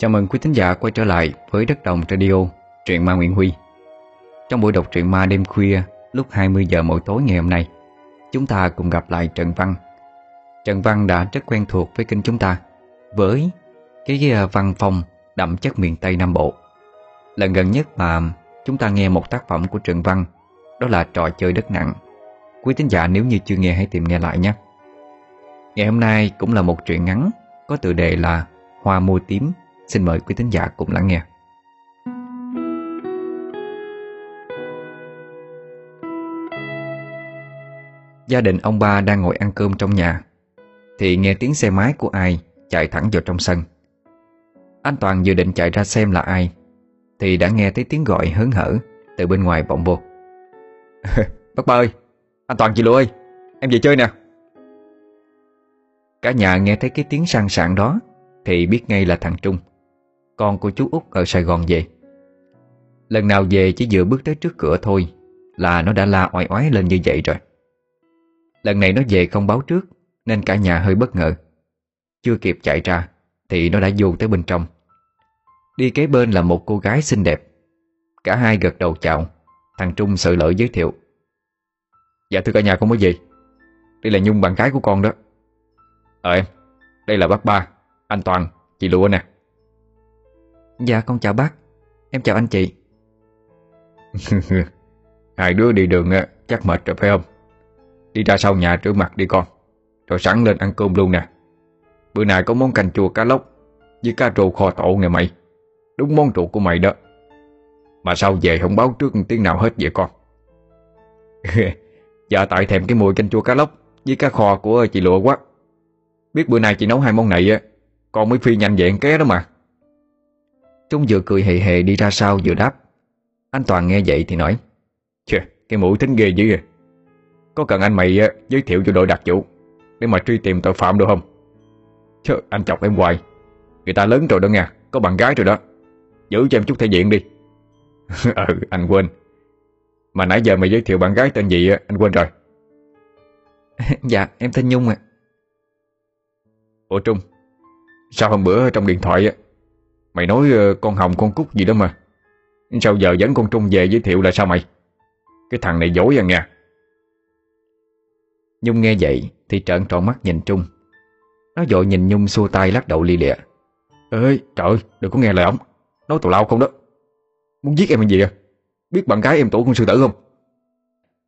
Chào mừng quý thính giả quay trở lại với Đất Đồng Radio, truyện ma Nguyễn Huy. Trong buổi đọc truyện ma đêm khuya lúc 20 giờ mỗi tối ngày hôm nay, chúng ta cùng gặp lại Trần Văn. Trần Văn đã rất quen thuộc với kênh chúng ta với cái à, văn phong đậm chất miền Tây Nam Bộ. Lần gần nhất mà chúng ta nghe một tác phẩm của Trần Văn đó là Trò chơi đất nặng. Quý thính giả nếu như chưa nghe hãy tìm nghe lại nhé. Ngày hôm nay cũng là một truyện ngắn có tựa đề là Hoa môi tím Xin mời quý thính giả cùng lắng nghe. Gia đình ông ba đang ngồi ăn cơm trong nhà, Thì nghe tiếng xe máy của ai chạy thẳng vào trong sân. Anh Toàn dự định chạy ra xem là ai, Thì đã nghe thấy tiếng gọi hớn hở Từ bên ngoài vọng vô. Bác ba ơi, Anh Toàn chị Lụa ơi, Em về chơi nè. Cả nhà nghe thấy cái tiếng sang sảng đó Thì biết ngay là thằng Trung. Con của chú út ở Sài Gòn về. Lần nào về chỉ vừa bước tới trước cửa thôi, Là nó đã la oai oái lên như vậy rồi. Lần này nó về không báo trước, Nên cả nhà hơi bất ngờ. Chưa kịp chạy ra, Thì nó đã vô tới bên trong. Đi kế bên là một cô gái xinh đẹp. Cả hai gật đầu chào, Thằng Trung sợ lỡ giới thiệu. Dạ thưa cả nhà không có gì Đây là Nhung bạn gái của con đó. Ờ em, Đây là bác ba, Anh Toàn, Chị Lụa nè. Dạ con chào bác. Em chào anh chị. Hai đứa đi đường chắc mệt rồi phải không? Đi ra sau nhà rửa mặt đi con. Rồi sẵn lên ăn cơm luôn nè. Bữa nay có món canh chua cá lóc Với cá rô kho tổ nè mày. Đúng món ruột của mày đó. Mà sao về không báo trước tiếng nào hết vậy con? Dạ tại thèm cái mùi canh chua cá lóc Với cá kho của chị Lụa quá. Biết bữa nay chị nấu hai món này á, Con mới phi nhanh vậy ké đó mà. Trung vừa cười hề hề đi ra sau vừa đáp. Anh Toàn nghe vậy thì nói Chà, cái mũi tính ghê dữ à. Có cần anh mày giới thiệu cho đội đặc vụ Để mà truy tìm tội phạm được không? Chứ anh chọc em hoài. Người ta lớn rồi đó nha Có bạn gái rồi đó. Giữ cho em chút thể diện đi. Ừ anh quên. Mà nãy giờ mày giới thiệu bạn gái tên gì anh quên rồi. Dạ em tên Nhung ạ. Ủa Trung Sao hôm bữa trong điện thoại Mày nói ờ, con Hồng con Cúc gì đó mà. Sao giờ dẫn con Trung về giới thiệu là sao mày? Cái thằng này dối à nha Nhung nghe vậy Thì trợn tròn mắt nhìn Trung. Nó dội nhìn Nhung xua tay lắc đầu li lịa. Ê trời đừng có nghe lời ổng. Nói tào lao không đó. Muốn giết em làm gì à? Biết bạn gái em tuổi con sư tử không?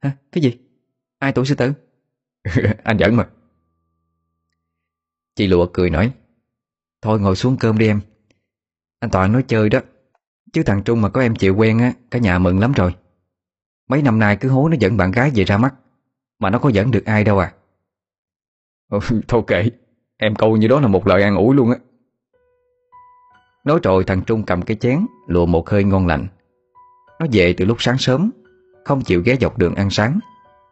Hả? Cái gì? Ai tuổi sư tử? Anh giỡn mà. Chị Lụa cười nói Thôi ngồi xuống cơm đi em Anh Toàn nói chơi đó. Chứ thằng Trung mà có em chịu quen á Cả nhà mừng lắm rồi. Mấy năm nay cứ hố nó dẫn bạn gái về ra mắt Mà nó có dẫn được ai đâu à. Thôi kệ Em câu như đó là một lời an ủi luôn á. Nói rồi thằng Trung cầm cái chén Lùa một hơi ngon lành. Nó về từ lúc sáng sớm Không chịu ghé dọc đường ăn sáng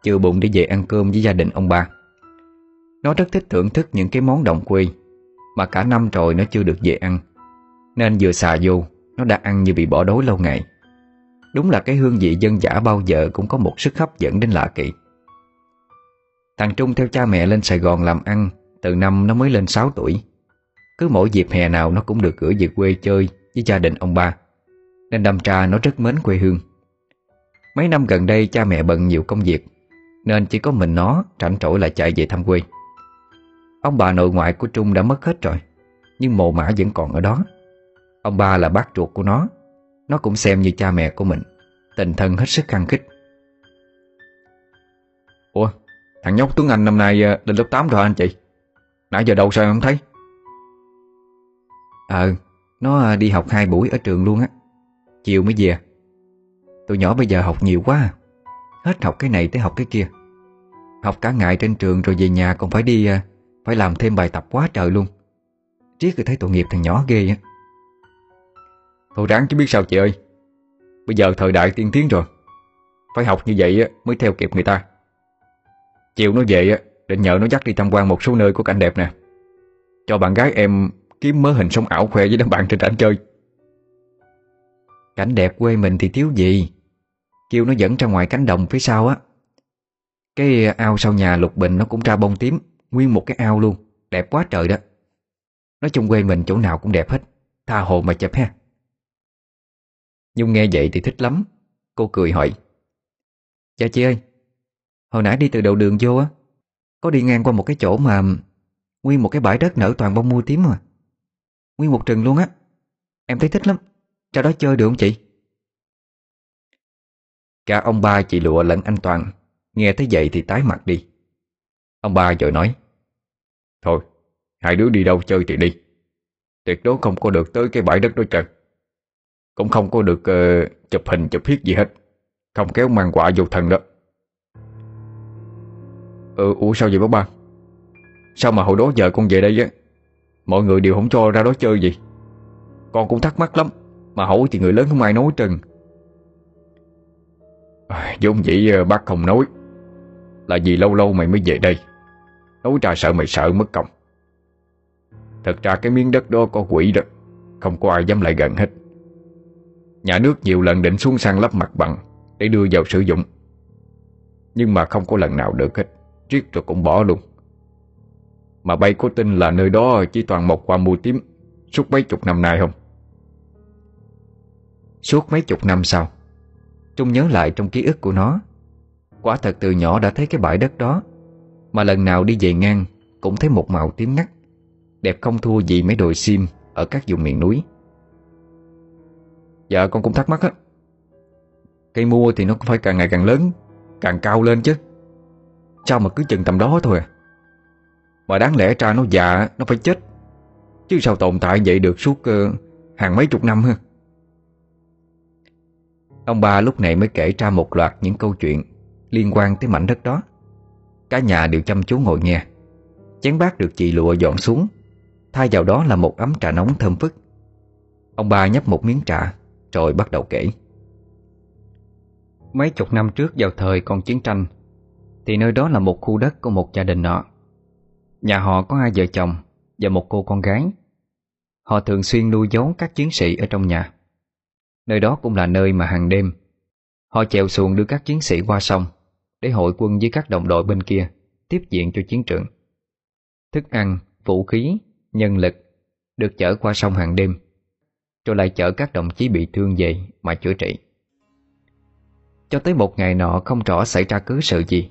Chưa bụng đi về ăn cơm với gia đình ông ba. Nó rất thích thưởng thức những cái món đồng quê Mà cả năm rồi nó chưa được về ăn nên vừa xà vô, Nó đã ăn như bị bỏ đói lâu ngày. Đúng là cái hương vị dân giả bao giờ Cũng có một sức hấp dẫn đến lạ kỳ. Thằng Trung theo cha mẹ lên Sài Gòn làm ăn, Từ năm nó mới lên 6 tuổi. Cứ mỗi dịp hè nào nó cũng được gửi về quê chơi Với gia đình ông ba, Nên đâm tra nó rất mến quê hương. Mấy năm gần đây cha mẹ bận nhiều công việc, Nên chỉ có mình nó rảnh rỗi lại chạy về thăm quê. Ông bà nội ngoại của Trung đã mất hết rồi, Nhưng mồ mã vẫn còn ở đó. Ông ba là bác ruột của nó. Nó cũng xem như cha mẹ của mình. Tình thân hết sức khăng khích. Ủa, Thằng nhóc Tuấn Anh năm nay ờ, lên lớp 8 rồi anh chị? Nãy giờ đâu sao em không thấy? Ờ Nó ờ, đi học hai buổi ở trường luôn á. Chiều mới về. Tụi nhỏ bây giờ học nhiều quá. À. Hết học cái này tới học cái kia. Học cả ngày trên trường rồi về nhà còn phải đi ờ, Phải làm thêm bài tập quá trời luôn. Triết cứ thấy tội nghiệp thằng nhỏ ghê á. Thôi ráng chứ biết sao chị ơi. Bây giờ thời đại tiên tiến rồi. Phải học như vậy mới theo kịp người ta. Chiều nó về Định nhờ nó dắt đi tham quan một số nơi của cảnh đẹp nè. Cho bạn gái em Kiếm mớ hình sống ảo khoe với đám bạn trên ảnh chơi. Cảnh đẹp quê mình thì thiếu gì? Kêu nó dẫn ra ngoài cánh đồng phía sau á. Cái ao sau nhà lục bình nó cũng ra bông tím, Nguyên một cái ao luôn. Đẹp quá trời đó. Nói chung quê mình chỗ nào cũng đẹp hết. Tha hồ mà chụp ha. Nhung nghe vậy thì thích lắm. Cô cười hỏi Dạ chị ơi, Hồi nãy đi từ đầu đường vô á, Có đi ngang qua một cái chỗ mà Nguyên một cái bãi đất nở toàn bông mua tím mà Nguyên một trừng luôn á. Em thấy thích lắm. Ra đó chơi được không chị? Cả ông ba chị Lụa lẫn anh Toàn Nghe thấy vậy thì tái mặt đi. Ông ba rồi nói, Thôi, hai đứa đi đâu chơi thì đi. Tuyệt đối không có được tới cái bãi đất đó trời cũng không có được uh, chụp hình chụp hiết gì hết. Không kéo mang quả vô thần đó. Ừ ủa sao vậy bác ba? Sao mà hồi đó giờ con về đây á Mọi người đều không cho ra đó chơi gì? Con cũng thắc mắc lắm Mà hỏi thì người lớn không ai nói trần. À, Giống vậy ờ, bác không nói. Là vì lâu lâu mày mới về đây. Nói ra sợ mày sợ mất công. Thật ra cái miếng đất đó có quỷ đó Không có ai dám lại gần hết. Nhà nước nhiều lần định xuống sang lắp mặt bằng Để đưa vào sử dụng. Nhưng mà không có lần nào được hết. Riết rồi cũng bỏ luôn. Mà bay có tin là nơi đó chỉ toàn một qua mùa tím, Suốt mấy chục năm nay không? Suốt mấy chục năm sau Trung nhớ lại trong ký ức của nó. Quả thật từ nhỏ đã thấy cái bãi đất đó, Mà lần nào đi về ngang Cũng thấy một màu tím ngắt. Đẹp không thua gì mấy đồi sim Ở các vùng miền núi. Dạ con cũng thắc mắc á. Cây mua thì nó phải càng ngày càng lớn Càng cao lên chứ. Sao mà cứ chừng tầm đó thôi à? Mà đáng lẽ ra nó già Nó phải chết. Chứ sao tồn tại vậy được suốt uh, hàng mấy chục năm ha? Ông ba lúc này mới kể ra một loạt những câu chuyện Liên quan tới mảnh đất đó. Cả nhà đều chăm chú ngồi nghe. Chén bát được chị lụa dọn xuống. Thay vào đó là một ấm trà nóng thơm phức. Ông ba nhấp một miếng trà. Rồi bắt đầu kể. Mấy chục năm trước vào thời còn chiến tranh Thì nơi đó là một khu đất của một gia đình nọ. Nhà họ có hai vợ chồng Và một cô con gái. Họ thường xuyên nuôi giấu các chiến sĩ ở trong nhà. Nơi đó cũng là nơi mà hàng đêm Họ chèo xuồng đưa các chiến sĩ qua sông Để hội quân với các đồng đội bên kia Tiếp diện cho chiến trường. Thức ăn, vũ khí, nhân lực Được chở qua sông hàng đêm. Rồi lại chở các đồng chí bị thương về Mà chữa trị. Cho tới một ngày nọ không rõ xảy ra cứ sự gì,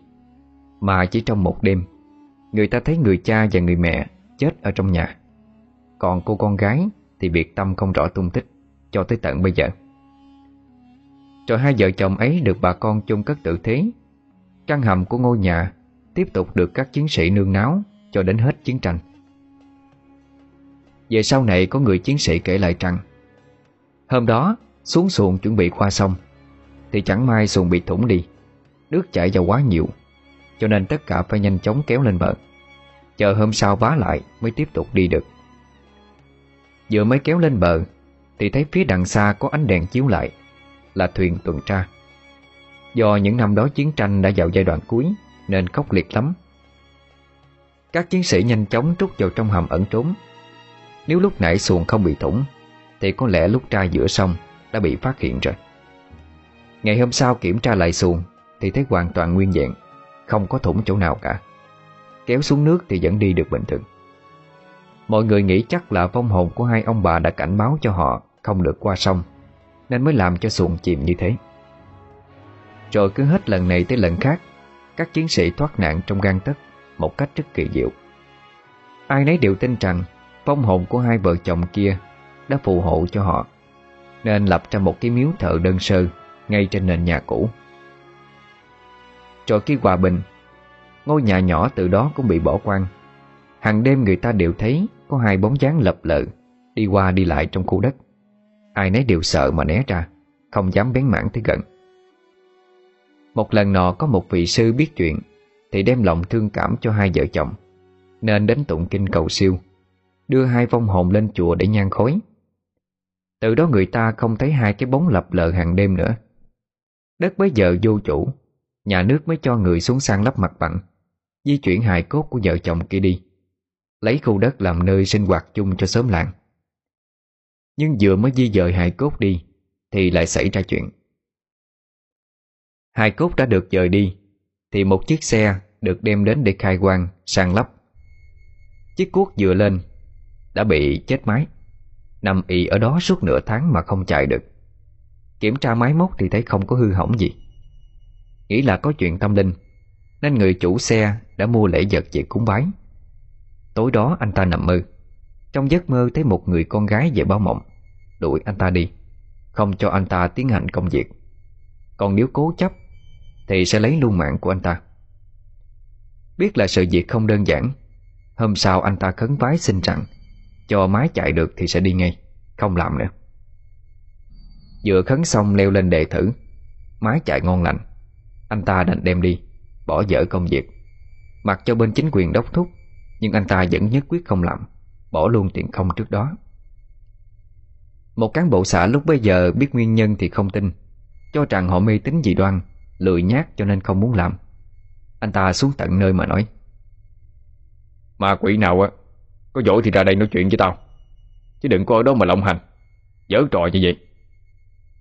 Mà chỉ trong một đêm, Người ta thấy người cha và người mẹ Chết ở trong nhà. Còn cô con gái thì biệt tâm không rõ tung tích Cho tới tận bây giờ. Rồi hai vợ chồng ấy được bà con chung cất tử thế Căn hầm của ngôi nhà Tiếp tục được các chiến sĩ nương náo Cho đến hết chiến tranh. Về sau này có người chiến sĩ kể lại rằng Hôm đó, xuống xuồng chuẩn bị qua sông Thì chẳng may xuồng bị thủng đi, Nước chảy vào quá nhiều, Cho nên tất cả phải nhanh chóng kéo lên bờ Chờ hôm sau vá lại mới tiếp tục đi được Vừa mới kéo lên bờ, Thì thấy phía đằng xa có ánh đèn chiếu lại, là thuyền tuần tra. Do những năm đó chiến tranh đã vào giai đoạn cuối, nên khốc liệt lắm. Các chiến sĩ nhanh chóng trút vào trong hầm ẩn trốn. Nếu lúc nãy xuồng không bị thủng thì có lẽ lúc ra giữa sông đã bị phát hiện rồi. Ngày hôm sau kiểm tra lại xuồng thì thấy hoàn toàn nguyên vẹn, không có thủng chỗ nào cả. Kéo xuống nước thì vẫn đi được bình thường. Mọi người nghĩ chắc là vong hồn của hai ông bà đã cảnh báo cho họ không được qua sông nên mới làm cho xuồng chìm như thế Rồi cứ hết lần này tới lần khác Các chiến sĩ thoát nạn trong gan tấc Một cách rất kỳ diệu Ai nấy đều tin rằng Phong hồn của hai vợ chồng kia đã phù hộ cho họ, Nên lập ra một cái miếu thờ đơn sơ Ngay trên nền nhà cũ. Rồi khi hòa bình, Ngôi nhà nhỏ từ đó cũng bị bỏ quang. Hàng đêm người ta đều thấy Có hai bóng dáng lập lợ Đi qua đi lại trong khu đất. Ai nấy đều sợ mà né ra, Không dám bén mảng tới gần. Một lần nọ có một vị sư biết chuyện, Thì đem lòng thương cảm cho hai vợ chồng, Nên đến tụng kinh cầu siêu, Đưa hai vong hồn lên chùa để nhan khối. Từ đó người ta không thấy hai cái bóng lập lờ hàng đêm nữa. Đất bấy giờ vô chủ Nhà nước mới cho người xuống sang lắp mặt bằng Di chuyển hài cốt của vợ chồng kia đi Lấy khu đất làm nơi sinh hoạt chung cho xóm làng. Nhưng vừa mới di dời hài cốt đi Thì lại xảy ra chuyện. Hài cốt đã được dời đi Thì một chiếc xe được đem đến để khai quang, sang lắp Chiếc cuốc vừa lên Đã bị chết máy. Nằm ị ở đó suốt nửa tháng mà không chạy được. Kiểm tra máy móc thì thấy không có hư hỏng gì. Nghĩ là có chuyện tâm linh, Nên người chủ xe đã mua lễ vật về cúng bái. Tối đó anh ta nằm mơ. Trong giấc mơ thấy một người con gái về báo mộng. Đuổi anh ta đi, Không cho anh ta tiến hành công việc. Còn nếu cố chấp, Thì sẽ lấy luôn mạng của anh ta. Biết là sự việc không đơn giản, Hôm sau anh ta khấn vái xin rằng cho máy chạy được thì sẽ đi ngay, Không làm nữa. Vừa khấn xong leo lên đề thử, Máy chạy ngon lành. Anh ta đành đem đi, Bỏ dở công việc. Mặc cho bên chính quyền đốc thúc, Nhưng anh ta vẫn nhất quyết không làm, Bỏ luôn tiền không trước đó. Một cán bộ xã lúc bấy giờ biết nguyên nhân thì không tin, Cho rằng họ mê tín dị đoan, Lười nhát cho nên không muốn làm. Anh ta xuống tận nơi mà nói. Ma quỷ nào á? Có dỗi thì ra đây nói chuyện với tao. Chứ đừng có ở đó mà lộng hành. Giỡn trò như vậy.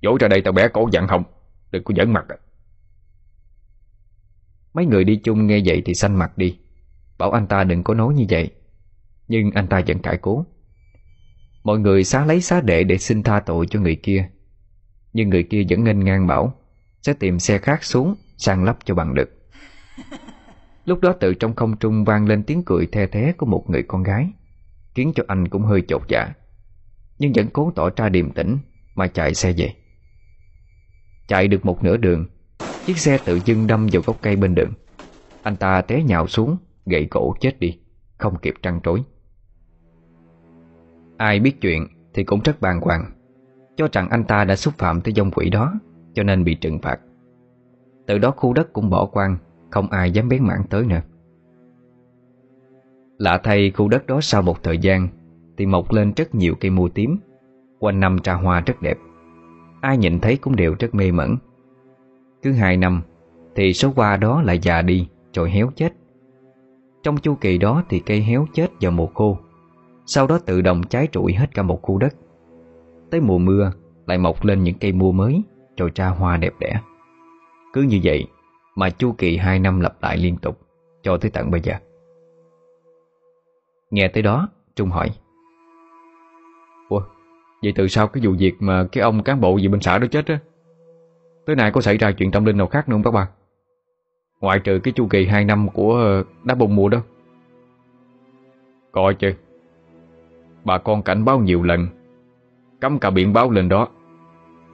Dỗ ra đây tao bé cổ dặn hồng Đừng có giỡn mặt Mấy người đi chung nghe vậy thì xanh mặt đi. Bảo anh ta đừng có nói như vậy. Nhưng anh ta vẫn cãi cố. Mọi người xá lấy xá đệ để xin tha tội cho người kia. Nhưng người kia vẫn nghênh ngang bảo Sẽ tìm xe khác xuống Sang lắp cho bằng được. Lúc đó từ trong không trung vang lên tiếng cười the thế của một người con gái Khiến cho anh cũng hơi chột dạ. Nhưng vẫn cố tỏ ra điềm tĩnh Mà chạy xe về. Chạy được một nửa đường Chiếc xe tự dưng đâm vào gốc cây bên đường. Anh ta té nhào xuống Gãy cổ chết đi Không kịp trăn trối. Ai biết chuyện thì cũng rất bàng hoàng Cho rằng anh ta đã xúc phạm tới dông quỷ đó Cho nên bị trừng phạt. Từ đó khu đất cũng bỏ quan, Không ai dám bén mảng tới nữa. Lạ thay khu đất đó sau một thời gian Thì mọc lên rất nhiều cây mua tím. Quanh năm trà hoa rất đẹp. Ai nhìn thấy cũng đều rất mê mẩn. Cứ hai năm Thì số hoa đó lại già đi, Rồi héo chết. Trong chu kỳ đó thì cây héo chết vào mùa khô. Sau đó tự động cháy trụi hết cả một khu đất. Tới mùa mưa Lại mọc lên những cây mua mới, Rồi ra hoa đẹp đẽ. Cứ như vậy Mà chu kỳ hai năm lặp lại liên tục Cho tới tận bây giờ. Nghe tới đó Trung hỏi. Ủa Vậy từ sau cái vụ việc mà cái ông cán bộ gì bên xã đó chết á Tới nay có xảy ra chuyện tâm linh nào khác nữa không các bạn Ngoại trừ cái chu kỳ 2 năm của ờ, đá bông mùa đó. Coi chứ Bà con cảnh báo nhiều lần Cắm cả biển báo lên đó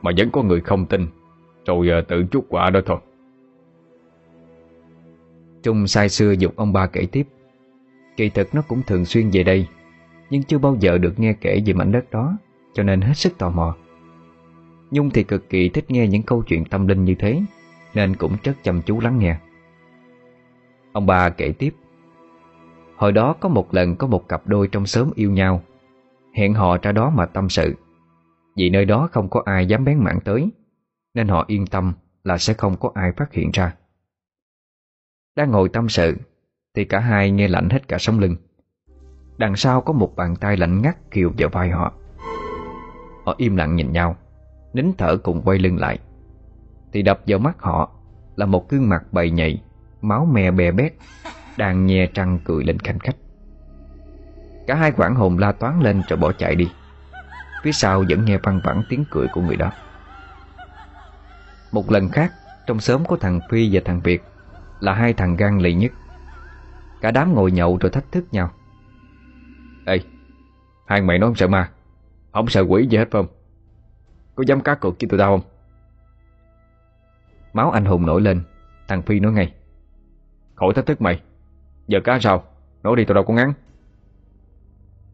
Mà vẫn có người không tin Rồi ờ, tự chút quả đó thôi. Trung sai xưa dục ông ba kể tiếp Kỳ thực nó cũng thường xuyên về đây, Nhưng chưa bao giờ được nghe kể về mảnh đất đó, cho nên hết sức tò mò. Nhung thì cực kỳ thích nghe những câu chuyện tâm linh như thế, Nên cũng rất chăm chú lắng nghe. Ông bà kể tiếp. Hồi đó có một lần có một cặp đôi trong xóm yêu nhau. Hẹn họ ra đó mà tâm sự. Vì nơi đó không có ai dám bén mảng tới, Nên họ yên tâm là sẽ không có ai phát hiện ra. Đang ngồi tâm sự thì cả hai nghe lạnh hết cả sống lưng. Đằng sau có một bàn tay lạnh ngắt kiều vào vai họ. Họ im lặng nhìn nhau, Nín thở cùng quay lưng lại. Thì đập vào mắt họ Là một gương mặt bầy nhầy, Máu me bè bét, Đang nhe trăng cười lên khanh khách. Cả hai quảng hồn la toán lên rồi bỏ chạy đi. Phía sau vẫn nghe văng vẳng tiếng cười của người đó. Một lần khác, Trong xóm có thằng Phi và thằng Việt Là hai thằng gan lì nhất. Cả đám ngồi nhậu rồi thách thức nhau. Ê, Hai mày nói không sợ ma? Không sợ quỷ gì hết phải không? Có dám cá cược với tụi tao không? Máu anh hùng nổi lên, Thằng Phi nói ngay. Khỏi thách thức mày. Giờ cá sao? Nói đi, tụi đâu có ngắn.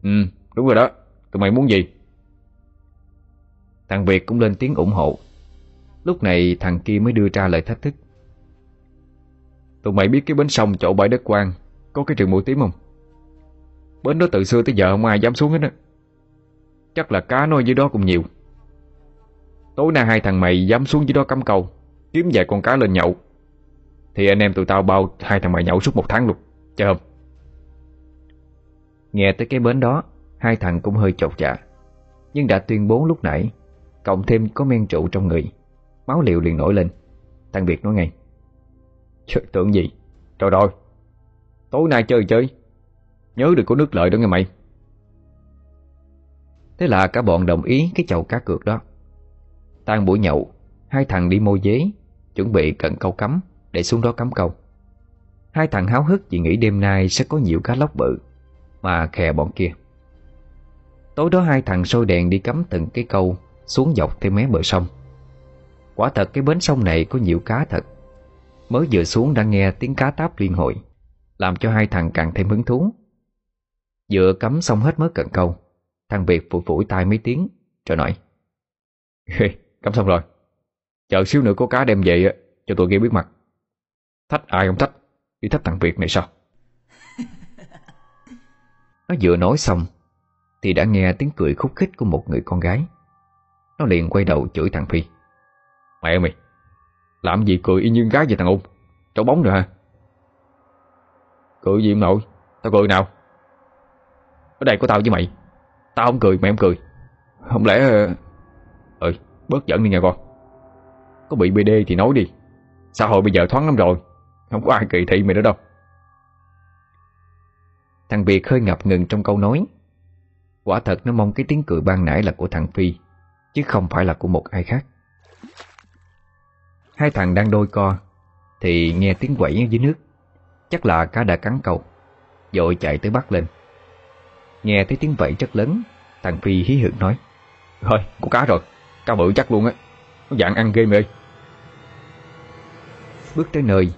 Ừ đúng rồi đó. Tụi mày muốn gì? Thằng Việt cũng lên tiếng ủng hộ. Lúc này thằng kia mới đưa ra lời thách thức. Tụi mày biết cái bến sông chỗ bãi đất quan? Có cái trường mũi tím không? Bến đó từ xưa tới giờ không ai dám xuống hết á. Chắc là cá nuôi dưới đó cũng nhiều. Tối nay hai thằng mày dám xuống dưới đó cắm câu, Kiếm vài con cá lên nhậu. Thì anh em tụi tao bao hai thằng mày nhậu suốt một tháng luôn Chờ không? Nghe tới cái bến đó, Hai thằng cũng hơi chột dạ. Nhưng đã tuyên bố lúc nãy, Cộng thêm có men rượu trong người, Máu liều liền nổi lên. Thằng Việt nói ngay, Trời, tưởng gì? Trời rồi Tối nay chơi chơi. Nhớ đừng có nước lợi đó nghe mày. Thế là cả bọn đồng ý cái chầu cá cược đó. Tan buổi nhậu, Hai thằng đi môi giấy Chuẩn bị cận câu cắm Để xuống đó cắm câu. Hai thằng háo hức vì nghĩ đêm nay sẽ có nhiều cá lóc bự Mà khè bọn kia. Tối đó hai thằng sôi đèn đi cắm từng cái câu Xuống dọc theo mé bờ sông. Quả thật cái bến sông này có nhiều cá thật. Mới vừa xuống đã nghe tiếng cá táp liên hồi. Làm cho hai thằng càng thêm hứng thú. Vừa cắm xong hết mớ cận câu Thằng Việt phủi phủi tay mấy tiếng Rồi nói Cắm xong rồi. Chờ xíu nữa có cá đem về Cho tụi kia biết mặt. Thách ai không thách Đi thách thằng Việt này sao? Nó vừa nói xong Thì đã nghe tiếng cười khúc khích của một người con gái. Nó liền quay đầu chửi thằng Phi Mẹ mày Làm gì cười y như gái vậy thằng ôn Cháu bóng rồi hả Cười gì nội? Tao cười nào? Ở đây có tao với mày. Tao không cười mày không cười. Không lẽ Ừ bớt giận đi nha con. Có bị BD thì nói đi. Xã hội bây giờ thoáng lắm rồi. Không có ai kỳ thị mày nữa đâu. Thằng Việt hơi ngập ngừng trong câu nói. Quả thật nó mong cái tiếng cười ban nãy là của thằng Phi Chứ không phải là của một ai khác. Hai thằng đang đôi co Thì nghe tiếng quẩy ở dưới nước Chắc là cá đã cắn câu Dội chạy tới bắt lên. Nghe thấy tiếng vẫy rất lớn Thằng Phi hí hưởng nói Thôi, có cá rồi, cá bự chắc luôn á. Nó dạng ăn ghê mê Bước tới nơi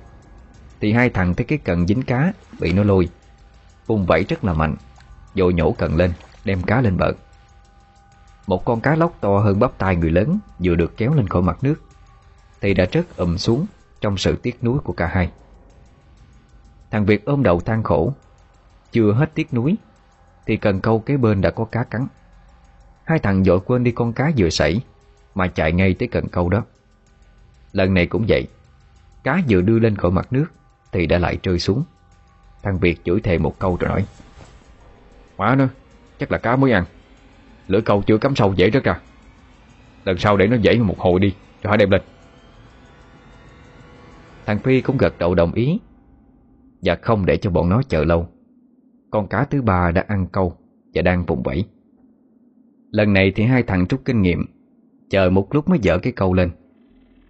Thì hai thằng thấy cái cần dính cá Bị nó lôi. Vùng vẫy rất là mạnh dội nhổ cần lên Đem cá lên bờ. Một con cá lóc to hơn bắp tay người lớn Vừa được kéo lên khỏi mặt nước. Thì đã rớt ầm xuống Trong sự tiếc nuối của cả hai. Thằng Việt ôm đầu than khổ. Chưa hết tiếc núi, Thì cần câu kế bên đã có cá cắn. Hai thằng dội quên đi con cá vừa sảy Mà chạy ngay tới cần câu đó. Lần này cũng vậy Cá vừa đưa lên khỏi mặt nước Thì đã lại rơi xuống. Thằng Việt chửi thề một câu rồi nói Má nó Chắc là cá mới ăn. Lưỡi câu chưa cắm sâu dễ rất ra à. Lần sau để nó dễ một hồi đi Cho hãy đem lên. Thằng Phi cũng gật đầu đồng ý và không để cho bọn nó chờ lâu. Con cá thứ ba đã ăn câu Và đang vùng vẫy. Lần này thì hai thằng rút kinh nghiệm, Chờ một lúc mới dở cái câu lên.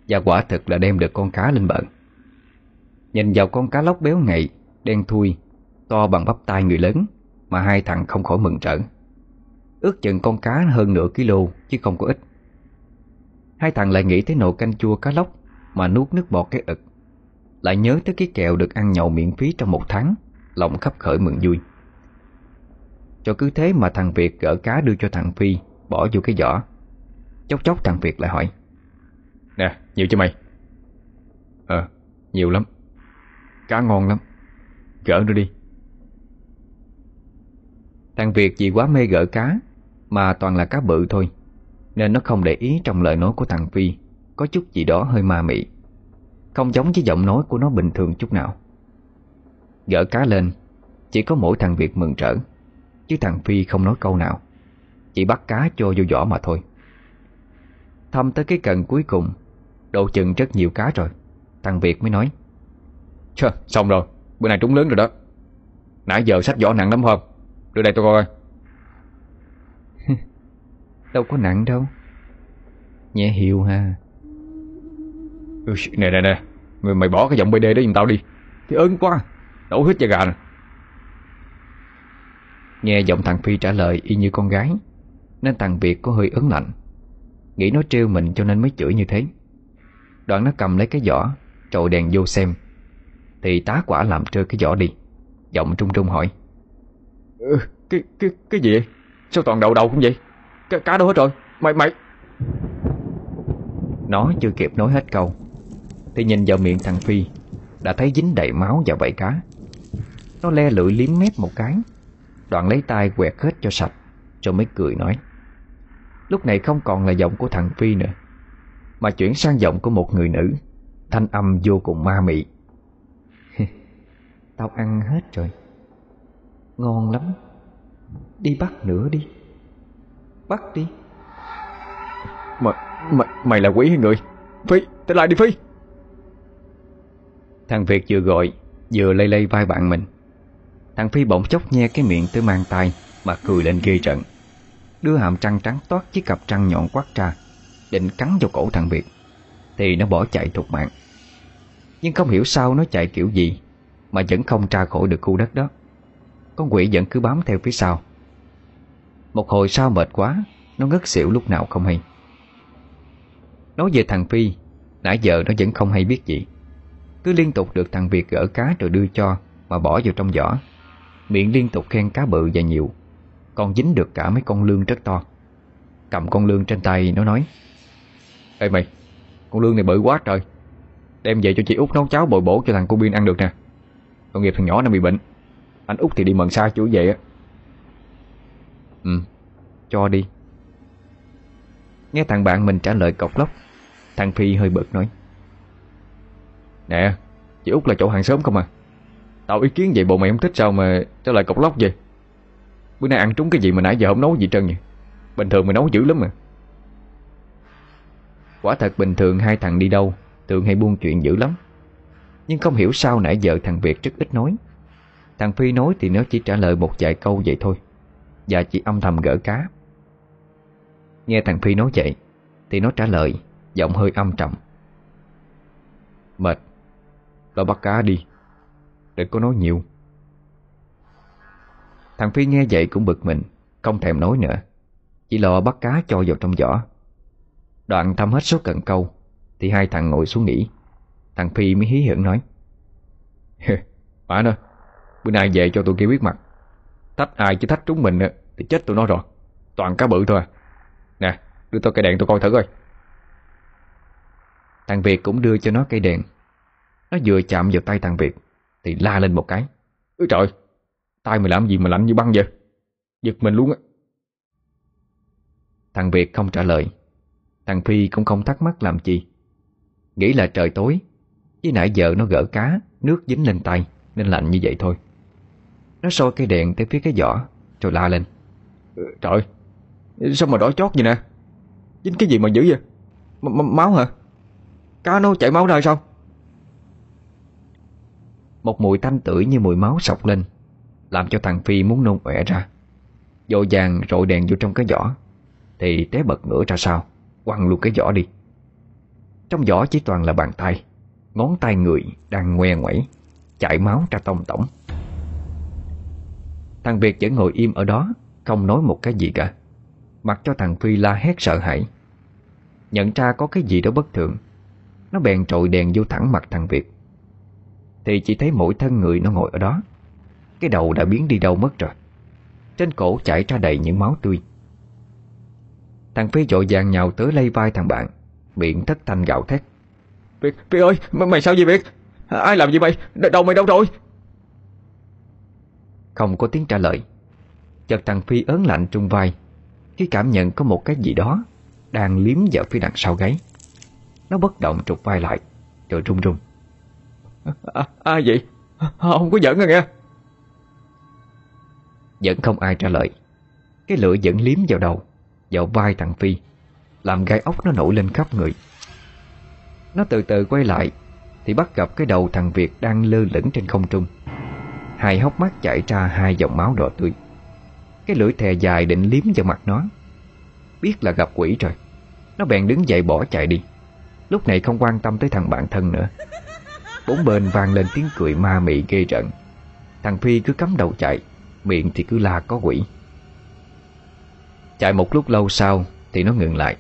Và quả thực là đem được con cá lên bờ. Nhìn vào con cá lóc béo ngậy Đen thui, To bằng bắp tay người lớn, Mà hai thằng không khỏi mừng trở. Ước chừng con cá hơn nửa kg Chứ không có ít. Hai thằng lại nghĩ tới nồi canh chua cá lóc Mà nuốt nước bọt cái ực. Lại nhớ tới cái kẹo được ăn nhậu miễn phí trong một tháng Lòng khắp khởi mừng vui. Cho cứ thế mà thằng Việt gỡ cá đưa cho thằng Phi Bỏ vô cái giỏ. Chốc chốc thằng Việt lại hỏi Nè, nhiều cho mày? Ờ, nhiều lắm. Cá ngon lắm. Gỡ nó đi. Thằng Việt vì quá mê gỡ cá Mà toàn là cá bự thôi Nên nó không để ý trong lời nói của thằng Phi. Có chút gì đó hơi ma mị Không giống với giọng nói của nó bình thường chút nào. Gỡ cá lên Chỉ có mỗi thằng Việt mừng trở Chứ thằng Phi không nói câu nào Chỉ bắt cá cho vô vỏ mà thôi. Thăm tới cái cần cuối cùng Độ chừng rất nhiều cá rồi Thằng Việt mới nói Chà, xong rồi, bữa nay trúng lớn rồi đó. Nãy giờ sách vỏ nặng lắm không? Đưa đây tôi coi Đâu có nặng đâu. Nhẹ hiệu ha ừ, Nè nè nè. Mày, mày bỏ cái giọng BD đó giùm tao đi. Thì ơn quá. Đổ hết da gà nè. Nghe giọng thằng Phi trả lời y như con gái Nên thằng Việt có hơi ớn lạnh. Nghĩ nó trêu mình cho nên mới chửi như thế. Đoạn nó cầm lấy cái giỏ Trội đèn vô xem. Thì tá quả làm trơ cái giỏ đi. Giọng trung trung hỏi. Ừ, Cái cái cái gì vậy? Sao toàn đầu đầu cũng vậy? Cá, cá đâu hết rồi. Mày mày. Nó chưa kịp nói hết câu thì nhìn vào miệng thằng Phi Đã thấy dính đầy máu và vảy cá. Nó le lưỡi liếm mép một cái Đoạn lấy tay quẹt hết cho sạch Rồi mới cười nói. Lúc này không còn là giọng của thằng Phi nữa Mà chuyển sang giọng của một người nữ Thanh âm vô cùng ma mị. Tao ăn hết rồi. Ngon lắm. Đi bắt nữa đi. Bắt đi. Mày, mày, mày là quỷ hay người? Phi, tới lại đi Phi. Thằng Việt vừa gọi, Vừa lây lây vai bạn mình. Thằng Phi bỗng chốc nghe cái miệng tới mang tay Mà cười lên ghê trận. Đưa hàm trăng trắng toát chiếc cặp trăng nhọn quát ra, Định cắn vào cổ thằng Việt. Thì nó bỏ chạy thục mạng. Nhưng không hiểu sao nó chạy kiểu gì, Mà vẫn không tra khỏi được khu đất đó. Con quỷ vẫn cứ bám theo phía sau. Một hồi sau mệt quá, Nó ngất xỉu lúc nào không hay. Nói về thằng Phi, Nãy giờ nó vẫn không hay biết gì. Cứ liên tục được thằng Việt gỡ cá rồi đưa cho Mà bỏ vào trong giỏ Miệng liên tục khen cá bự và nhiều, Còn dính được cả mấy con lương rất to. Cầm con lương trên tay nó nói, Ê mày, Con lương này bự quá trời. Đem về cho chị út nấu cháo bồi bổ cho thằng cô Biên ăn được nè. Tội nghiệp thằng nhỏ nó bị bệnh. Anh út thì đi mần xa chủ về á. Ừ Cho đi. Nghe thằng bạn mình trả lời cọc lóc, Thằng Phi hơi bực nói Nè, Chị út là chỗ hàng xóm không à? Tao ý kiến vậy bộ mày không thích sao mà Trả lời cọc lóc vậy? Bữa nay ăn trúng cái gì mà nãy giờ không nấu gì trơn vậy Bình thường mày nấu dữ lắm mà. Quả thật bình thường hai thằng đi đâu, Thường hay buôn chuyện dữ lắm. Nhưng không hiểu sao nãy giờ thằng Việt rất ít nói. Thằng Phi nói thì nó chỉ trả lời một vài câu vậy thôi. Và chỉ âm thầm gỡ cá. Nghe thằng Phi nói vậy, Thì nó trả lời Giọng hơi âm trầm. Mệt. Lo bắt cá đi. Đừng có nói nhiều. Thằng Phi nghe vậy cũng bực mình, Không thèm nói nữa. Chỉ lo bắt cá cho vào trong giỏ. Đoạn thăm hết số cần câu, Thì hai thằng ngồi xuống nghỉ. Thằng Phi mới hí hưởng nói Bà nó, Bữa nay về cho tụi kia biết mặt. Thách ai chứ thách trúng mình Thì chết tụi nó rồi. Toàn cá bự thôi à. Nè, đưa tôi cây đèn tôi coi thử coi. Thằng Việt cũng đưa cho nó cây đèn. Nó vừa chạm vào tay thằng Việt, Thì la lên một cái. Ôi trời, Tay mày làm gì mà lạnh như băng vậy? Giật mình luôn á. Thằng Việt không trả lời. Thằng Phi cũng không thắc mắc làm chi. Nghĩ là trời tối, Với nãy giờ nó gỡ cá, Nước dính lên tay, Nên lạnh như vậy thôi. Nó soi cây đèn tới phía cái giỏ, Rồi la lên. Ừ, trời, Sao mà đỏ chót vậy nè? Dính cái gì mà dữ vậy? M, -m, Máu hả? Cá nó chảy máu ra sao? Một mùi thanh tưởi như mùi máu sọc lên, Làm cho thằng Phi muốn nôn ọe ra. Dội vàng rội đèn vô trong cái giỏ Thì té bật ngửa ra sao Quăng luôn cái giỏ đi. Trong giỏ chỉ toàn là bàn tay, Ngón tay người đang ngoe ngoẩy, chảy máu ra tông tổng. Thằng Việt vẫn ngồi im ở đó, Không nói một cái gì cả. Mặc cho thằng Phi la hét sợ hãi. Nhận ra có cái gì đó bất thường, Nó bèn trội đèn vô thẳng mặt thằng Việt. Thì chỉ thấy mỗi thân người nó ngồi ở đó. Cái đầu đã biến đi đâu mất rồi. Trên cổ chảy ra đầy những máu tươi. Thằng Phi dội vàng nhào tới lay vai thằng bạn Miệng thất thanh gạo thét. Việt, Phi ơi, mày, mày sao vậy Việt? Ai làm gì mày, đầu mày đâu rồi? Không có tiếng trả lời. Chợt thằng Phi ớn lạnh trung vai. Khi cảm nhận có một cái gì đó Đang liếm vào phía đằng sau gáy Nó bất động trục vai lại Rồi run run à, Ai vậy? Không có giỡn à nghe? Vẫn không ai trả lời. Cái lửa vẫn liếm vào đầu Vào vai thằng Phi Làm gai ốc nó nổi lên khắp người. Nó từ từ quay lại Thì bắt gặp cái đầu thằng Việt Đang lơ lửng trên không trung. Hai hốc mắt chảy ra hai dòng máu đỏ tươi. Cái lưỡi thè dài định liếm vào mặt nó. Biết là gặp quỷ rồi. Nó bèn đứng dậy bỏ chạy đi. Lúc này không quan tâm tới thằng bạn thân nữa. Bốn bên vang lên tiếng cười ma mị ghê rợn. Thằng Phi cứ cắm đầu chạy, Miệng thì cứ la có quỷ. Chạy một lúc lâu sau Thì nó ngừng lại,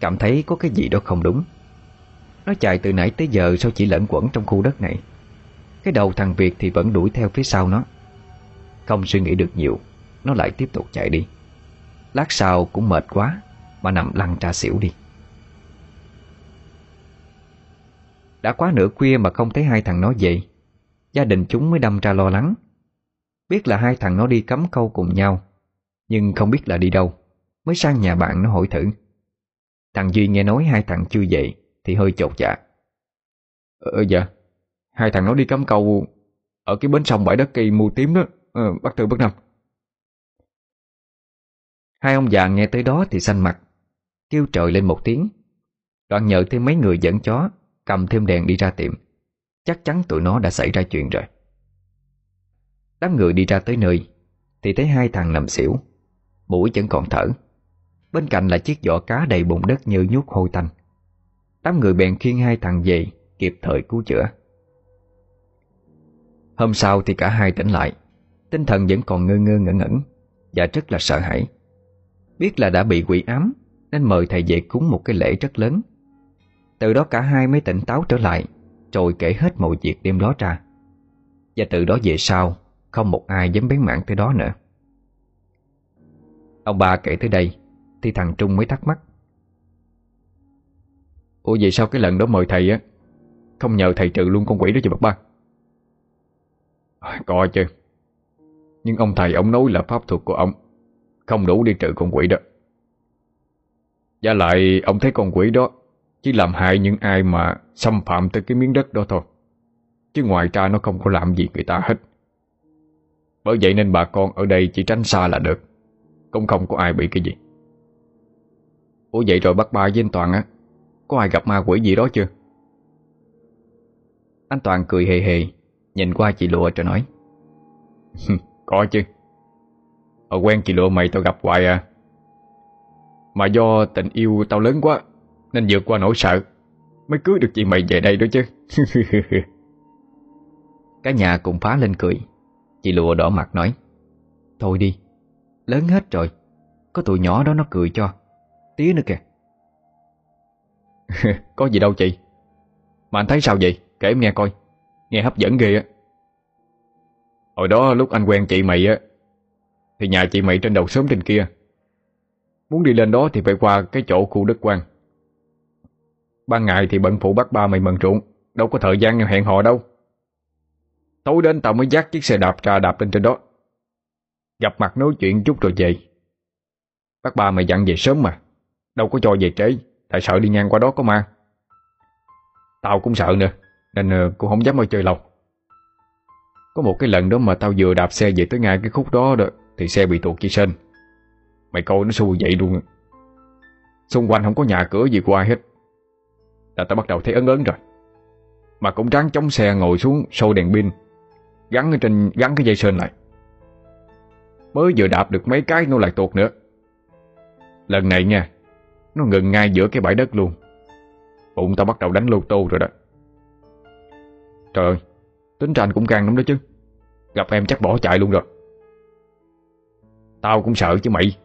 Cảm thấy có cái gì đó không đúng. Nó chạy từ nãy tới giờ Sao chỉ lẫn quẩn trong khu đất này? Cái đầu thằng Việt thì vẫn đuổi theo phía sau nó. Không suy nghĩ được nhiều, Nó lại tiếp tục chạy đi. Lát sau cũng mệt quá, Mà nằm lăn ra xỉu đi. Đã quá nửa khuya mà không thấy hai thằng nó về Gia đình chúng mới đâm ra lo lắng. Biết là hai thằng nó đi cắm câu cùng nhau Nhưng không biết là đi đâu Mới sang nhà bạn nó hỏi thử. Thằng Duy nghe nói hai thằng chưa về Thì hơi chột dạ. Ờ dạ. Hai thằng nó đi cắm câu Ở cái bến sông bãi đất cây mù tím đó ờ, Bác Tư bác Năm Hai ông già nghe tới đó thì xanh mặt Kêu trời lên một tiếng. Đoạn nhờ thêm mấy người dẫn chó Cầm thêm đèn đi ra tiệm. Chắc chắn tụi nó đã xảy ra chuyện rồi. Đám người đi ra tới nơi, Thì thấy hai thằng nằm xỉu, Mũi vẫn còn thở. Bên cạnh là chiếc giỏ cá đầy bụng đất như nhút hôi tanh. Đám người bèn khiêng hai thằng về, Kịp thời cứu chữa. Hôm sau thì cả hai tỉnh lại, Tinh thần vẫn còn ngơ ngơ ngẩn ngẩn, Và rất là sợ hãi. Biết là đã bị quỷ ám, Nên mời thầy về cúng một cái lễ rất lớn. Từ đó cả hai mới tỉnh táo trở lại Rồi kể hết mọi việc đêm đó ra. Và từ đó về sau, Không một ai dám bén mảng tới đó nữa. Ông ba kể tới đây, Thì thằng Trung mới thắc mắc. Ủa, vậy sao cái lần đó mời thầy á? Không nhờ thầy trừ luôn con quỷ đó cho bác ba. À, có chứ. Nhưng ông thầy, ông nói là pháp thuật của ông Không đủ đi trừ con quỷ đó. Và lại, ông thấy con quỷ đó chỉ làm hại những ai mà Xâm phạm tới cái miếng đất đó thôi. Chứ ngoài ra nó không có làm gì người ta hết. Bởi vậy nên bà con ở đây chỉ tránh xa là được. Cũng không có ai bị cái gì. Ủa vậy rồi bác ba với anh Toàn á, Có ai gặp ma quỷ gì đó chưa? Anh Toàn cười hề hề, Nhìn qua chị Lụa rồi nói. Có chứ. Ở quen chị Lụa mày tao gặp hoài à. Mà do tình yêu tao lớn quá nên vượt qua nỗi sợ. Mới cưới được chị mày về đây đó chứ. Cả nhà cùng phá lên cười. Chị Lụa đỏ mặt nói Thôi đi Lớn hết rồi. Có tụi nhỏ đó nó cười cho. Tía nữa kìa. Có gì đâu chị. Mà anh thấy sao vậy? Kể em nghe coi. Nghe hấp dẫn ghê á. Hồi đó lúc anh quen chị mày á Thì nhà chị mày trên đầu sớm trên kia. Muốn đi lên đó thì phải qua cái chỗ khu đất quan Ban ngày thì bận phụ bắt ba mày mần ruộng. Đâu có thời gian hẹn hò đâu. Tối đến tao mới dắt chiếc xe đạp ra đạp lên trên đó. Gặp mặt nói chuyện chút rồi về. Bác ba mày dặn về sớm mà. Đâu có cho về trễ. Tại sợ đi ngang qua đó có ma. Tao cũng sợ nữa Nên ờ, cũng không dám ở chơi lâu. Có một cái lần đó mà tao vừa đạp xe về tới ngay cái khúc đó, đó Thì xe bị tuột chi sên. Mày coi nó xui vậy luôn. Xung quanh không có nhà cửa gì của ai hết. Là tao bắt đầu thấy ấn ấn rồi. Mà cũng ráng chống xe ngồi xuống sôi đèn pin, Gắn ở trên, gắn cái dây sên lại. Mới vừa đạp được mấy cái nó lại tuột nữa. Lần này nha, Nó ngừng ngay giữa cái bãi đất luôn. Bụng tao bắt đầu đánh lô tô rồi đó. Trời ơi, Tính ra anh cũng gan lắm đó chứ. Gặp em chắc bỏ chạy luôn rồi. Tao cũng sợ chứ mày.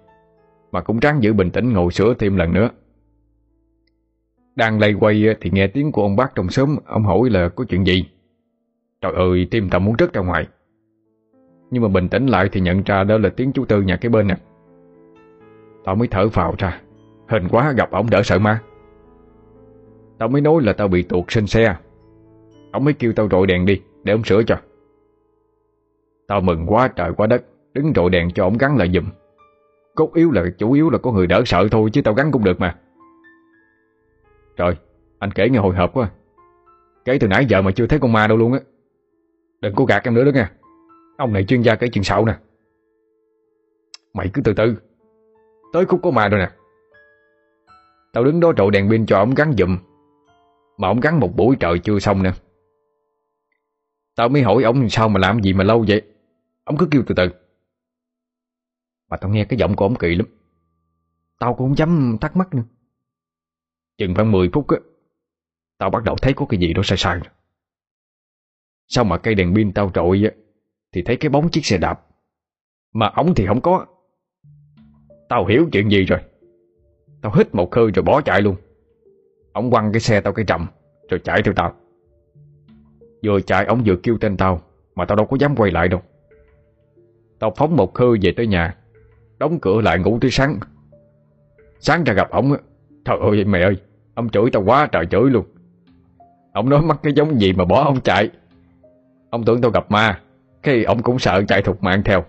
Mà cũng ráng giữ bình tĩnh ngồi sửa thêm lần nữa. Đang lây quay thì nghe tiếng của ông bác trong xóm, Ông hỏi là có chuyện gì? Trời ơi tim tao muốn rớt ra ngoài. Nhưng mà bình tĩnh lại thì nhận ra đó là tiếng chú Tư nhà cái bên nè. Tao mới thở phào ra. Hình quá, gặp ổng đỡ sợ ma. Tao mới nói là tao bị tuột sinh xe. Ông mới kêu tao rọi đèn đi, Để ông sửa cho. Tao mừng quá, trời quá đất. Đứng rọi đèn cho ông gắn lại giùm. Cốt yếu là, chủ yếu là có người đỡ sợ thôi, Chứ tao gắn cũng được mà. Trời, anh kể nghe hồi hộp quá. Kể từ nãy giờ mà chưa thấy con ma đâu luôn á. Đừng có gạt em nữa đó nha Ông này chuyên gia kể chuyện xạo nè. Mày cứ từ từ. Tới khúc có ma rồi nè. Tao đứng đó trộn đèn pin cho ông gắn dùm Mà ông gắn một buổi trời chưa xong nè. Tao mới hỏi ông sao mà làm gì mà lâu vậy? Ông cứ kêu từ từ. Mà tao nghe cái giọng của ông kỳ lắm. Tao cũng không dám thắc mắc nữa. Chừng khoảng 10 phút á, Tao bắt đầu thấy có cái gì đó sai sai. Sao mà cây đèn pin tao trội á Thì thấy cái bóng chiếc xe đạp. Mà ống thì không có. Tao hiểu chuyện gì rồi. Tao hít một hơi rồi bỏ chạy luôn. Ông quăng cái xe tao cái trầm, Rồi chạy theo tao. Vừa chạy, ông vừa kêu tên tao, Mà tao đâu có dám quay lại đâu. Tao phóng một hơi về tới nhà, Đóng cửa lại ngủ tới sáng. Sáng ra gặp ông Trời ơi, mẹ ơi. Ông chửi tao quá trời chửi luôn. Ông nói mắc cái giống gì mà bỏ ông chạy. Ông tưởng tao gặp ma Cái ông cũng sợ chạy thục mạng theo.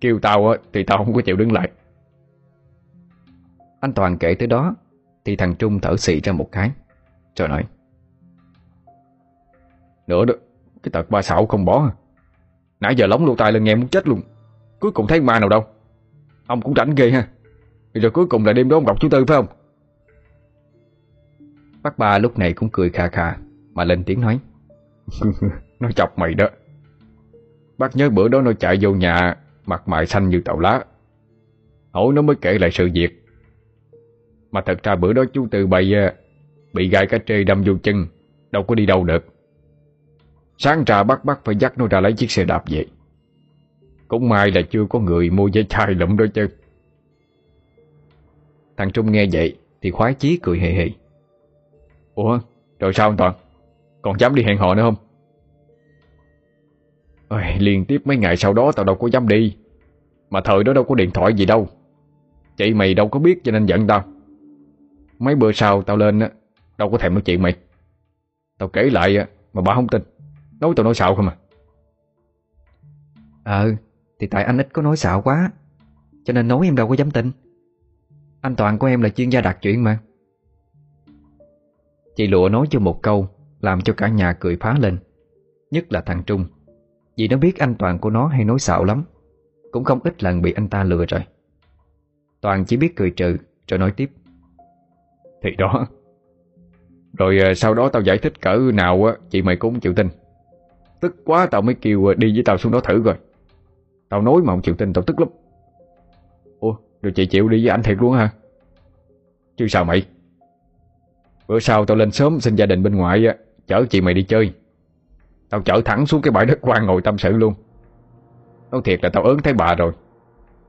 Kêu tao á thì tao không có chịu đứng lại. Anh Toàn kể tới đó Thì thằng Trung thở xị ra một cái. Rồi nói Nữa đó Cái tật ba xạo không bỏ. Nãy giờ lóng lô tai lên nghe muốn chết luôn. Cuối cùng thấy ma nào đâu. Ông cũng rảnh ghê ha. Rồi cuối cùng là đêm đó ông gặp chú Tư phải không Bác ba lúc này cũng cười khà khà, Mà lên tiếng nói, Nó chọc mày đó. Bác nhớ bữa đó nó chạy vô nhà, Mặt mày xanh như tàu lá. Hỏi nó mới kể lại sự việc. Mà thật ra bữa đó chú Từ bày à, Bị gai cá trê đâm vô chân, Đâu có đi đâu được. Sáng ra bác bắt phải dắt nó ra lấy chiếc xe đạp về. Cũng may là chưa có người mua dây chai lụm đó chứ. Thằng Trung nghe vậy Thì khoái chí cười hề hề. Ủa rồi sao anh Toàn Còn dám đi hẹn hò nữa không? Ôi, Liên tiếp mấy ngày sau đó tao đâu có dám đi. Mà thời đó đâu có điện thoại gì đâu. Chị mày đâu có biết cho nên giận tao. Mấy bữa sau tao lên á, Đâu có thèm nói chuyện mày. Tao kể lại mà bà không tin. Nói tao nói xạo không à? Ờ Thì tại anh ít có nói xạo quá Cho nên nói em đâu có dám tin. Anh Toàn của em là chuyên gia đặt chuyện mà. Chị Lụa nói cho một câu, Làm cho cả nhà cười phá lên. Nhất là thằng Trung. Vì nó biết anh Toàn của nó hay nói xạo lắm. Cũng không ít lần bị anh ta lừa rồi. Toàn chỉ biết cười trừ, Rồi nói tiếp. Thì đó. Rồi ờ, sau đó tao giải thích cỡ nào á, Chị mày cũng chịu tin. Tức quá tao mới kêu ờ, đi với tao xuống đó thử rồi Tao nói mà không chịu tin, tao tức lắm. Ủa, rồi chị chịu đi với anh thiệt luôn hả? Chứ sao mày? Bữa sau tao lên sớm xin gia đình bên ngoại Chở chị mày đi chơi. Tao chở thẳng xuống cái bãi đất quan ngồi tâm sự luôn. Nói thiệt là tao ớn thấy bà rồi.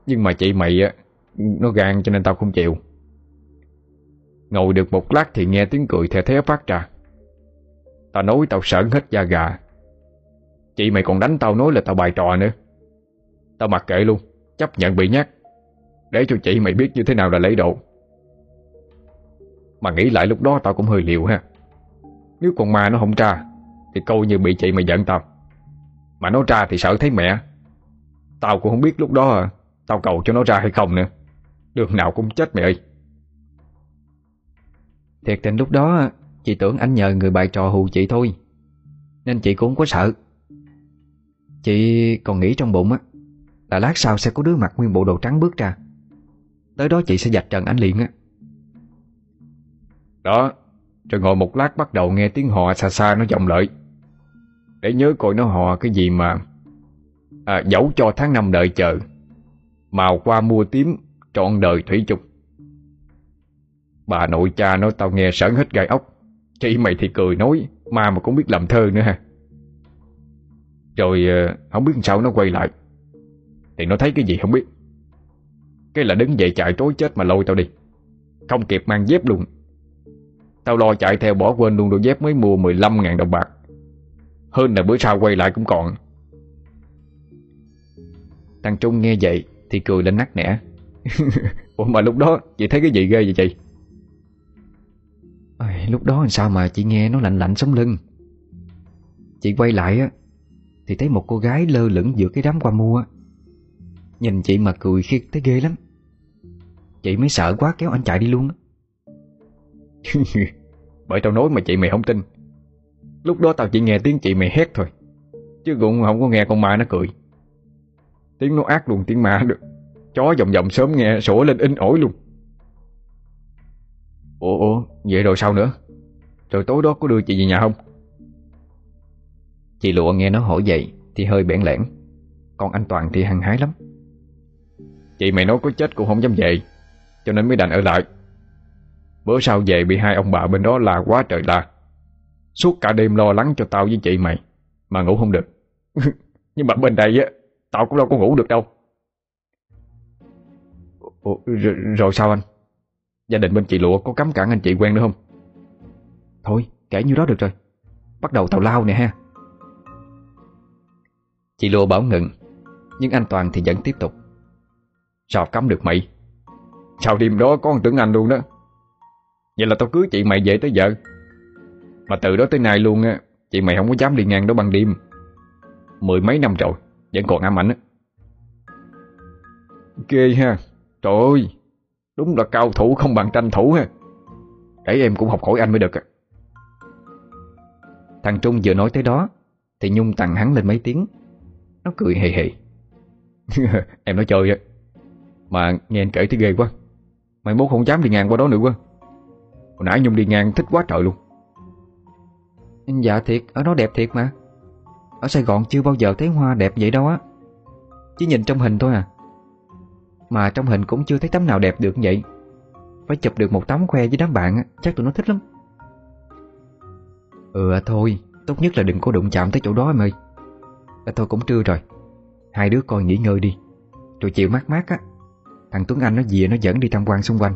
Nhưng mà chị mày á, Nó gan cho nên tao không chịu. Ngồi được một lát thì nghe tiếng cười thè thế phát ra. Tao nói tao sởn hết da gà. Chị mày còn đánh tao nói là tao bài trò nữa. Tao mặc kệ luôn, Chấp nhận bị nhắc Để cho chị mày biết như thế nào là lấy độ mà nghĩ lại lúc đó tao cũng hơi liều ha. Nếu con ma nó không tra Thì coi như bị chị mày giận tao. Mà nó ra thì sợ thấy mẹ. Tao cũng không biết lúc đó à, Tao cầu cho nó ra hay không nữa. Đường nào cũng chết mẹ ơi. Thiệt tình lúc đó à, Chị tưởng anh nhờ người bài trò hù chị thôi. Nên chị cũng không có sợ. Chị còn nghĩ trong bụng á Là lát sau sẽ có đứa mặc nguyên bộ đồ trắng bước ra. Tới đó chị sẽ dạch trần anh liền á. Đó. Rồi ngồi một lát bắt đầu nghe tiếng hò xa xa nó vọng lợi. Để nhớ coi nó hò cái gì mà à, Dẫu cho tháng năm đợi chờ Màu qua mua tím Trọn đời thủy chung. Bà nội cha nói tao nghe sởn hết gai ốc. Chị mày thì cười nói Ma mà cũng biết làm thơ nữa ha. Rồi ờ, không biết sao nó quay lại. Thì nó thấy cái gì không biết. Cái là đứng dậy chạy trối chết mà lôi tao đi. Không kịp mang dép luôn. Tao lo chạy theo bỏ quên luôn đôi dép mới mua 15.000 đồng bạc. Hơn là bữa sau quay lại cũng còn. Thằng Trung nghe vậy Thì cười lên nắc nẻ. Ủa mà lúc đó chị thấy cái gì ghê vậy chị? Ôi, Lúc đó làm sao mà chị nghe nó lạnh lạnh sống lưng? Chị quay lại á Thì thấy một cô gái lơ lửng giữa cái đám qua mua. Nhìn chị mà cười khiết thấy ghê lắm. Chị mới sợ quá kéo anh chạy đi luôn á. Bởi tao nói mà chị mày không tin. Lúc đó tao chỉ nghe tiếng chị mày hét thôi, Chứ cũng không có nghe con ma nó cười. Tiếng nó ác luôn, tiếng ma được. Chó vòng vòng sớm nghe, sủa lên in ổi luôn. Ủa ủa, Vậy rồi sao nữa? Rồi tối đó có đưa chị về nhà không? Chị Lụa nghe nó hỏi vậy Thì hơi bẽn lẽn. Còn anh Toàn thì hăng hái lắm. Chị mày nói có chết cũng không dám về, Cho nên mới đành ở lại. Bữa sau về bị hai ông bà bên đó la quá trời la. Suốt cả đêm lo lắng cho tao với chị mày Mà ngủ không được. Nhưng mà bên đây á Tao cũng đâu có ngủ được đâu. Ủa, rồi, rồi sao anh? Gia đình bên chị Lụa có cấm cản anh chị quen nữa không? Thôi kể như đó được rồi. Bắt đầu tào lao nè ha. Chị Lụa bảo ngừng Nhưng anh Toàn thì vẫn tiếp tục. Sao cấm được mày? Sao đêm đó có con tưởng anh luôn đó? Vậy là tao cưới chị mày về tới giờ. Mà từ đó tới nay luôn á, Chị mày không có dám đi ngang đó ban đêm. Mười mấy năm rồi, Vẫn còn ám ảnh á. Ghê ha. Trời ơi, Đúng là cao thủ không bằng tranh thủ ha. Để em cũng học hỏi anh mới được à. Thằng Trung vừa nói tới đó, Thì Nhung tặng hắn lên mấy tiếng. Nó cười hề hề. Em nói chơi á. Mà nghe anh kể thấy ghê quá. Mày mốt không dám đi ngang qua đó nữa quá. Hồi nãy Nhung đi ngang thích quá trời luôn. Dạ thiệt Ở đó đẹp thiệt mà. Ở Sài Gòn chưa bao giờ thấy hoa đẹp vậy đâu á. Chỉ nhìn trong hình thôi à. Mà trong hình cũng chưa thấy tấm nào đẹp được như vậy. Phải chụp được một tấm khoe với đám bạn Chắc tụi nó thích lắm. Ừ à thôi Tốt nhất là đừng có đụng chạm tới chỗ đó em ơi. À, Thôi cũng trưa rồi. Hai đứa coi nghỉ ngơi đi. Rồi chiều mát mát á. Thằng Tuấn Anh nó về nó dẫn đi tham quan xung quanh.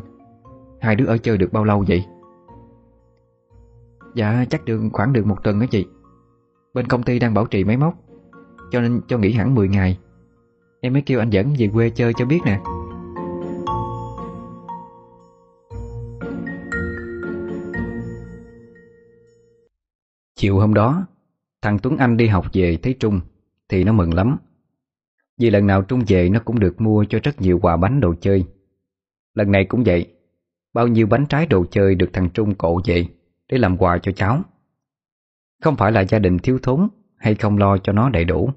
Hai đứa ở chơi được bao lâu vậy? Dạ chắc được khoảng được một tuần đó chị. Bên công ty đang bảo trì máy móc, Cho nên cho nghỉ hẳn 10 ngày. Em mới kêu anh dẫn về quê chơi cho biết nè. Chiều hôm đó, Thằng Tuấn Anh đi học về thấy Trung, Thì nó mừng lắm. Vì lần nào Trung về nó cũng được mua cho rất nhiều quà bánh đồ chơi. Lần này cũng vậy Bao nhiêu bánh trái đồ chơi được thằng Trung cổ về Để làm quà cho cháu? Không phải là gia đình thiếu thốn Hay không lo cho nó đầy đủ,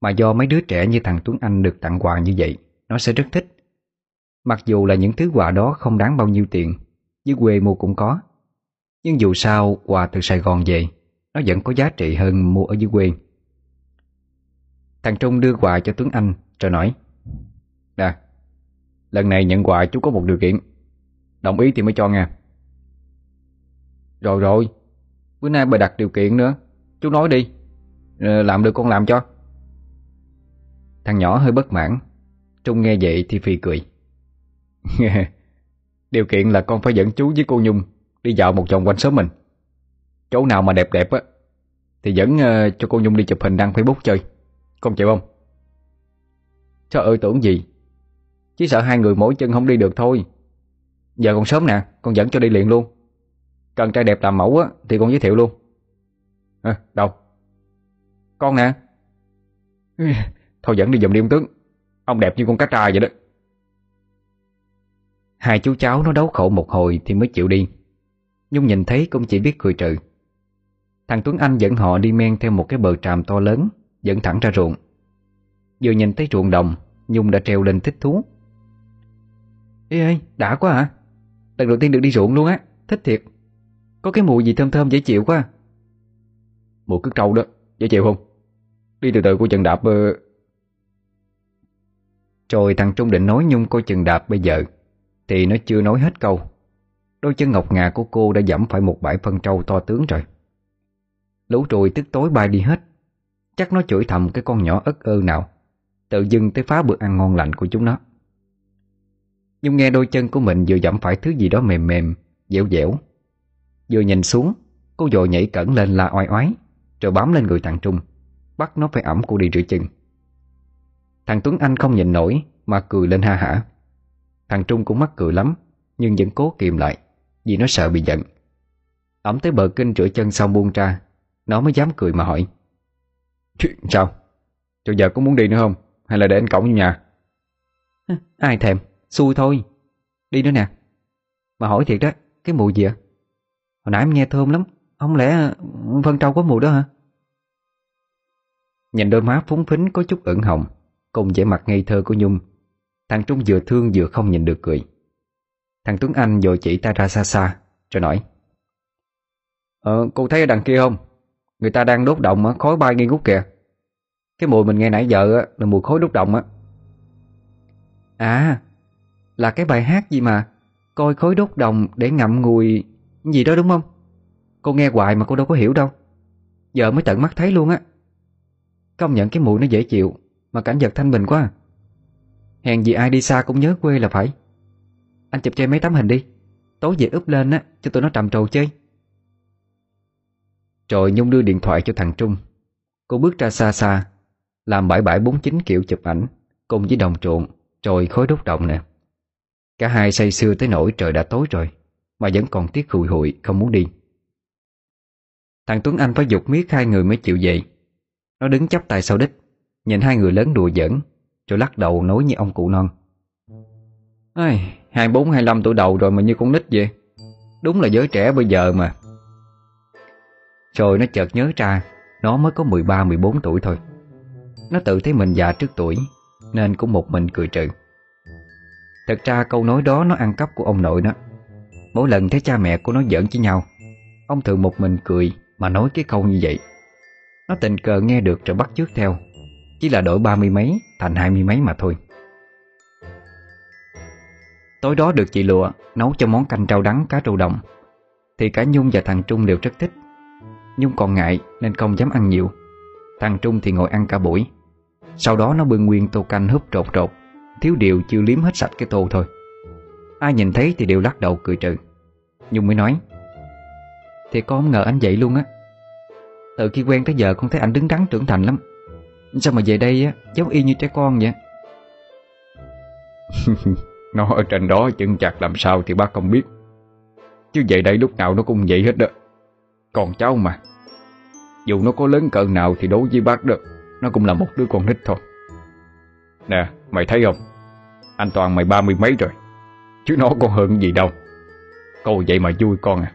Mà do mấy đứa trẻ như thằng Tuấn Anh được tặng quà như vậy, Nó sẽ rất thích. Mặc dù là những thứ quà đó không đáng bao nhiêu tiền, Dưới quê mua cũng có. Nhưng dù sao, quà từ Sài Gòn về, Nó vẫn có giá trị hơn mua ở dưới quê. Thằng Trung đưa quà cho Tuấn Anh, Rồi nói, Nè, Lần này nhận quà chú có một điều kiện. Đồng ý thì mới cho nghe. Rồi rồi. Bữa nay bà đặt điều kiện nữa. Chú nói đi. Ờ, làm được con làm cho. Thằng nhỏ hơi bất mãn. Trung nghe vậy thì phi cười. Điều kiện là con phải dẫn chú với cô Nhung Đi dạo một vòng quanh xóm mình. Chỗ nào mà đẹp đẹp á Thì dẫn uh, cho cô Nhung đi chụp hình đăng Facebook chơi. Con chịu không? Trời ơi tưởng gì. Chỉ sợ hai người mỗi chân không đi được thôi. Giờ còn sớm nè Con dẫn cho đi liền luôn. Cần trai đẹp làm mẫu á Thì con giới thiệu luôn. À, Đâu? Con nè. Thôi dẫn đi dùm đi ông tướng Ông đẹp như con cá tra vậy đó. Hai chú cháu nó đấu khẩu một hồi Thì mới chịu đi. Nhung nhìn thấy cũng chỉ biết cười trừ. Thằng Tuấn Anh dẫn họ đi men theo một cái bờ tràm to lớn Dẫn thẳng ra ruộng. Vừa nhìn thấy ruộng đồng Nhung đã treo lên thích thú. Ê ê, đã quá hả? Lần đầu tiên được đi ruộng luôn á. Thích thiệt. Có cái mùi gì thơm thơm dễ chịu quá. Mùi cứt trâu đó, dễ chịu không? Đi từ từ cô chừng đạp uh... Rồi thằng Trung định nói Nhung coi chừng đạp bây giờ Thì nó chưa nói hết câu. Đôi chân ngọc ngà của cô đã dẫm phải một bãi phân trâu to tướng rồi. Lũ trùi tức tối bay đi hết. Chắc nó chửi thầm cái con nhỏ ất ơ nào Tự dưng tới phá bữa ăn ngon lành của chúng nó. Nhung nghe đôi chân của mình vừa dẫm phải thứ gì đó mềm mềm, Dẻo dẻo. Vừa nhìn xuống, Cô dội nhảy cẩn lên la oai oái, Rồi bám lên người thằng Trung, Bắt nó phải ẩm cô đi rửa chân. Thằng Tuấn Anh không nhìn nổi Mà cười lên ha hả. Thằng Trung cũng mắc cười lắm, Nhưng vẫn cố kìm lại, Vì nó sợ bị giận. Ẩm tới bờ kinh rửa chân xong buông ra, Nó mới dám cười mà hỏi. Chuyện sao? Rồi giờ có muốn đi nữa không? Hay là để anh cổng vô nhà? Ai thèm? Xui thôi. Đi nữa nè. Mà hỏi thiệt đó, Cái mùi gì ạ? Hồi nãy em nghe thơm lắm. Không lẽ ừ, phân trâu có mùi đó hả? Nhìn đôi má phúng phính có chút ửng hồng, Cùng vẻ mặt ngây thơ của Nhung. Thằng Trung vừa thương vừa không nhìn được cười. Thằng Tuấn Anh vội chỉ ta ra xa xa, Rồi nói. Ờ cô thấy ở đằng kia không? Người ta đang đốt đồng khói bay nghi ngút kìa. Cái mùi mình nghe nãy giờ là mùi khói đốt động á. À là cái bài hát gì mà Coi khói đốt đồng để ngậm ngùi Gì đó đúng không? Cô nghe hoài mà cô đâu có hiểu đâu. Giờ mới tận mắt thấy luôn á. Công nhận cái mùi nó dễ chịu, Mà cảnh vật thanh bình quá à. Hèn gì ai đi xa cũng nhớ quê là phải. Anh chụp cho em mấy tấm hình đi. Tối về úp lên á, Cho tụi nó trầm trồ chơi. Rồi Nhung đưa điện thoại cho thằng Trung. Cô bước ra xa xa, Làm bãi bãi 49 kiểu chụp ảnh Cùng với đồng trộn Rồi khối đốt động nè. Cả hai say sưa tới nỗi trời đã tối rồi Mà vẫn còn tiếc hùi hụi không muốn đi. Thằng Tuấn Anh phải dục miết hai người mới chịu về Nó đứng chắp tay sau đích Nhìn hai người lớn đùa giỡn Rồi lắc đầu nói như ông cụ non. Ai, 24, 25 tuổi đầu rồi mà như con nít vậy? Đúng là giới trẻ bây giờ mà. Rồi nó chợt nhớ ra Nó mới có 13, 14 tuổi thôi. Nó tự thấy mình già trước tuổi Nên cũng một mình cười trừ. Thật ra câu nói đó nó ăn cắp của ông nội nó Mỗi lần thấy cha mẹ của nó giỡn với nhau, Ông thường một mình cười Mà nói cái câu như vậy. Nó tình cờ nghe được rồi bắt chước theo. Chỉ là đổi ba mươi mấy Thành hai mươi mấy mà thôi. Tối đó được chị Lụa nấu cho món canh rau đắng cá trâu đồng. Thì cả Nhung và thằng Trung đều rất thích. Nhung còn ngại nên không dám ăn nhiều. Thằng Trung thì ngồi ăn cả buổi. Sau đó nó bưng nguyên tô canh húp trột trột Thiếu điều chưa liếm hết sạch cái tô thôi. Ai nhìn thấy thì đều lắc đầu cười trừ. Nhung mới nói, Thì con không ngờ anh vậy luôn á. Từ khi quen tới giờ con thấy anh đứng đắn trưởng thành lắm. Sao mà về đây á, Giống y như trẻ con vậy? Nó ở trên đó chân chặt làm sao thì bác không biết. Chứ về đây lúc nào nó cũng vậy hết đó. Còn cháu mà. Dù nó có lớn cỡ nào thì đối với bác đó, Nó cũng là một đứa con nít thôi. Nè, mày thấy không? Anh Toàn mày ba mươi mấy rồi. Chứ nó còn hơn gì đâu. Câu vậy mà vui con à.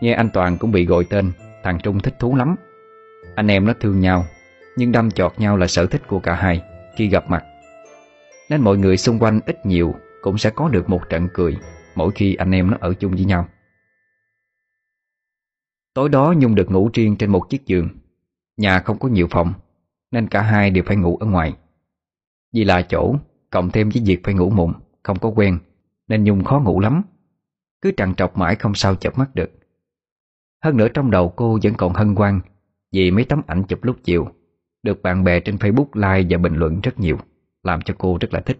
Nghe anh Toàn cũng bị gọi tên, Thằng Trung thích thú lắm. Anh em nó thương nhau, Nhưng đâm chọt nhau là sở thích của cả hai Khi gặp mặt. Nên mọi người xung quanh ít nhiều Cũng sẽ có được một trận cười Mỗi khi anh em nó ở chung với nhau. Tối đó Nhung được ngủ riêng trên một chiếc giường. Nhà không có nhiều phòng, Nên cả hai đều phải ngủ ở ngoài. Vì là chỗ, Cộng thêm với việc phải ngủ mụn Không có quen, Nên Nhung khó ngủ lắm. Cứ trằn trọc mãi không sao chợp mắt được. Hơn nữa trong đầu cô vẫn còn hân hoan Vì mấy tấm ảnh chụp lúc chiều, Được bạn bè trên Facebook like và bình luận rất nhiều, Làm cho cô rất là thích.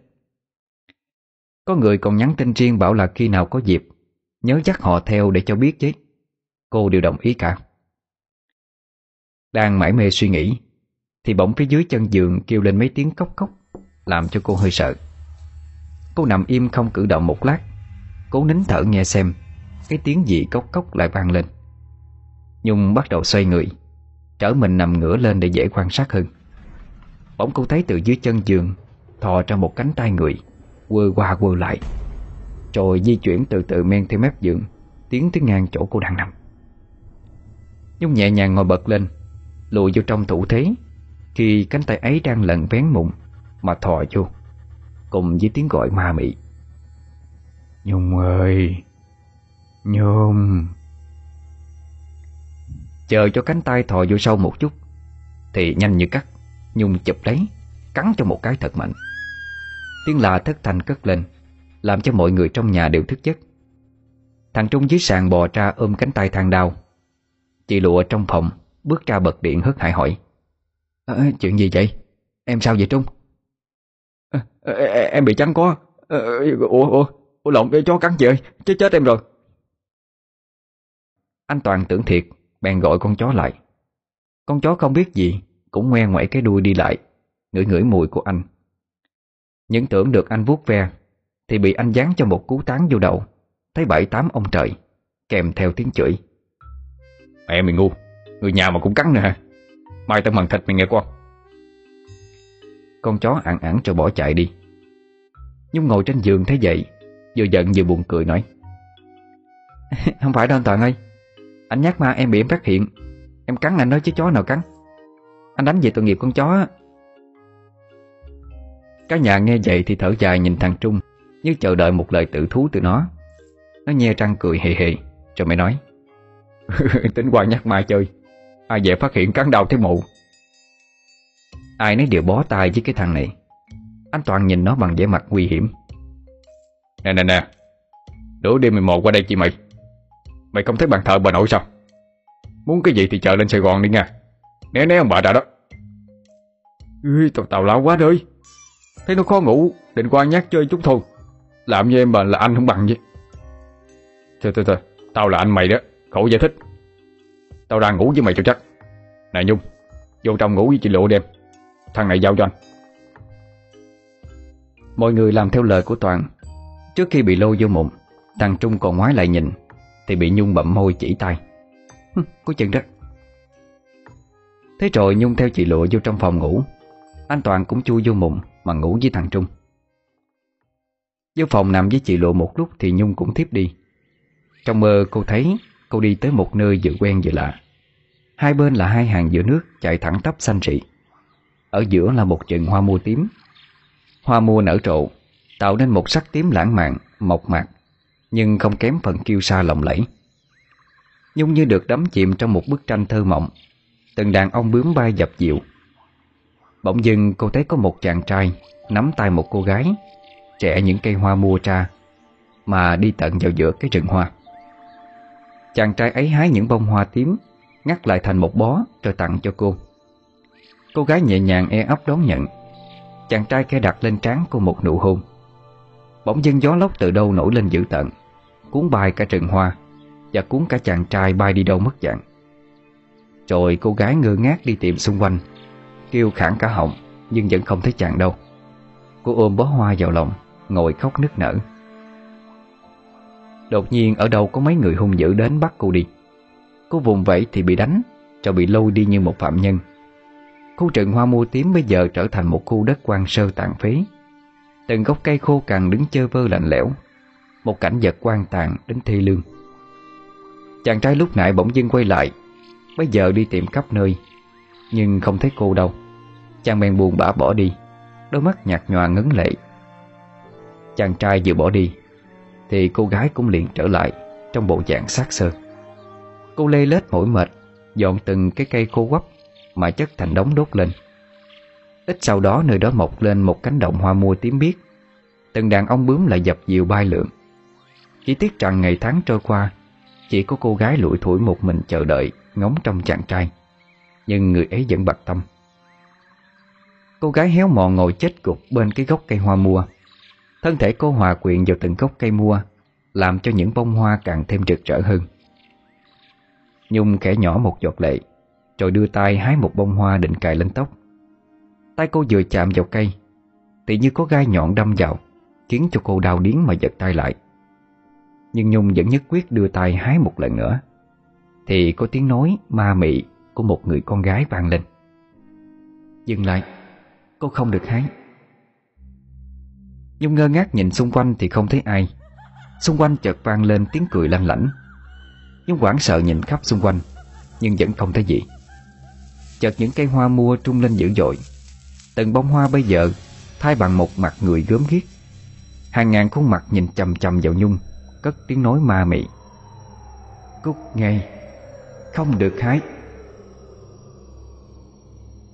Có người còn nhắn tin riêng bảo là khi nào có dịp, Nhớ dắt họ theo để cho biết chứ. Cô đều đồng ý cả. Đang mải mê suy nghĩ, Thì bỗng phía dưới chân giường kêu lên mấy tiếng cốc cốc làm cho cô hơi sợ. Cô nằm im không cử động một lát. Cố nín thở nghe xem, Cái tiếng gì cốc cốc lại vang lên. Nhung bắt đầu xoay người, Trở mình nằm ngửa lên để dễ quan sát hơn. Bỗng cô thấy từ dưới chân giường, Thò ra một cánh tay người, Quơ qua quơ lại. Rồi di chuyển từ từ men theo mép giường, Tiến tới ngang chỗ cô đang nằm. Nhung nhẹ nhàng ngồi bật lên, Lùi vô trong thủ thế. Khi cánh tay ấy đang lận vén mụn mà thò vô Cùng với tiếng gọi ma mị. Nhung ơi Nhung. Chờ cho cánh tay thò vô sâu một chút Thì nhanh như cắt Nhung chụp lấy Cắn cho một cái thật mạnh. Tiếng lạ thất thanh cất lên Làm cho mọi người trong nhà đều thức giấc. Thằng Trung dưới sàn bò ra ôm cánh tay thang đau. Chị lụa trong phòng Bước ra bật điện hớt hải hỏi. À, Chuyện gì vậy? Em sao vậy Trung? À, em bị chắn có. Ủa, ủa, ủa lộn, chó cắn chị ơi Chết chết em rồi. Anh Toàn tưởng thiệt Bèn gọi con chó lại. Con chó không biết gì Cũng ngoe ngoẩy cái đuôi đi lại Ngửi ngửi mùi của anh. Những tưởng được anh vuốt ve Thì bị anh dán cho một cú tán vô đầu. Thấy bảy tám ông trời Kèm theo tiếng chửi. Mẹ mày ngu Người nhà mà cũng cắn nữa hả? Mai tao mần thịt mày nghe con. Con chó ẳng ẳng rồi bỏ chạy đi. Nhung ngồi trên giường thấy vậy, Vừa giận vừa buồn cười nói, Không phải đâu anh Toàn ơi, Anh nhắc ma em bị em phát hiện, Em cắn anh nói chứ chó nào cắn. Anh đánh về tội nghiệp con chó Cả nhà nghe vậy thì thở dài nhìn thằng Trung, Như chờ đợi một lời tự thú từ nó. Nó nhe răng cười hề hề, Rồi mới nói, Tính qua nhắc ma chơi, Ai dễ phát hiện cắn đầu thấy mụ. Ai nấy đều bó tay với cái thằng này. Anh Toàn nhìn nó bằng vẻ mặt nguy hiểm. Nè nè nè. Đứa đêm 11 qua đây chị mày. Mày không thấy bàn thờ bà nội sao? Muốn cái gì thì chờ lên Sài Gòn đi nha. Né né ông bà đã đó. Ui, tao tào lao quá đời Thấy nó khó ngủ Định qua nhát chơi chút thôi. Làm như em bà là anh không bằng vậy. Thôi thôi thôi. Tao là anh mày đó. Khổ giải thích. Tao đang ngủ với mày cho chắc. Nè Nhung Vô trong ngủ với chị Lộ đêm. Thằng này giao cho anh. Mọi người làm theo lời của Toàn. Trước khi bị lôi vô mụn Thằng Trung còn ngoái lại nhìn, Thì bị Nhung bậm môi chỉ tay. Có chừng đó. Thế rồi Nhung theo chị Lụa vô trong phòng ngủ. Anh Toàn cũng chui vô mụn Mà ngủ với thằng Trung. Vô phòng nằm với chị Lụa một lúc Thì Nhung cũng tiếp đi. Trong mơ cô thấy Cô đi tới một nơi vừa quen vừa lạ. Hai bên là hai hàng giữa nước chạy thẳng tắp xanh rị. Ở giữa là một chừng hoa mua tím. Hoa mua nở rộ Tạo nên một sắc tím lãng mạn, mộc mạc Nhưng không kém phần kiêu sa lộng lẫy. Nhung như được đắm chìm trong một bức tranh thơ mộng Từng đàn ông bướm bay dập dịu. Bỗng dưng cô thấy có một chàng trai Nắm tay một cô gái Trẻ những cây hoa mua ra Mà đi tận vào giữa cái rừng hoa. Chàng trai ấy hái những bông hoa tím Ngắt lại thành một bó Rồi tặng cho cô. Cô gái nhẹ nhàng e ấp đón nhận. Chàng trai khẽ đặt lên trán cô một nụ hôn. Bỗng dưng gió lốc từ đâu nổi lên dữ tận Cuốn bay cả rừng hoa Và cuốn cả chàng trai bay đi đâu mất dạng. Rồi cô gái ngơ ngác đi tìm xung quanh, Kêu khản cả họng Nhưng vẫn không thấy chàng đâu. Cô ôm bó hoa vào lòng, Ngồi khóc nức nở. Đột nhiên ở đâu có mấy người hung dữ đến bắt cô đi. Cô vùng vẫy thì bị đánh Rồi bị lôi đi như một phạm nhân. Khu rừng hoa mua tím bây giờ trở thành một khu đất quan sơ tàn phế. Từng gốc cây khô cằn đứng chơ vơ lạnh lẽo. Một cảnh vật quan tàn đến thi lương. Chàng trai lúc nãy bỗng dưng quay lại. Bây giờ đi tìm khắp nơi, Nhưng không thấy cô đâu. Chàng bèn buồn bã bỏ đi. Đôi mắt nhạt nhòa ngấn lệ. Chàng trai vừa bỏ đi, Thì cô gái cũng liền trở lại Trong bộ dạng xác sơ. Cô lê lết mỏi mệt, Dọn từng cái cây khô quắp mà chất thành đống đốt lên. Ít sau đó nơi đó mọc lên một cánh đồng hoa mua tím biếc. Từng đàn ong bướm lại dập dìu bay lượn. Chỉ tiếc rằng ngày tháng trôi qua, Chỉ có cô gái lủi thủi một mình chờ đợi, Ngóng trong chàng trai. Nhưng người ấy vẫn bạc tâm. Cô gái héo mòn ngồi chết gục bên cái gốc cây hoa mua. Thân thể cô hòa quyện vào từng gốc cây mua, Làm cho những bông hoa càng thêm rực rỡ hơn. Nhung khẽ nhỏ một giọt lệ rồi đưa tay hái một bông hoa định cài lên tóc. Tay cô vừa chạm vào cây, Thì như có gai nhọn đâm vào, Khiến cho cô đau điếng mà giật tay lại. Nhưng Nhung vẫn nhất quyết đưa tay hái một lần nữa. Thì có tiếng nói ma mị Của một người con gái vang lên. Dừng lại, Cô không được hái. Nhung ngơ ngác nhìn xung quanh thì không thấy ai. Xung quanh chợt vang lên tiếng cười lanh lảnh. Nhung hoảng sợ nhìn khắp xung quanh, Nhưng vẫn không thấy gì. Chợt những cây hoa mua trung lên dữ dội. Từng bông hoa bây giờ, Thay bằng một mặt người gớm ghiếc. Hàng ngàn khuôn mặt nhìn chầm chầm vào Nhung, Cất tiếng nói ma mị. Cúc ngay Không được hái.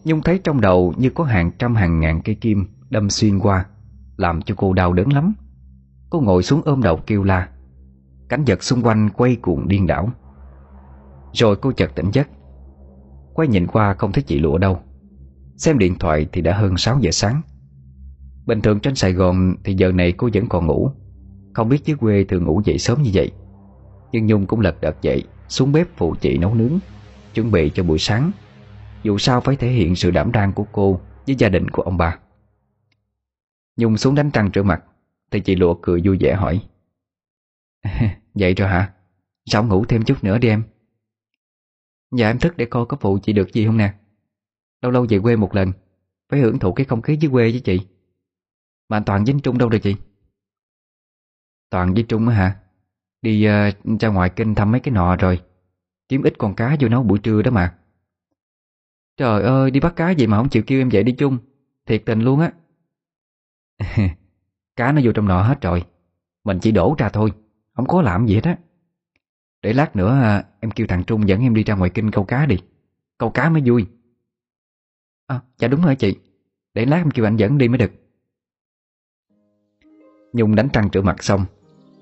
Nhung thấy trong đầu như có hàng trăm hàng ngàn cây kim Đâm xuyên qua, Làm cho cô đau đớn lắm. Cô ngồi xuống ôm đầu kêu la. Cảnh vật xung quanh quay cuồng điên đảo. Rồi cô chợt tỉnh giấc. Quay nhìn qua không thấy chị Lụa đâu. Xem điện thoại thì đã hơn 6 giờ sáng. Bình thường trên Sài Gòn Thì giờ này cô vẫn còn ngủ. Không biết dưới quê thường ngủ dậy sớm như vậy. Nhưng Nhung cũng lật đật dậy, Xuống bếp phụ chị nấu nướng, Chuẩn bị cho buổi sáng. Dù sao phải thể hiện sự đảm đang của cô Với gia đình của ông bà. Nhung xuống đánh răng rửa mặt, Thì chị Lụa cười vui vẻ hỏi. Vậy rồi hả? Sao ngủ thêm chút nữa đi em? Dạ em thức để coi có phụ chị được gì không nè. Lâu lâu về quê một lần Phải hưởng thụ cái không khí dưới quê với chị. Mà anh Toàn với Trung đâu rồi chị? Toàn với Trung á hả? Đi uh, ra ngoài kinh thăm mấy cái nọ rồi Kiếm ít con cá vô nấu buổi trưa đó mà. Trời ơi đi bắt cá gì mà không chịu kêu em dậy đi chung Thiệt tình luôn á. Cá nó vô trong nọ hết rồi Mình chỉ đổ ra thôi Không có làm gì hết á. Để lát nữa à, em kêu thằng Trung dẫn em đi ra ngoài kinh câu cá đi. Câu cá mới vui. À dạ đúng rồi chị. Để lát em kêu anh dẫn đi mới được. Nhung đánh trăng rửa mặt xong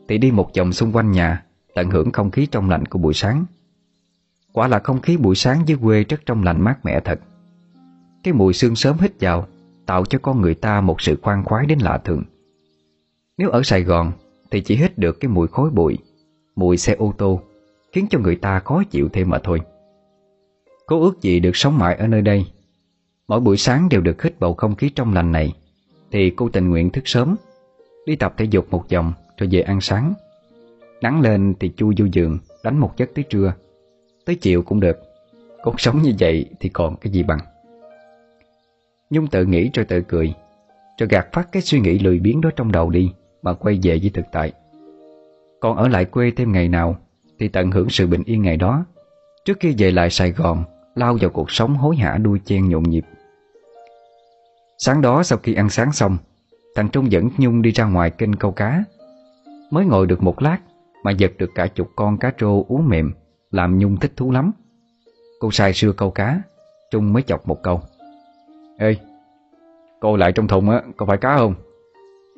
Thì đi một vòng xung quanh nhà Tận hưởng không khí trong lạnh của buổi sáng. Quả là không khí buổi sáng dưới quê rất trong lành mát mẻ thật. Cái mùi sương sớm hít vào Tạo cho con người ta một sự khoan khoái đến lạ thường. Nếu ở Sài Gòn Thì chỉ hít được cái mùi khói bụi Mùi xe ô tô, Khiến cho người ta khó chịu thêm mà thôi. Cố ước gì được sống mãi ở nơi đây. Mỗi buổi sáng đều được hít bầu không khí trong lành này, Thì cô tình nguyện thức sớm, Đi tập thể dục một vòng Rồi về ăn sáng. Nắng lên thì chui vô giường Đánh một giấc tới trưa. Tới chiều cũng được, Cuộc sống như vậy thì còn cái gì bằng. Nhung tự nghĩ rồi tự cười, Rồi gạt phát cái suy nghĩ lười biếng đó trong đầu đi, Mà quay về với thực tại. Còn ở lại quê thêm ngày nào Thì tận hưởng sự bình yên ngày đó. Trước khi về lại Sài Gòn Lao vào cuộc sống hối hả đuôi chen nhộn nhịp. Sáng đó sau khi ăn sáng xong Thằng Trung dẫn Nhung đi ra ngoài kênh câu cá. Mới ngồi được một lát Mà giật được cả chục con cá trô uống mềm Làm Nhung thích thú lắm. Cô sai sưa câu cá Trung mới chọc một câu. Ê Cô lại trong thùng á, có phải cá không?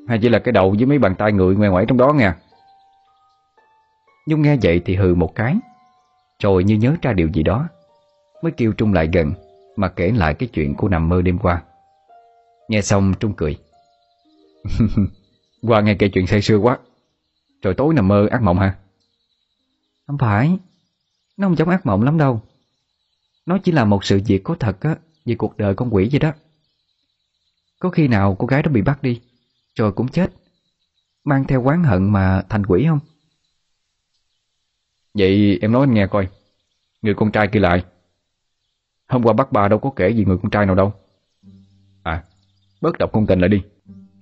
Hay chỉ là cái đầu với mấy bàn tay người ngoe ngoài trong đó nha Nhung nghe vậy thì hừ một cái. Rồi như nhớ ra điều gì đó, Mới kêu Trung lại gần, Mà kể lại cái chuyện cô nằm mơ đêm qua. Nghe xong Trung cười. cười Qua nghe kể chuyện say sưa quá. Rồi tối nằm mơ ác mộng ha. Không phải. Nó không giống ác mộng lắm đâu. Nó chỉ là một sự việc có thật á Về cuộc đời con quỷ vậy đó. Có khi nào cô gái đó bị bắt đi, Rồi cũng chết. Mang theo quán hận mà thành quỷ không? Vậy em nói anh nghe coi. Người con trai kia lại. Hôm qua bắt bà đâu có kể gì người con trai nào đâu. À Bớt đọc công tình lại đi.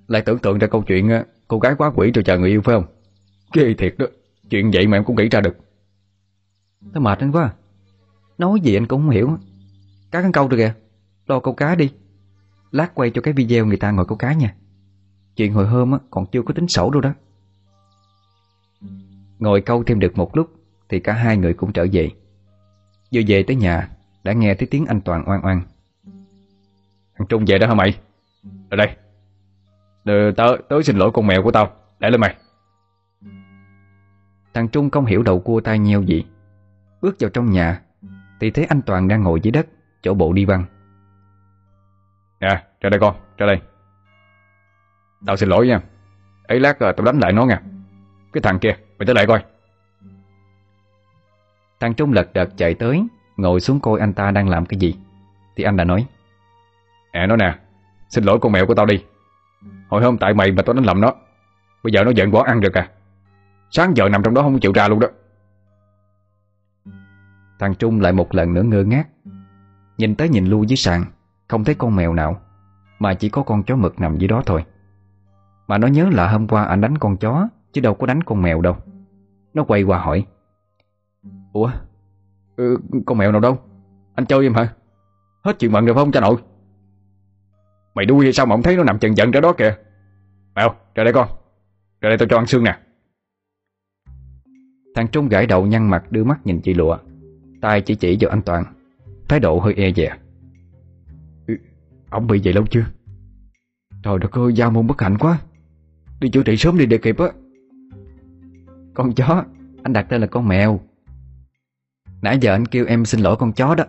Lại tưởng tượng ra câu chuyện Cô gái quá quỷ rồi chờ người yêu phải không? Ghê thiệt đó. Chuyện vậy mà em cũng nghĩ ra được. Tôi mệt anh quá à. Nói gì anh cũng không hiểu. Cá ăn câu rồi kìa. Lo câu cá đi. Lát quay cho cái video người ta ngồi câu cá nha. Chuyện hồi hôm còn chưa có tính sổ đâu đó. Ngồi câu thêm được một lúc. Thì cả hai người cũng trở về. Vừa về tới nhà Đã nghe thấy tiếng anh Toàn oan oan Thằng Trung về đó hả mày? Ở đây. Đờ, tớ, tớ xin lỗi con mèo của tao. Để lên mày. Thằng Trung không hiểu đầu cua tai nheo gì. Bước vào trong nhà Thì thấy anh Toàn đang ngồi dưới đất Chỗ bộ đi băng Nè ra đây con ra đây. Tao xin lỗi nha. Ấy lát tao đánh lại nó nha. Cái thằng kia mày tới lại coi Thằng Trung lật đật chạy tới Ngồi xuống coi anh ta đang làm cái gì. Thì anh đã nói Nè nó nè Xin lỗi con mèo của tao đi. Hồi hôm tại mày mà tao đánh lầm nó Bây giờ nó giận bỏ ăn được à. Sáng giờ nằm trong đó không chịu ra luôn đó. Thằng Trung lại một lần nữa ngơ ngác Nhìn tới nhìn lui dưới sàn Không thấy con mèo nào Mà chỉ có con chó mực nằm dưới đó thôi. Mà nó nhớ là hôm qua anh đánh con chó Chứ đâu có đánh con mèo đâu. Nó quay qua hỏi Ủa? Ừ, Con mèo nào đâu? Anh chơi em hả? Hết chuyện mận rồi phải không cha nội? Mày đuôi hay sao mà không thấy nó nằm chần chần ra đó kìa? Mèo ra đây con. Ra đây tao cho ăn xương nè. Thằng Trung gãi đầu nhăn mặt đưa mắt nhìn chị lụa. Tay chỉ chỉ vào anh Toàn. Thái độ hơi e dè. Ừ, Ông bị vậy lâu chưa? Trời đất ơi giao môn bất hạnh quá. Đi chữa trị sớm đi để kịp á. Con chó Anh đặt tên là con mèo. Nãy giờ anh kêu em xin lỗi con chó đó.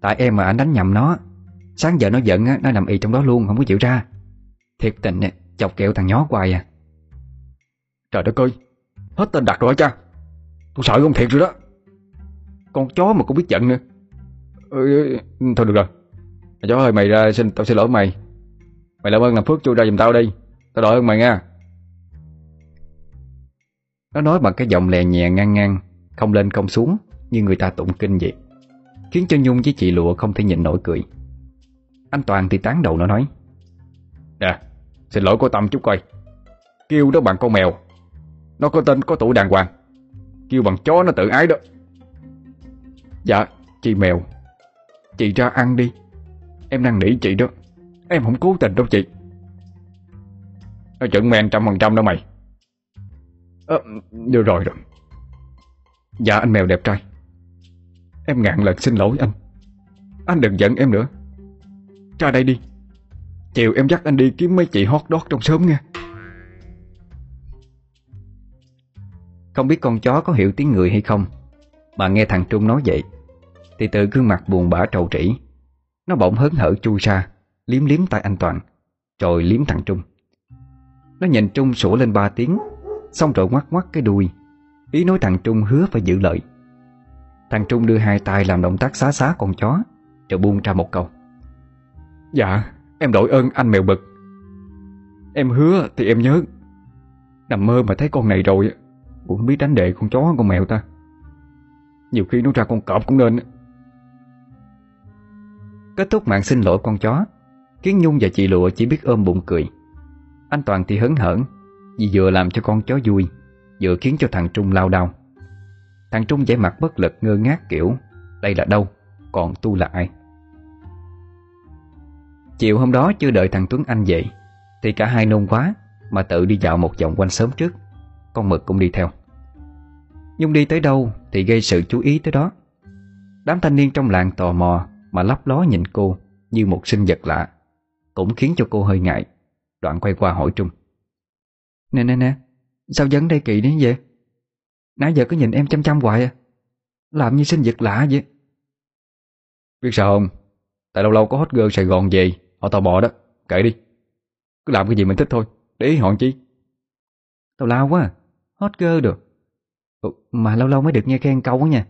Tại em mà anh đánh nhầm nó Sáng giờ nó giận á, nó nằm y trong đó luôn Không có chịu ra. Thiệt tình chọc kẹo thằng nhó hoài à. Trời đất ơi Hết tên đặt rồi cha. Tôi sợ không thiệt rồi đó. Con chó mà cũng biết giận nữa. Ừ, Thôi được rồi. Chó ơi mày ra xin tao xin lỗi mày. Mày làm ơn làm phước chui ra giùm tao đi Tao đợi ơn mày nha. Nó nói bằng cái giọng lè nhẹ ngang ngang Không lên không xuống. Như người ta tụng kinh vậy. Khiến cho Nhung với chị Lụa không thể nhịn nổi cười. Anh Toàn thì tán đầu nó nói Nè Xin lỗi cô Tâm chút coi. Kêu đó bằng con mèo. Nó có tên có tuổi đàng hoàng. Kêu bằng chó nó tự ái đó. Dạ chị mèo. Chị ra ăn đi. Em đang nỉ chị đó. Em không cố tình đâu chị. Nó chuẩn men trăm phần trăm đó mày. À, Được rồi rồi Dạ anh mèo đẹp trai Em ngàn lần xin lỗi anh. Anh đừng giận em nữa. Ra đây đi. Chiều em dắt anh đi kiếm mấy chị hot dog trong sớm nha Không biết con chó có hiểu tiếng người hay không. Mà nghe thằng Trung nói vậy, Thì tự gương mặt buồn bã trầu trĩ, Nó bỗng hớn hở chui ra, Liếm liếm tay anh Toàn, Rồi liếm thằng Trung. Nó nhìn Trung sủa lên ba tiếng, Xong rồi ngoắt ngoắt cái đuôi. Ý nói thằng Trung hứa phải giữ lợi Thằng Trung đưa hai tay làm động tác xá xá con chó Rồi buông ra một câu. Dạ Em đổi ơn anh mèo bực. Em hứa thì em nhớ. Nằm mơ mà thấy con này rồi Cũng biết đánh đệ con chó con mèo ta. Nhiều khi nó ra con cọp cũng nên. Kết thúc mạng xin lỗi con chó Khiến Nhung và chị Lụa chỉ biết ôm bụng cười. Anh Toàn thì hớn hởn Vì vừa làm cho con chó vui Vừa khiến cho thằng Trung lao đau Thằng Trung vẻ mặt bất lực, ngơ ngác kiểu, Đây là đâu? Còn tu là ai? Chiều hôm đó chưa đợi thằng Tuấn Anh dậy Thì cả hai nôn quá Mà tự đi dạo một vòng quanh sớm trước. Con mực cũng đi theo. Nhung đi tới đâu thì gây sự chú ý tới đó. Đám thanh niên trong làng tò mò Mà lấp ló nhìn cô Như một sinh vật lạ, Cũng khiến cho cô hơi ngại. Đoạn quay qua hỏi Trung. Nè nè nè, Sao vấn đây kỳ đến vậy? Nãy giờ cứ nhìn em chăm chăm hoài à. Làm như sinh vật lạ vậy. Biết sao không? Tại lâu lâu có hot girl Sài Gòn về Họ tò mò đó. Kệ đi. Cứ làm cái gì mình thích thôi. Để ý họ chi. Tào lao quá à. Hot girl được ừ, Mà lâu lâu mới được nghe khen câu quá nha.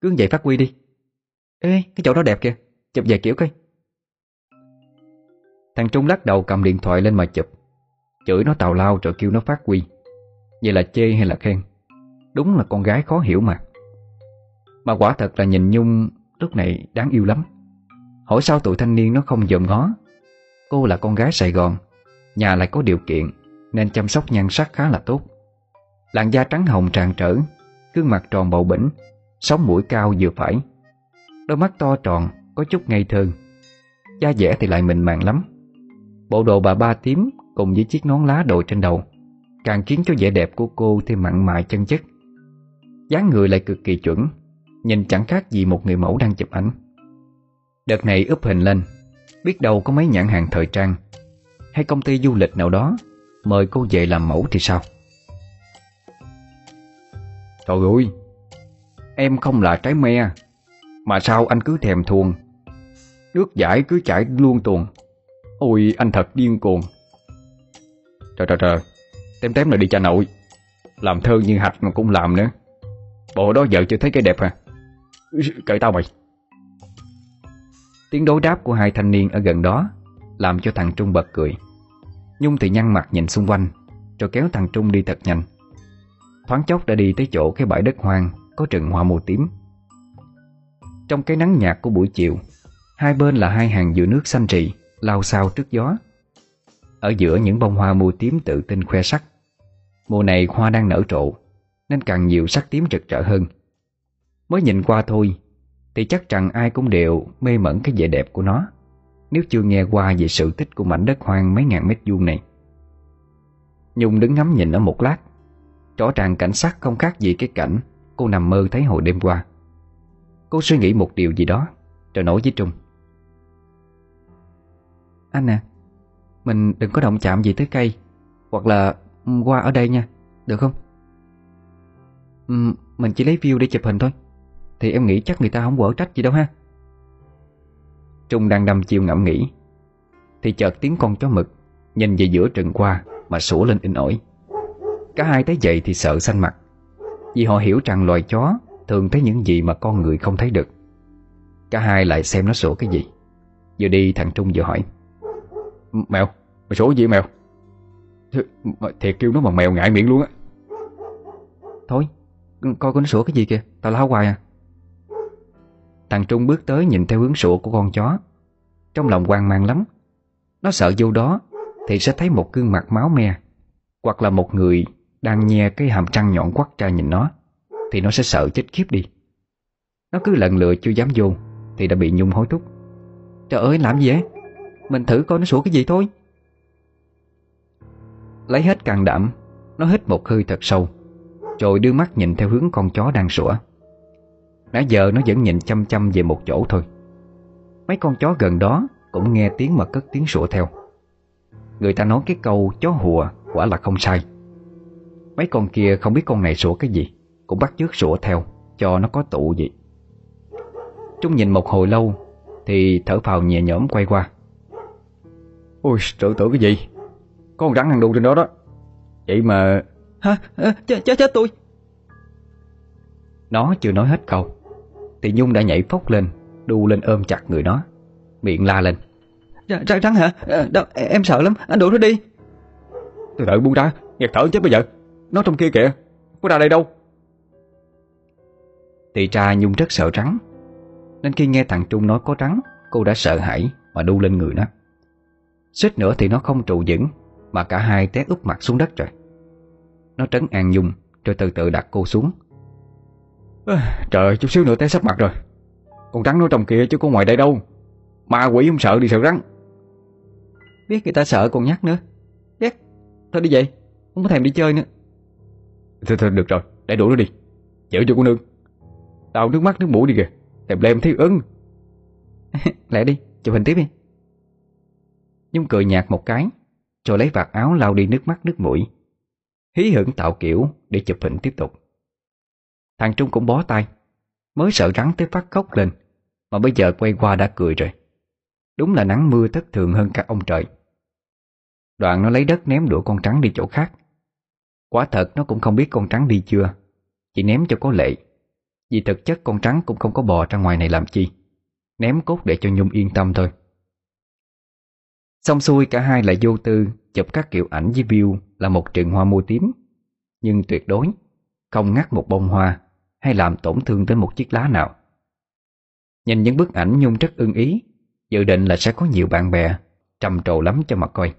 Cứ vậy phát huy đi. Ê cái chỗ đó đẹp kìa. Chụp vài kiểu coi. Thằng Trung lắc đầu cầm điện thoại lên mà chụp. Chửi nó tào lao rồi kêu nó phát huy. Vậy là chê hay là khen Đúng là con gái khó hiểu mà. Mà quả thật là nhìn Nhung Lúc này đáng yêu lắm. Hỏi sao tụi thanh niên nó không dòm ngó? Cô là con gái Sài Gòn, Nhà lại có điều kiện Nên chăm sóc nhan sắc khá là tốt. Làn da trắng hồng tràn trở, Gương mặt tròn bầu bỉnh, Sống mũi cao vừa phải. Đôi mắt to tròn, Có chút ngây thơ. Da dẻ thì lại mịn màng lắm. Bộ đồ bà ba tím Cùng với chiếc nón lá đội trên đầu Càng khiến cho vẻ đẹp của cô thêm mặn mại chân chất dáng người lại cực kỳ chuẩn, Nhìn chẳng khác gì một người mẫu đang chụp ảnh. Đợt này úp hình lên, Biết đâu có mấy nhãn hàng thời trang. Hay công ty du lịch nào đó, Mời cô về làm mẫu thì sao? Trời ơi, Em không là trái me, Mà sao anh cứ thèm thuồng? Nước giải cứ chảy luôn tuồng. Ôi, anh thật điên cuồng. Trời trời trời, Tém tém là đi cha nội. Làm thơ như hạch mà cũng làm nữa. Bộ đó vợ chưa thấy cái đẹp hả? Cởi tao mày. Tiếng đối đáp của hai thanh niên ở gần đó Làm cho thằng Trung bật cười. Nhung thì nhăn mặt nhìn xung quanh, Rồi kéo thằng Trung đi thật nhanh. Thoáng chốc đã đi tới chỗ cái bãi đất hoang, Có rừng hoa màu tím. Trong cái nắng nhạt của buổi chiều, Hai bên là hai hàng dừa nước xanh trì, Lao sao trước gió. Ở giữa những bông hoa màu tím tự tin khoe sắc. Mùa này hoa đang nở rộ nên càng nhiều sắc tím rực rỡ hơn. Mới nhìn qua thôi, Thì chắc rằng ai cũng đều mê mẩn cái vẻ đẹp của nó, Nếu chưa nghe qua về sự tích của mảnh đất hoang mấy ngàn mét vuông này. Nhung đứng ngắm nhìn ở một lát, Rõ ràng cảnh sắc không khác gì cái cảnh Cô nằm mơ thấy hồi đêm qua. Cô suy nghĩ một điều gì đó, Rồi nói với Trung. Anh nè Mình đừng có động chạm gì tới cây, Hoặc là qua ở đây nha, Được không? Mình chỉ lấy view để chụp hình thôi. Thì em nghĩ chắc người ta không quở trách gì đâu ha. Trung đang đâm chiêu ngẫm nghĩ. Thì chợt tiếng con chó mực Nhìn về giữa rừng qua Mà sủa lên in ỏi. Cả hai thấy vậy thì sợ xanh mặt. Vì họ hiểu rằng loài chó Thường thấy những gì mà con người không thấy được. Cả hai lại xem nó sủa cái gì. Vừa đi thằng Trung vừa hỏi. Mèo, mày sủa gì mèo? Thiệt kêu nó bằng mèo ngại miệng luôn á. Thôi, coi con sủa cái gì kìa? Tao lao hoài à. Thằng Trung bước tới nhìn theo hướng sủa của con chó. Trong lòng hoang mang lắm. Nó sợ vô đó Thì sẽ thấy một gương mặt máu me. Hoặc là một người đang nhe cái hàm trăng nhọn quắt ra nhìn nó, Thì nó sẽ sợ chết khiếp đi. Nó cứ lần lựa chưa dám vô Thì đã bị Nhung hối thúc. Trời ơi, làm gì vậy? Mình thử coi nó sủa cái gì thôi. Lấy hết can đảm, Nó hít một hơi thật sâu. Rồi đưa mắt nhìn theo hướng con chó đang sủa. Nãy giờ nó vẫn nhìn chăm chăm về một chỗ thôi. Mấy con chó gần đó Cũng nghe tiếng mà cất tiếng sủa theo. Người ta nói cái câu chó hùa Quả là không sai. Mấy con kia không biết con này sủa cái gì, Cũng bắt chước sủa theo, Cho nó có tụ vậy. Trung nhìn một hồi lâu, Thì thở phào nhẹ nhõm quay qua. Ôi, tự tưởng cái gì? Có con rắn ăn đu trên đó đó. Vậy mà Hả? À, chết, chết chết tôi. Nó chưa nói hết câu. Thì Nhung đã nhảy phốc lên Đu lên ôm chặt người nó. Miệng la lên. Rắn, rắn hả? À, đâu, em sợ lắm, anh đuổi nó đi. Từ từ buông ra, nghẹt thở chết bây giờ. Nó trong kia kìa, có ra đây đâu. Thì ra Nhung rất sợ rắn. Nên khi nghe thằng Trung nói có rắn Cô đã sợ hãi mà đu lên người nó. Suýt nữa thì nó không trụ vững Mà cả hai té úp mặt xuống đất rồi Nó trấn an Nhung Rồi từ từ đặt cô xuống. À, Trời chút xíu nữa té sắp mặt rồi. Con rắn nó trong kia chứ có ngoài đây đâu. Ma quỷ không sợ đi sợ rắn. Biết người ta sợ còn nhắc nữa. Ghét Thôi đi vậy Không có thèm đi chơi nữa. Thôi thôi được rồi Để đuổi nó đi. Chở cho cô nương. Tao nước mắt nước mũi đi kìa Thèm lem thấy ưng. Lẹ đi Chụp hình tiếp đi. Nhung cười nhạt một cái Rồi lấy vạt áo lau đi nước mắt nước mũi Hí hưởng tạo kiểu để chụp hình tiếp tục. Thằng Trung cũng bó tay, Mới sợ rắn tới phát khóc lên, Mà bây giờ quay qua đã cười rồi. Đúng là nắng mưa thất thường hơn cả ông trời. Đoạn nó lấy đất ném đũa con trắng đi chỗ khác. Quả thật nó cũng không biết con trắng đi chưa, Chỉ ném cho có lệ. Vì thực chất con trắng cũng không có bò ra ngoài này làm chi, Ném cốt để cho Nhung yên tâm thôi. Xong xuôi cả hai lại vô tư Chụp các kiểu ảnh với view Là một trường hoa mua tím. Nhưng tuyệt đối Không ngắt một bông hoa Hay làm tổn thương tới một chiếc lá nào. Nhìn những bức ảnh Nhung rất ưng ý, Dự định là sẽ có nhiều bạn bè Trầm trồ lắm cho mặt coi.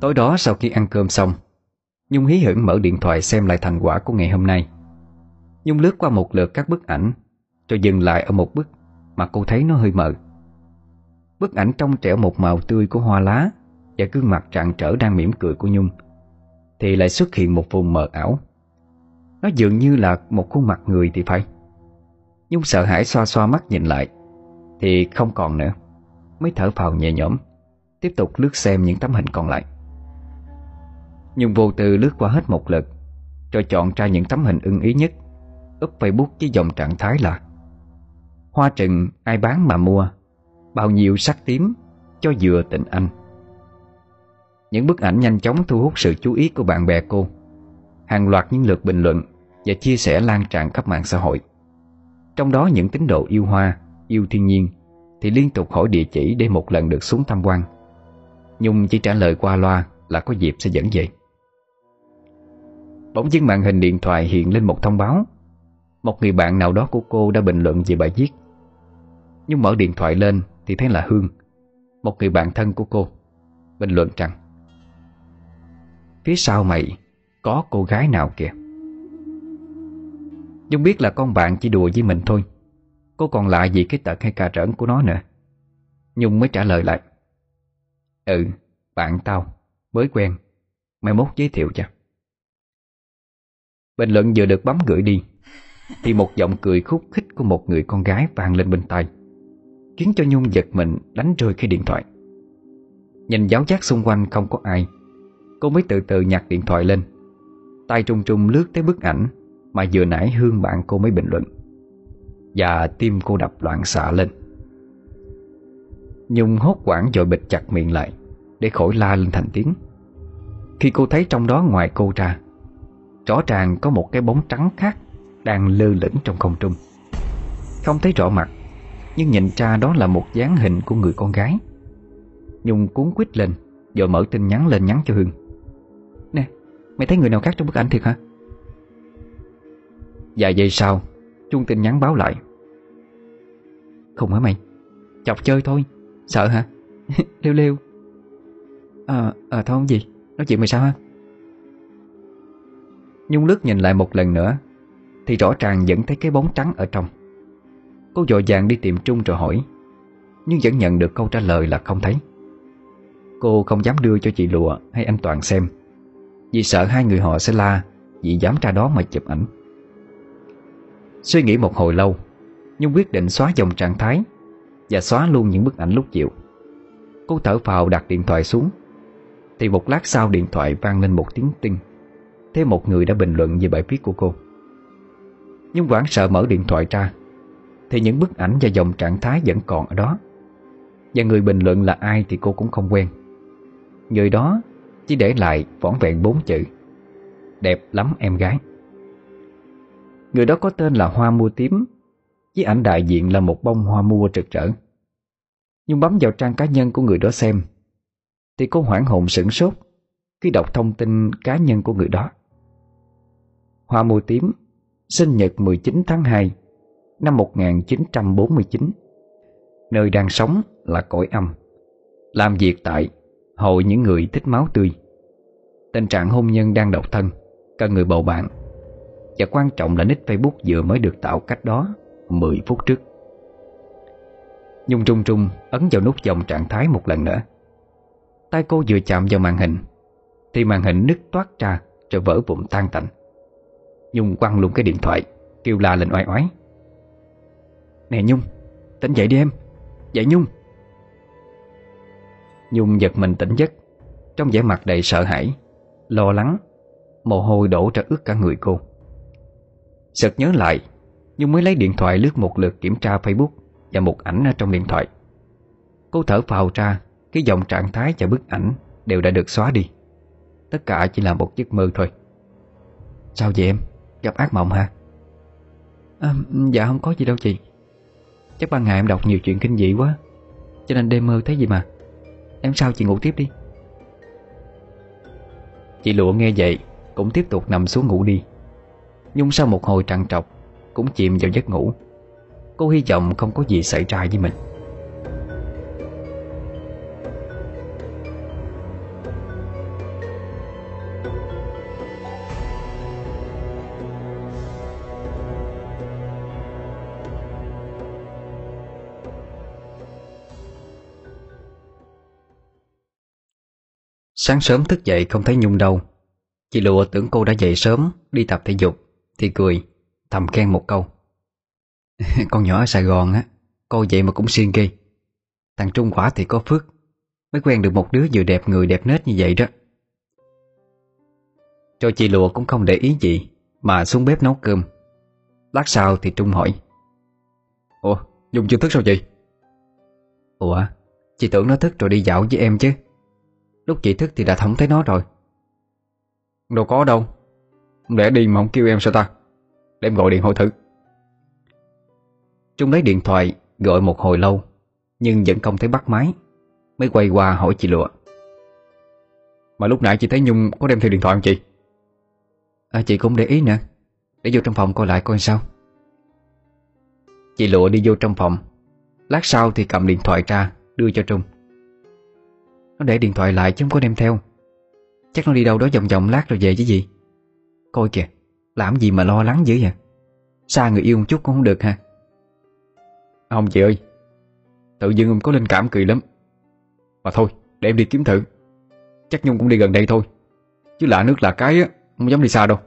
Tối đó sau khi ăn cơm xong, Nhung hí hửng mở điện thoại xem lại thành quả của ngày hôm nay. Nhung lướt qua một lượt các bức ảnh, Rồi dừng lại ở một bức Mà cô thấy nó hơi mờ. Bức ảnh trong trẻo một màu tươi của hoa lá Và gương mặt trạng trở đang mỉm cười của Nhung Thì lại xuất hiện một vùng mờ ảo. Nó dường như là một khuôn mặt người thì phải. Nhung sợ hãi xoa xoa mắt nhìn lại Thì không còn nữa, Mới thở phào nhẹ nhõm, Tiếp tục lướt xem những tấm hình còn lại. Nhung vô tư lướt qua hết một lượt Rồi chọn ra những tấm hình ưng ý nhất Úp Facebook với dòng trạng thái là Hoa trừng ai bán mà mua. Bao nhiêu sắc tím Cho vừa tình anh. Những bức ảnh nhanh chóng thu hút sự chú ý của bạn bè cô. Hàng loạt những lượt bình luận Và chia sẻ lan tràn khắp mạng xã hội. Trong đó những tín đồ yêu hoa, Yêu thiên nhiên Thì liên tục hỏi địa chỉ để một lần được xuống tham quan. Nhung chỉ trả lời qua loa Là có dịp sẽ dẫn về. Bỗng dưng màn hình điện thoại hiện lên một thông báo. Một người bạn nào đó của cô đã bình luận về bài viết. Nhưng mở điện thoại lên thì thấy là Hương Một người bạn thân của cô Bình luận rằng Phía sau mày có cô gái nào kìa? Dung biết là con bạn chỉ đùa với mình thôi Cô còn lại gì cái tật hay cà rỡn của nó nữa. Nhung mới trả lời lại Ừ, bạn tao Mới quen Mày mốt giới thiệu cho. Bình luận vừa được bấm gửi đi Thì một giọng cười khúc khích của một người con gái vang lên bên tai. Khiến cho Nhung giật mình đánh rơi cái điện thoại. Nhìn giáo giác xung quanh không có ai, Cô mới từ từ nhặt điện thoại lên. Tay trung trung lướt tới bức ảnh Mà vừa nãy Hương bạn cô mới bình luận. Và tim cô đập loạn xạ lên. Nhung hốt quảng rồi bịt chặt miệng lại Để khỏi la lên thành tiếng. Khi cô thấy trong đó ngoài cô ra, Rõ ràng có một cái bóng trắng khác Đang lơ lửng trong không trung. Không thấy rõ mặt nhưng nhìn ra đó là một dáng hình của người con gái. Nhung cuốn quýt lên Rồi mở tin nhắn lên nhắn cho Hương Nè, mày thấy người nào khác trong bức ảnh thiệt hả? Vài giây sau Chuông tin nhắn báo lại. Không hả mày? Chọc chơi thôi. Sợ hả? lêu lêu. Ờ, à, thôi không gì. Nói chuyện mày sao ha? Nhung lướt nhìn lại một lần nữa Thì rõ ràng vẫn thấy cái bóng trắng ở trong. Cô dội dàng đi tìm Trung rồi hỏi, Nhưng vẫn nhận được câu trả lời là không thấy. Cô không dám đưa cho chị Lụa hay anh Toàn xem, Vì sợ hai người họ sẽ la, Vì dám ra đó mà chụp ảnh. Suy nghĩ một hồi lâu Nhung quyết định xóa dòng trạng thái Và xóa luôn những bức ảnh lúc chiều. Cô thở phào đặt điện thoại xuống, Thì một lát sau điện thoại vang lên một tiếng tinh. Thêm một người đã bình luận về bài viết của cô. Nhưng quảng sợ mở điện thoại ra thì những bức ảnh và dòng trạng thái vẫn còn ở đó. Và người bình luận là ai thì cô cũng không quen. Người đó chỉ để lại vỏn vẹn bốn chữ. Đẹp lắm em gái. Người đó có tên là Hoa Mua Tím, Với ảnh đại diện là một bông hoa mua rực rỡ. Nhưng bấm vào trang cá nhân của người đó xem, Thì cô hoảng hồn sửng sốt Khi đọc thông tin cá nhân của người đó. Hoa Mua tím, Sinh nhật 19 tháng 2 Năm 1949 Nơi đang sống là cõi âm. Làm việc tại Hội những người thích máu tươi. Tình trạng hôn nhân đang độc thân, Cần người bầu bạn. Và quan trọng là nick Facebook vừa mới được tạo cách đó 10 phút trước. Nhung trung trung ấn vào nút dòng trạng thái một lần nữa. Tay cô vừa chạm vào màn hình, Thì màn hình nứt toát ra Rồi vỡ vụn tan tành. Nhung quăng luôn cái điện thoại, Kêu la lên oai oái. Nè Nhung Tỉnh dậy đi em. Dậy Nhung. Nhung giật mình tỉnh giấc Trong vẻ mặt đầy sợ hãi Lo lắng Mồ hôi đổ ra ướt cả người cô. Sực nhớ lại Nhung mới lấy điện thoại lướt một lượt kiểm tra Facebook Và một ảnh ở trong điện thoại. Cô thở phào ra Cái dòng trạng thái và bức ảnh Đều đã được xóa đi. Tất cả chỉ là một giấc mơ thôi. Sao vậy em? Gặp ác mộng hả? À, dạ không có gì đâu chị. Chắc ban ngày em đọc nhiều chuyện kinh dị quá. Cho nên đêm mơ thấy gì mà? Em sao chị ngủ tiếp đi? Chị Lụa nghe vậy, Cũng tiếp tục nằm xuống ngủ đi. Nhung sau một hồi trằn trọc, Cũng chìm vào giấc ngủ. Cô hy vọng không có gì xảy ra với mình. Sáng sớm thức dậy không thấy Nhung đâu. Chị Lụa tưởng cô đã dậy sớm, Đi tập thể dục, Thì cười, Thầm khen một câu. Con nhỏ ở Sài Gòn á, Cô vậy mà cũng siêng ghê Thằng Trung quả thì có phước, Mới quen được một đứa vừa đẹp người đẹp nết như vậy đó. Cho chị Lụa cũng không để ý gì, Mà xuống bếp nấu cơm. Lát sau thì Trung hỏi, Ủa Dung chưa thức sao chị Ủa, Chị tưởng nó thức rồi đi dạo với em chứ. Lúc chị thức thì đã không thấy nó rồi. Đâu có đâu. Lẽ đi mà không kêu em sao ta? Để em gọi điện hỏi thử. Trung lấy điện thoại Gọi một hồi lâu Nhưng vẫn không thấy bắt máy Mới quay qua hỏi chị Lụa. Mà lúc nãy chị thấy Nhung có đem theo điện thoại không chị? À, Chị cũng để ý nè. Để vô trong phòng coi lại coi sao. Chị Lụa đi vô trong phòng. Lát sau thì cầm điện thoại ra Đưa cho Trung. Nó để điện thoại lại chứ không có đem theo. Chắc nó đi đâu đó vòng vòng lát rồi về chứ gì. Coi kìa Làm gì mà lo lắng dữ vậy? Xa người yêu một chút cũng không được ha Không chị ơi Tự dưng em có linh cảm kỳ lắm. Mà thôi để em đi kiếm thử. Chắc Nhung cũng đi gần đây thôi. Chứ lạ nước lạ cái á Không dám đi xa đâu.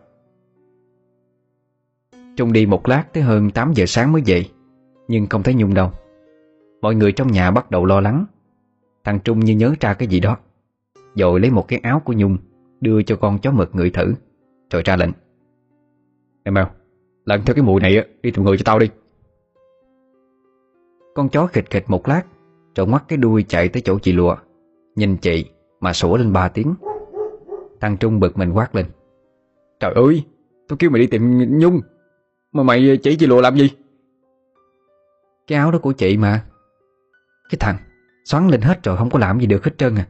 Trung đi một lát tới hơn 8 giờ sáng mới dậy Nhưng không thấy Nhung đâu. Mọi người trong nhà bắt đầu lo lắng Thằng Trung như nhớ ra cái gì đó. Rồi lấy một cái áo của Nhung, Đưa cho con chó mực ngửi thử, Rồi ra lệnh. Em mèo Lần theo cái mùi này á, Đi tìm người cho tao đi. Con chó khịch khịch một lát, Rồi ngoắt cái đuôi chạy tới chỗ chị lụa, Nhìn chị mà sủa lên ba tiếng. Thằng Trung bực mình quát lên, Trời ơi Tôi kêu mày đi tìm Nhung, Mà mày chỉ chị lụa làm gì? Cái áo đó của chị mà. Cái thằng Xoắn lên hết rồi không có làm gì được hết trơn à.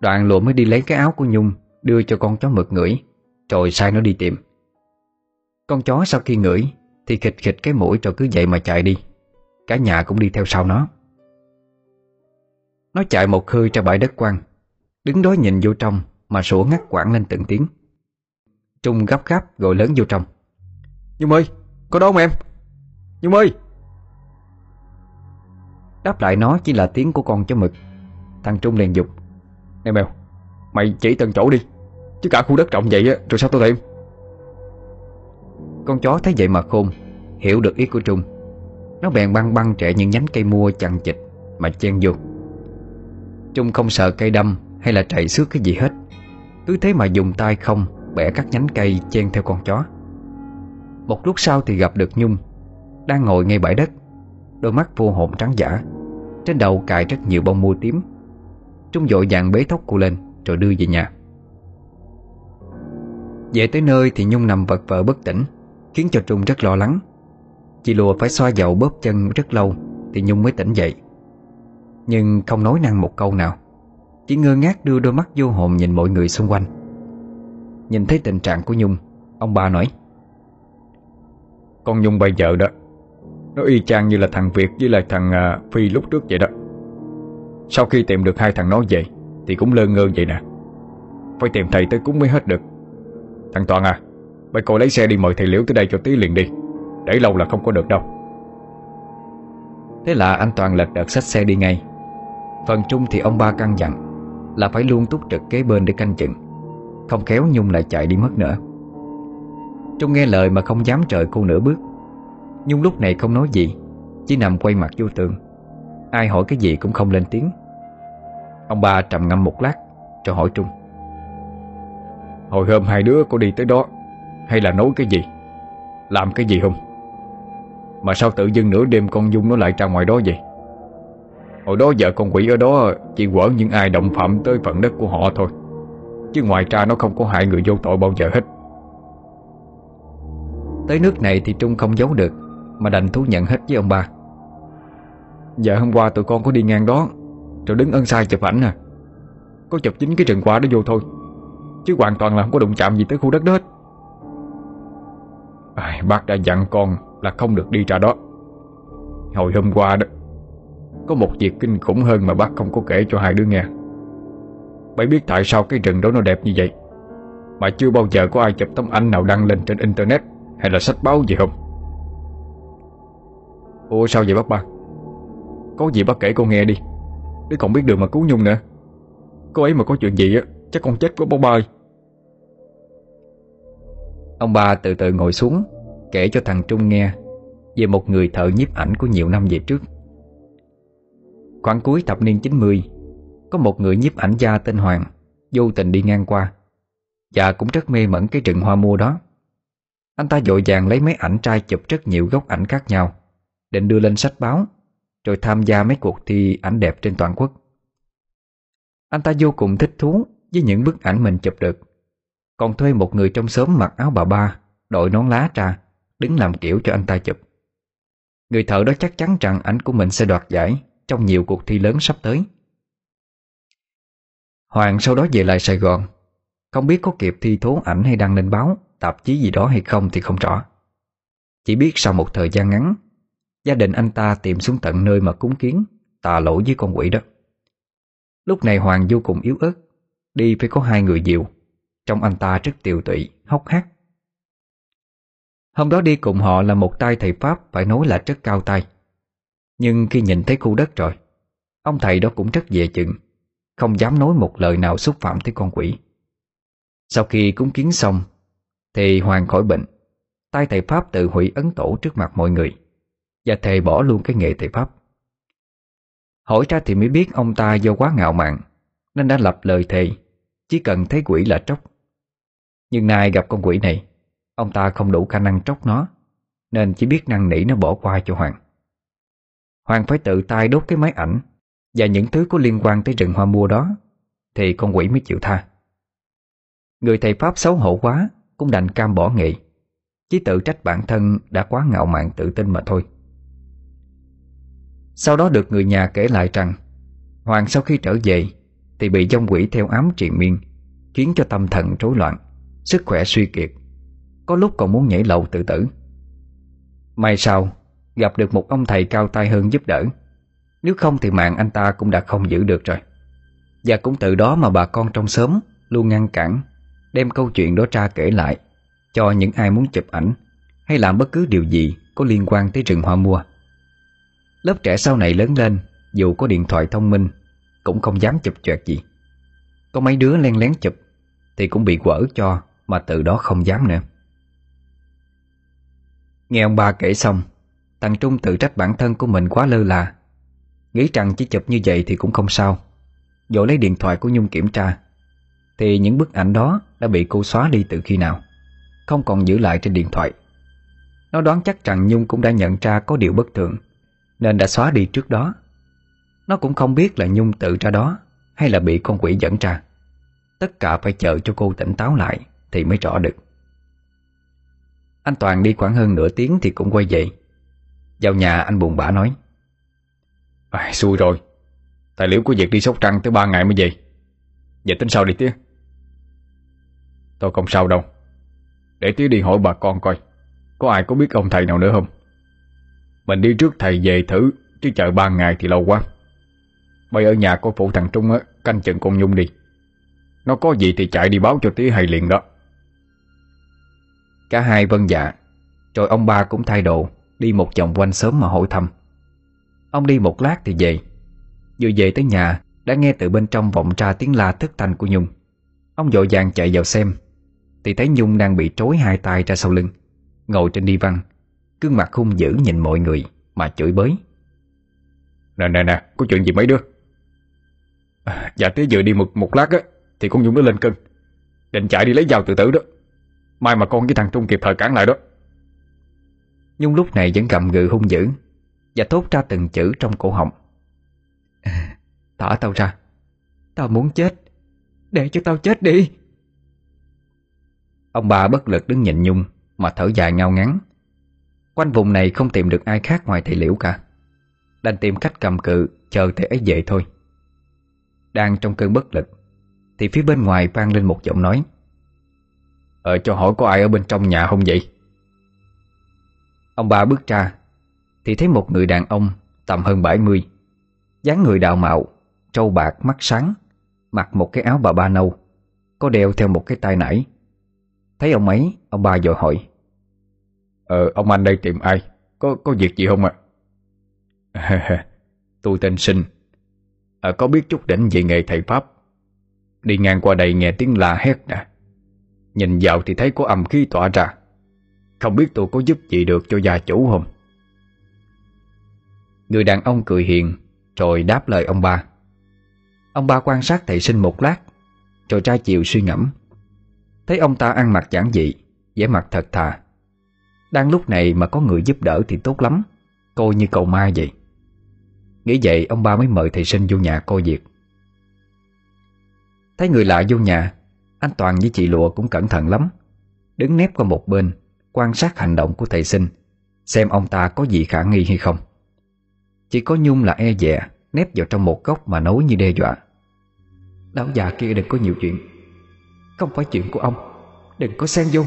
Đoạn lụa mới đi lấy cái áo của Nhung, Đưa cho con chó mực ngửi. Rồi sai nó đi tìm. Con chó sau khi ngửi, Thì khịch khịch cái mũi rồi cứ vậy mà chạy đi. Cả nhà cũng đi theo sau nó. Nó chạy một hơi ra bãi đất quang, Đứng đó nhìn vô trong Mà sủa ngắt quãng lên từng tiếng. Trung gấp gáp gọi lớn vô trong. Nhung ơi, Có đâu không em? Nhung ơi! Đáp lại nó chỉ là tiếng của con chó mực. Thằng Trung liền dục Nè mèo, Mày chỉ từng chỗ đi, Chứ cả khu đất rộng vậy á, Rồi sao tôi tìm? Con chó thấy vậy mà khôn, Hiểu được ý của Trung. Nó bèn băng băng trẻ những nhánh cây mua chằng chịch Mà chen vô. Trung không sợ cây đâm Hay là chạy xước cái gì hết. Cứ thế mà dùng tay không Bẻ các nhánh cây chen theo con chó. Một lúc sau thì gặp được Nhung Đang ngồi ngay bãi đất, Đôi mắt vô hồn trắng giả trên đầu cài rất nhiều bông mua tím. Trung dội vàng bế tóc cô lên, Rồi đưa về nhà. Về tới nơi thì Nhung nằm vật vờ bất tỉnh, Khiến cho Trung rất lo lắng. Chị lùa phải xoa dầu bóp chân rất lâu Thì Nhung mới tỉnh dậy. Nhưng không nói năng một câu nào. Chỉ ngơ ngác đưa đôi mắt vô hồn nhìn mọi người xung quanh. Nhìn thấy tình trạng của Nhung, Ông ba nói, Con Nhung bây giờ đó nó y chang như là thằng Việt với lại thằng uh, Phi lúc trước vậy đó. Sau khi tìm được hai thằng nó về Thì cũng lơ ngơ vậy nè. Phải tìm thầy tới cúng mới hết được. Thằng Toàn à Bây cô lấy xe đi mời thầy Liễu tới đây cho tí liền đi. Để lâu là không có được đâu. Thế là anh Toàn lật đật xách xe đi ngay. Phần Chung thì ông ba căn dặn Là phải luôn túc trực kế bên để canh chừng Không khéo Nhung lại chạy đi mất nữa. Trung nghe lời mà không dám trời cô nửa bước. Nhung lúc này không nói gì Chỉ nằm quay mặt vô tường. Ai hỏi cái gì cũng không lên tiếng. Ông ba trầm ngâm một lát Rồi hỏi Trung. Hồi hôm hai đứa có đi tới đó Hay là nói cái gì? Làm cái gì không? Mà sao tự dưng nửa đêm con Dung nó lại ra ngoài đó vậy? Hồi đó vợ con quỷ ở đó Chỉ quở những ai động phạm tới phận đất của họ thôi. Chứ ngoài ra nó không có hại người vô tội bao giờ hết. Tới nước này thì Trung không giấu được mà đành thú nhận hết với ông ba. Dạ hôm qua tụi con có đi ngang đó Rồi đứng ân sai chụp ảnh nè Có chụp chính cái rừng quả đó vô thôi Chứ hoàn toàn là không có đụng chạm gì tới khu đất đó hết. À, Bác đã dặn con là không được đi ra đó. Hồi hôm qua đó Có một việc kinh khủng hơn mà bác không có kể cho hai đứa nghe. Bảy biết tại sao cái rừng đó nó đẹp như vậy? Mà chưa bao giờ có ai chụp tấm ảnh nào đăng lên trên internet Hay là sách báo gì không? Ủa, sao vậy bác ba? Có gì bác kể con nghe đi. Đứa còn biết đường mà cứu Nhung nữa. Cô ấy mà có chuyện gì á, Chắc con chết của bố ba ơi. Ông ba từ từ ngồi xuống, Kể cho thằng Trung nghe Về một người thợ nhiếp ảnh của nhiều năm về trước. Khoảng cuối thập niên 90 Có một người nhiếp ảnh gia tên Hoàng Vô tình đi ngang qua Và cũng rất mê mẩn cái rừng hoa mua đó. Anh ta dội vàng lấy mấy ảnh trai chụp rất nhiều góc ảnh khác nhau. Định đưa lên sách báo, Rồi tham gia mấy cuộc thi ảnh đẹp trên toàn quốc. Anh ta vô cùng thích thú với những bức ảnh mình chụp được. Còn thuê một người trong xóm mặc áo bà ba, Đội nón lá ra, Đứng làm kiểu cho anh ta chụp. Người thợ đó chắc chắn rằng ảnh của mình sẽ đoạt giải Trong nhiều cuộc thi lớn sắp tới. Hoàng sau đó về lại Sài Gòn. Không biết có kịp thi thố ảnh hay đăng lên báo, Tạp chí gì đó hay không thì không rõ. Chỉ biết sau một thời gian ngắn Gia đình anh ta tìm xuống tận nơi mà cúng kiến Tà lỗi với con quỷ đó. Lúc này Hoàng vô cùng yếu ớt Đi phải có hai người dìu Trong anh ta rất tiều tụy, hốc hác. Hôm đó đi cùng họ là một tay thầy Pháp Phải nói là rất cao tay. Nhưng khi nhìn thấy khu đất rồi Ông thầy đó cũng rất dè chừng Không dám nói một lời nào xúc phạm tới con quỷ. Sau khi cúng kiến xong Thì Hoàng khỏi bệnh Tay thầy Pháp tự hủy ấn tổ trước mặt mọi người. Và thầy bỏ luôn cái nghề thầy Pháp. Hỏi ra thì mới biết ông ta do quá ngạo mạn, Nên đã lập lời thề, Chỉ cần thấy quỷ là tróc. Nhưng nay gặp con quỷ này, Ông ta không đủ khả năng tróc nó, Nên chỉ biết năn nỉ nó bỏ qua cho Hoàng. Hoàng phải tự tay đốt cái máy ảnh Và những thứ có liên quan tới rừng hoa mua đó, Thì con quỷ mới chịu tha. Người thầy Pháp xấu hổ quá, Cũng đành cam bỏ nghệ Chỉ tự trách bản thân đã quá ngạo mạn tự tin mà thôi. Sau đó được người nhà kể lại rằng, Hoàng sau khi trở về, Thì bị dông quỷ theo ám triền miên, Khiến cho tâm thần rối loạn, Sức khỏe suy kiệt. Có lúc còn muốn nhảy lầu tự tử. May sau, Gặp được một ông thầy cao tay hơn giúp đỡ. Nếu không thì mạng anh ta cũng đã không giữ được rồi. Và cũng từ đó mà bà con trong xóm Luôn ngăn cản, Đem câu chuyện đó ra kể lại, Cho những ai muốn chụp ảnh, Hay làm bất cứ điều gì Có liên quan tới rừng hoa mua Lớp trẻ sau này lớn lên, Dù có điện thoại thông minh, Cũng không dám chụp choẹt gì. Có mấy đứa len lén chụp, Thì cũng bị quở cho Mà từ đó không dám nữa. Nghe ông ba kể xong, Thằng Trung tự trách bản thân của mình quá lơ là. Nghĩ rằng chỉ chụp như vậy thì cũng không sao. Dội lấy điện thoại của Nhung kiểm tra. Thì những bức ảnh đó đã bị cô xóa đi từ khi nào, Không còn giữ lại trên điện thoại. Nó đoán chắc rằng Nhung cũng đã nhận ra có điều bất thường. Nên đã xóa đi trước đó. Nó cũng không biết là Nhung tự ra đó Hay là bị con quỷ dẫn ra. Tất cả phải chờ cho cô tỉnh táo lại Thì mới rõ được. Anh Toàn đi khoảng hơn nửa tiếng thì cũng quay về. Vào nhà anh buồn bã nói à, Xui rồi. Tài liệu của việc đi Sóc Trăng tới 3 ngày mới về. Vậy tính sao đi tía. Tôi không sao đâu. Để tía đi hỏi bà con coi. Có ai có biết ông thầy nào nữa không? Mình đi trước thầy về thử, Chứ chờ ba ngày thì lâu quá. Bây ở nhà có phụ thằng Trung á, Canh chừng con Nhung đi. Nó có gì thì chạy đi báo cho tí hay liền đó. Cả hai vân dạ Rồi ông ba cũng thay đồ, Đi một vòng quanh sớm mà hỏi thăm. Ông đi một lát thì về. Vừa về tới nhà, Đã nghe từ bên trong vọng ra tiếng la thất thanh của Nhung. Ông vội vàng chạy vào xem, Thì thấy Nhung đang bị trối hai tay ra sau lưng, Ngồi trên đi văn Cương mặt hung dữ nhìn mọi người Mà chửi bới. Nè nè nè Có chuyện gì mấy đứa? À, Dạ tí vừa đi một, một lát á Thì con Nhung nó lên cân Định chạy đi lấy dao tự tử đó. Mai mà con với thằng Trung kịp thời cản lại đó. Nhung lúc này vẫn gầm gừ hung dữ Và thốt ra từng chữ trong cổ họng. Thả tao ra. Tao muốn chết. Để cho tao chết đi. Ông bà bất lực đứng nhìn Nhung Mà thở dài ngao ngắn Quanh vùng này không tìm được ai khác ngoài thầy Liễu cả. Đành tìm cách cầm cự, Chờ thầy ấy về thôi. Đang trong cơn bất lực, Thì phía bên ngoài vang lên một giọng nói. Ờ cho hỏi có ai ở bên trong nhà không vậy? Ông ba bước ra, Thì thấy một người đàn ông Tầm hơn 70 dáng người đạo mạo, Trâu bạc, mắt sáng, Mặc một cái áo bà ba nâu, Có đeo theo một cái tai nải. Thấy ông ấy, Ông ba dội hỏi. Ờ ông anh đây tìm ai? Có có việc gì không ạ? À? Tôi tên Sinh. À, Có biết chút đỉnh về nghề thầy Pháp. Đi ngang qua đây nghe tiếng la hét nè. Nhìn vào thì thấy có âm khí tỏa ra. Không biết tôi có giúp gì được cho gia chủ không? Người đàn ông cười hiền Rồi đáp lời ông ba. Ông ba quan sát thầy sinh một lát Rồi tra chiều suy ngẫm. Thấy ông ta ăn mặc giản dị vẻ mặt thật thà. Đang lúc này mà có người giúp đỡ thì tốt lắm. Coi như cầu ma vậy. Nghĩ vậy, ông ba mới mời thầy sinh vô nhà coi việc. Thấy người lạ vô nhà, Anh Toàn với chị Lụa cũng cẩn thận lắm. Đứng nép qua một bên, Quan sát hành động của thầy sinh, Xem ông ta có gì khả nghi hay không. Chỉ có Nhung là e dè, Nép vào trong một góc mà nói như đe dọa. Lão già kia đừng có nhiều chuyện. Không phải chuyện của ông. Đừng có xen vô.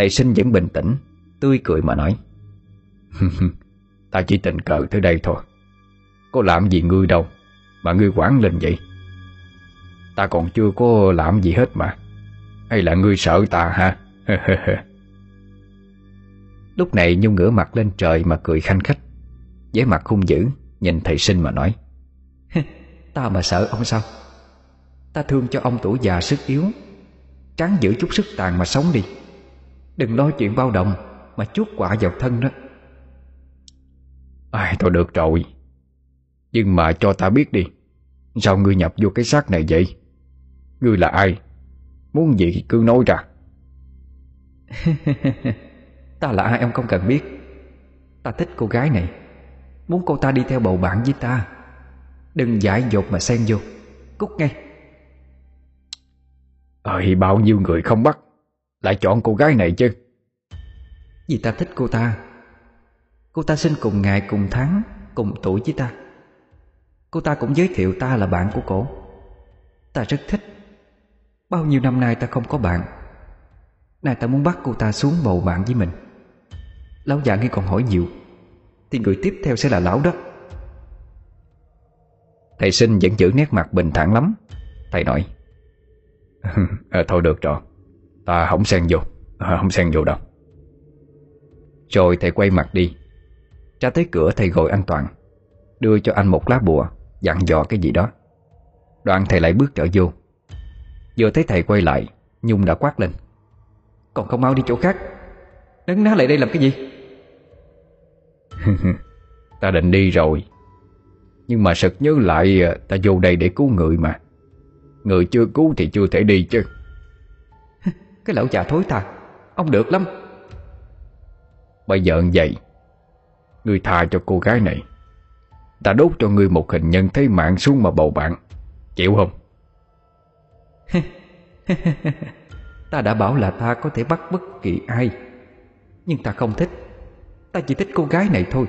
Thầy sinh vẫn bình tĩnh. Tươi cười mà nói. Ta chỉ tình cờ tới đây thôi. Có làm gì ngươi đâu Mà ngươi quản lên vậy? Ta còn chưa có làm gì hết mà. Hay là ngươi sợ ta ha? Lúc này Nhung ngửa mặt lên trời mà cười khanh khách. Với mặt hung dữ Nhìn thầy sinh mà nói. Ta mà sợ ông sao? Ta thương cho ông tuổi già sức yếu. Tráng giữ chút sức tàn mà sống đi Đừng lo chuyện bao đồng Mà chuốt quả vào thân đó. Ai thôi được rồi. Nhưng mà cho ta biết đi Sao ngươi nhập vô cái xác này vậy? Ngươi là ai? Muốn gì thì cứ nói ra. Ta là ai ông không cần biết. Ta thích cô gái này. Muốn cô ta đi theo bầu bạn với ta. Đừng giải dột mà xen vô. Cút ngay. Ơi bao nhiêu người không bắt Lại chọn cô gái này chứ? Vì ta thích cô ta. Cô ta sinh cùng ngày cùng tháng Cùng tuổi với ta. Cô ta cũng giới thiệu ta là bạn của cổ. Ta rất thích. Bao nhiêu năm nay ta không có bạn. Nay ta muốn bắt cô ta xuống bầu bạn với mình. Lão già nghe còn hỏi nhiều. Thì người tiếp theo sẽ là lão đó. Thầy sinh vẫn giữ nét mặt bình thản lắm. Thầy nói à, Thôi được rồi Ta không xen vô. À, Không xen vô đâu. Rồi thầy quay mặt đi. Ra tới cửa thầy gọi anh Toàn Đưa cho anh một lá bùa Dặn dò cái gì đó. Đoạn thầy lại bước trở vô. Vừa thấy thầy quay lại Nhung đã quát lên. Còn không mau đi chỗ khác. Nấn ná lại đây làm cái gì? Ta định đi rồi. Nhưng mà sực nhớ lại à, Ta vô đây để cứu người mà. Người chưa cứu thì chưa thể đi chứ. Cái lão già thối tha. Ông được lắm. Bây giờ vậy Người tha cho cô gái này. Ta đốt cho ngươi một hình nhân thấy mạng xuống mà bầu bạn. Chịu không? Ta đã bảo là ta có thể bắt bất kỳ ai Nhưng ta không thích. Ta chỉ thích cô gái này thôi.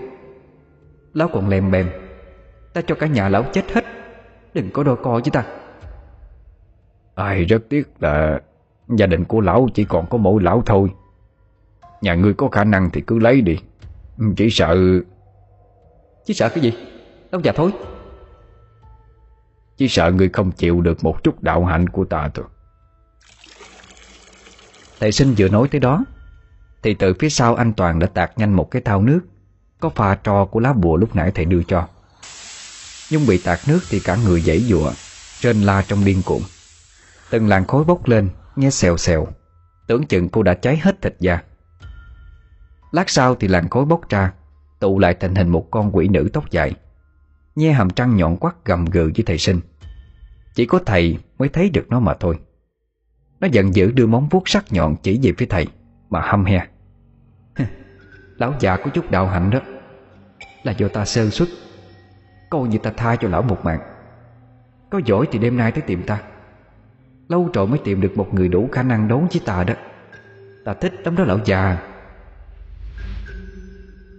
Lão còn lèm bèm. Ta cho cả nhà lão chết hết. Đừng có đôi co với ta. Ai rất tiếc là Gia đình của lão chỉ còn có mỗi lão thôi. Nhà ngươi có khả năng thì cứ lấy đi. Ừ, chỉ sợ Chỉ sợ cái gì? Ông già thối. Chỉ sợ ngươi không chịu được một chút đạo hạnh của ta thôi. Thầy sinh vừa nói tới đó, thì từ phía sau anh Toàn đã tạt nhanh một cái thao nước, Có pha trò của lá bùa lúc nãy thầy đưa cho. Nhưng bị tạt nước thì cả người dãy dụa Trên la trong điên cuộn Từng làn khối bốc lên Nghe xèo xèo, Tưởng chừng cô đã cháy hết thịt da. Lát sau thì làn khối bốc ra, Tụ lại thành hình một con quỷ nữ tóc dài, Nhe hàm trăng nhọn quắc gầm gừ với thầy sinh. Chỉ có thầy mới thấy được nó mà thôi. Nó giận dữ đưa móng vuốt sắc nhọn chỉ về phía thầy, Mà hăm he. Lão già có chút đạo hạnh đó. Là do ta sơ xuất Coi như ta tha cho lão một mạng. Có giỏi thì đêm nay tới tìm ta. Lâu rồi mới tìm được một người đủ khả năng đấu với ta đó. Ta thích lắm đó lão già.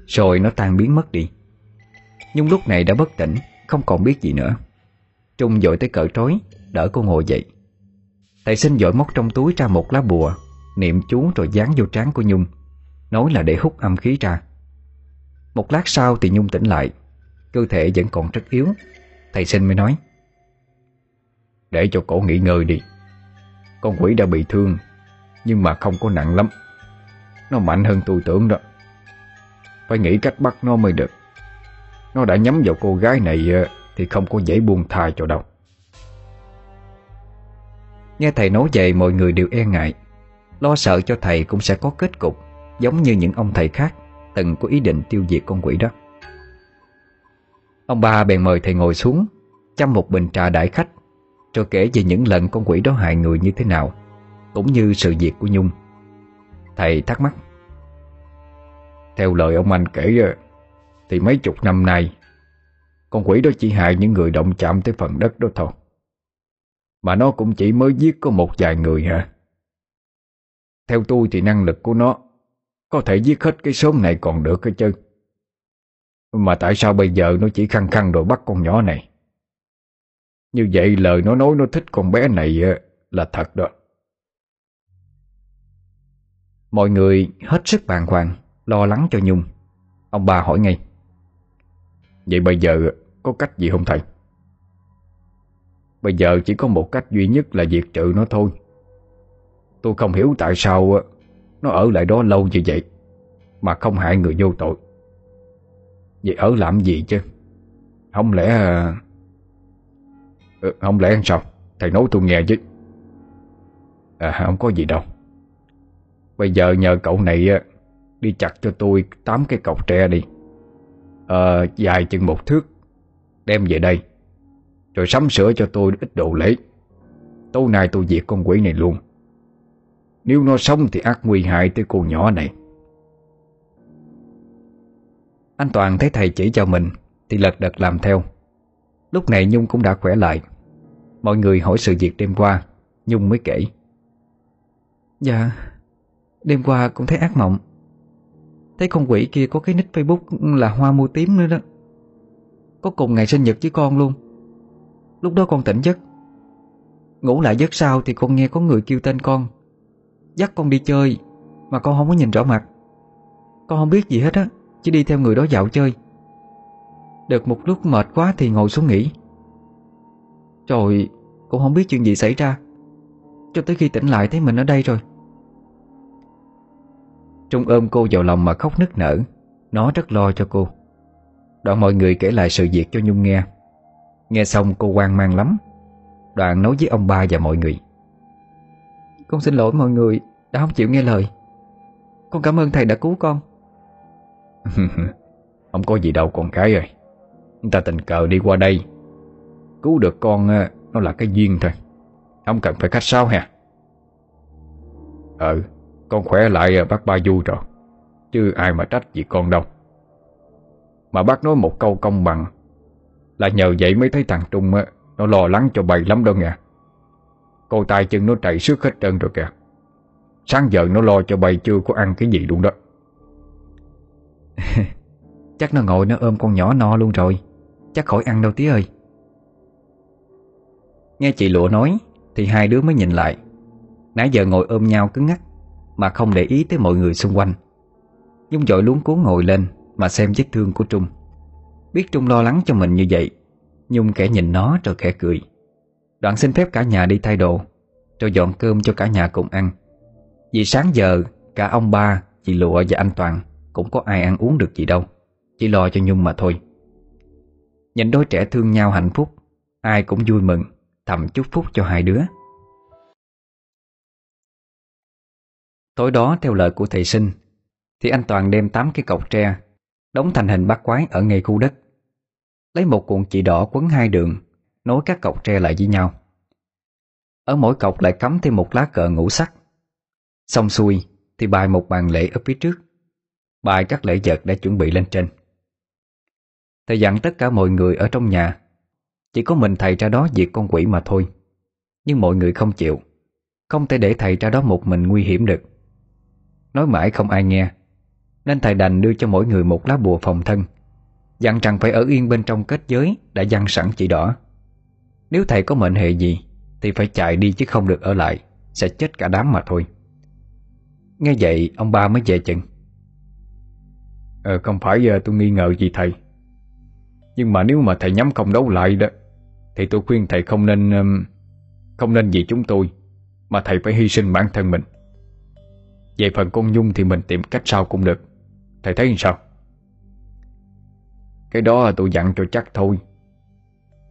Rồi nó tan biến mất đi. Nhung lúc này đã bất tỉnh, Không còn biết gì nữa. Trung dội tới cỡ trói, Đỡ cô ngồi dậy. Thầy sinh dội móc trong túi ra một lá bùa, Niệm chú rồi dán vô trán của Nhung, Nói là để hút âm khí ra. Một lát sau thì Nhung tỉnh lại, Cơ thể vẫn còn rất yếu. Thầy sinh mới nói, Để cho cổ nghỉ ngơi đi. Con quỷ đã bị thương, Nhưng mà không có nặng lắm. Nó mạnh hơn tôi tưởng đó. Phải nghĩ cách bắt nó mới được. Nó đã nhắm vào cô gái này ờ, Thì không có dễ buông tha cho đâu. Nghe thầy nói vậy, mọi người đều e ngại. Lo sợ cho thầy cũng sẽ có kết cục, Giống như những ông thầy khác, Từng có ý định tiêu diệt con quỷ đó. Ông ba bèn mời thầy ngồi xuống, Chăm một bình trà đại khách. Rồi kể về những lần con quỷ đó hại người như thế nào, Cũng như sự việc của Nhung. Thầy thắc mắc, Theo lời ông anh kể ờ, Thì mấy chục năm nay, Con quỷ đó chỉ hại những người động chạm tới phần đất đó thôi, Mà nó cũng chỉ mới giết có một vài người hả? Theo tôi thì năng lực của nó Có thể giết hết cái xóm này còn được cái chứ. Mà tại sao bây giờ nó chỉ khăng khăng đòi bắt con nhỏ này? Như vậy lời nó nói nó thích con bé này ờ, là thật đó. Mọi người hết sức bàng hoàng, Lo lắng cho Nhung. Ông bà hỏi ngay, Vậy bây giờ có cách gì không thầy? Bây giờ chỉ có một cách duy nhất là diệt trừ nó thôi. Tôi không hiểu tại sao ờ, Nó ở lại đó lâu như vậy, Mà không hại người vô tội. Vậy ở làm gì chứ? Không lẽ ờ, ừ, Không lẽ sao Thầy nói tôi nghe chứ À không có gì đâu. Bây giờ nhờ cậu này ờ, Đi chặt cho tôi tám cái cọc tre đi. À, Dài chừng một thước Đem về đây. Rồi sắm sửa cho tôi ít đồ lễ. Tối nay tôi diệt con quỷ này luôn. Nếu nó sống thì ác nguy hại tới cô nhỏ này. Anh Toàn thấy thầy chỉ cho mình Thì lật đật làm theo. Lúc này Nhung cũng đã khỏe lại. Mọi người hỏi sự việc đêm qua, Nhung mới kể. Dạ Đêm qua cũng thấy ác mộng. Thấy con quỷ kia có cái nick Facebook là hoa mua tím nữa đó. Có cùng ngày sinh nhật với con luôn. Lúc đó con tỉnh giấc. Ngủ lại giấc sau thì con nghe có người kêu tên con. Dắt con đi chơi, Mà con không có nhìn rõ mặt. Con không biết gì hết á, chỉ đi theo người đó dạo chơi. Được một lúc mệt quá thì ngồi xuống nghỉ. Rồi Cũng không biết chuyện gì xảy ra. Cho tới khi tỉnh lại thấy mình ở đây rồi. Trung ôm cô vào lòng mà khóc nức nở. Nó rất lo cho cô. Đoạn mọi người kể lại sự việc cho Nhung nghe. Nghe xong cô hoang mang lắm. Đoạn nói với ông ba và mọi người. Con xin lỗi mọi người Đã không chịu nghe lời. Con cảm ơn thầy đã cứu con. Không có gì đâu con cái ơi Ta tình cờ đi qua đây. Cứu được con ờ, Nó là cái duyên thôi. Không cần phải khách sáo ha Ừ ờ, Con khỏe lại ờ, bác ba du rồi. Chứ ai mà trách gì con đâu. Mà bác nói một câu công bằng. Là nhờ vậy mới thấy thằng Trung Nó lo lắng cho bầy lắm đâu nha Cô tay chân nó chạy suốt hết trơn rồi kìa. Sáng giờ nó lo cho bầy chưa có ăn cái gì luôn đó. Chắc nó ngồi nó ôm con nhỏ no luôn rồi. Chắc khỏi ăn đâu tí ơi. Nghe chị Lụa nói Thì hai đứa mới nhìn lại. Nãy giờ ngồi ôm nhau cứng ngắc Mà không để ý tới mọi người xung quanh. Nhung dội luống cuốn ngồi lên Mà xem vết thương của Trung. Biết Trung lo lắng cho mình như vậy Nhung kẻ nhìn nó rồi khẽ cười. Đoạn xin phép cả nhà đi thay đồ Rồi dọn cơm cho cả nhà cùng ăn. Vì sáng giờ Cả ông ba, chị Lụa và anh Toàn cũng có ai ăn uống được gì đâu. Chỉ lo cho Nhung mà thôi. Nhìn đôi trẻ thương nhau hạnh phúc, Ai cũng vui mừng, Thầm chúc phúc cho hai đứa. Tối đó, theo lời của thầy sinh, Thì anh Toàn đem tám cái cọc tre, Đóng thành hình bát quái ở ngay khu đất. Lấy một cuộn chỉ đỏ quấn hai đường, Nối các cọc tre lại với nhau. Ở mỗi cọc lại cắm thêm một lá cờ ngũ sắc. Xong xuôi, Thì bài một bàn lễ ở phía trước. Bài các lễ vật đã chuẩn bị lên trên. Thầy dặn tất cả mọi người ở trong nhà, Chỉ có mình thầy ra đó diệt con quỷ mà thôi. Nhưng mọi người không chịu, Không thể để thầy ra đó một mình nguy hiểm được. Nói mãi không ai nghe, Nên thầy đành đưa cho mỗi người một lá bùa phòng thân, Dặn rằng phải ở yên bên trong kết giới Đã dăng sẵn chỉ đỏ. Nếu thầy có mệnh hệ gì, Thì phải chạy đi chứ không được ở lại, Sẽ chết cả đám mà thôi. Nghe vậy, ông ba mới về chừng. Ờ không phải giờ tôi nghi ngờ gì thầy. Nhưng mà nếu mà thầy nhắm không đấu lại đó, Thì tôi khuyên thầy không nên um, Không nên vì chúng tôi, Mà thầy phải hy sinh bản thân mình. Về phần con Nhung thì mình tìm cách sau cũng được. Thầy thấy sao? Cái đó tôi dặn cho chắc thôi.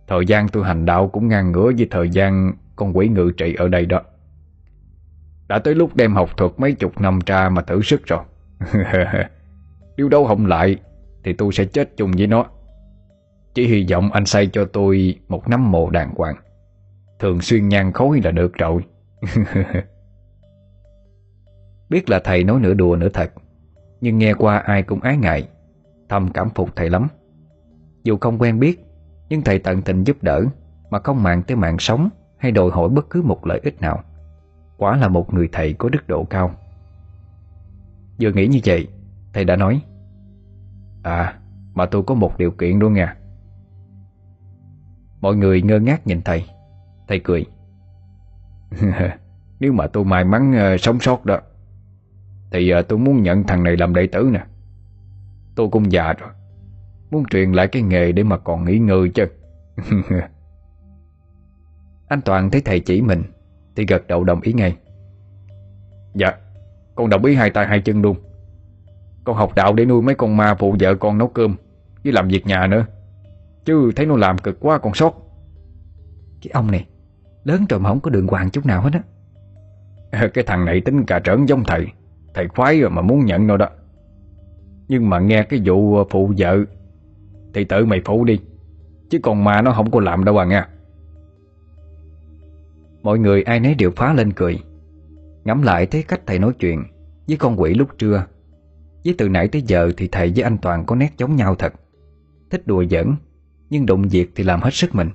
Thời gian tôi hành đạo cũng ngang ngửa với thời gian con quỷ ngự trị ở đây đó. Đã tới lúc đem học thuật mấy chục năm ra mà thử sức rồi. Nếu đấu không lại Thì tôi sẽ chết chung với nó. Chỉ hy vọng anh xây cho tôi Một nắm mộ đàng hoàng. Thường xuyên nhan khối là được rồi. Biết là thầy nói nửa đùa nửa thật, Nhưng nghe qua ai cũng ái ngại, Thầm cảm phục thầy lắm. Dù không quen biết, Nhưng thầy tận tình giúp đỡ, Mà không màng tới mạng sống Hay đòi hỏi bất cứ một lợi ích nào. Quả là một người thầy có đức độ cao. Vừa nghĩ như vậy, Thầy đã nói À mà tôi có một điều kiện luôn nha Mọi người ngơ ngác nhìn thầy. Thầy cười. Nếu mà tôi may mắn uh, sống sót đó Thì uh, tôi muốn nhận thằng này làm đệ tử nè. Tôi cũng già rồi Muốn truyền lại cái nghề để mà còn nghỉ ngơi chứ. Anh Toàn thấy thầy chỉ mình Thì gật đầu đồng ý ngay. Dạ Con đồng ý hai tay hai chân luôn. Con học đạo để nuôi mấy con ma phụ vợ con nấu cơm Với làm việc nhà nữa. Chứ thấy nó làm cực quá con sót Cái ông này Lớn rồi mà không có đường hoàng chút nào hết á. Cái thằng này tính cà trỡn giống thầy. Thầy khoái rồi mà muốn nhận nó đó. Nhưng mà nghe cái vụ phụ vợ Thì tự mày phụ đi. Chứ còn ma nó không có làm đâu à nha Mọi người ai nấy đều phá lên cười. Ngắm lại thấy cách thầy nói chuyện Với con quỷ lúc trưa. Với từ nãy tới giờ thì thầy với anh Toàn có nét giống nhau thật. Thích đùa giỡn nhưng đụng việc thì làm hết sức mình.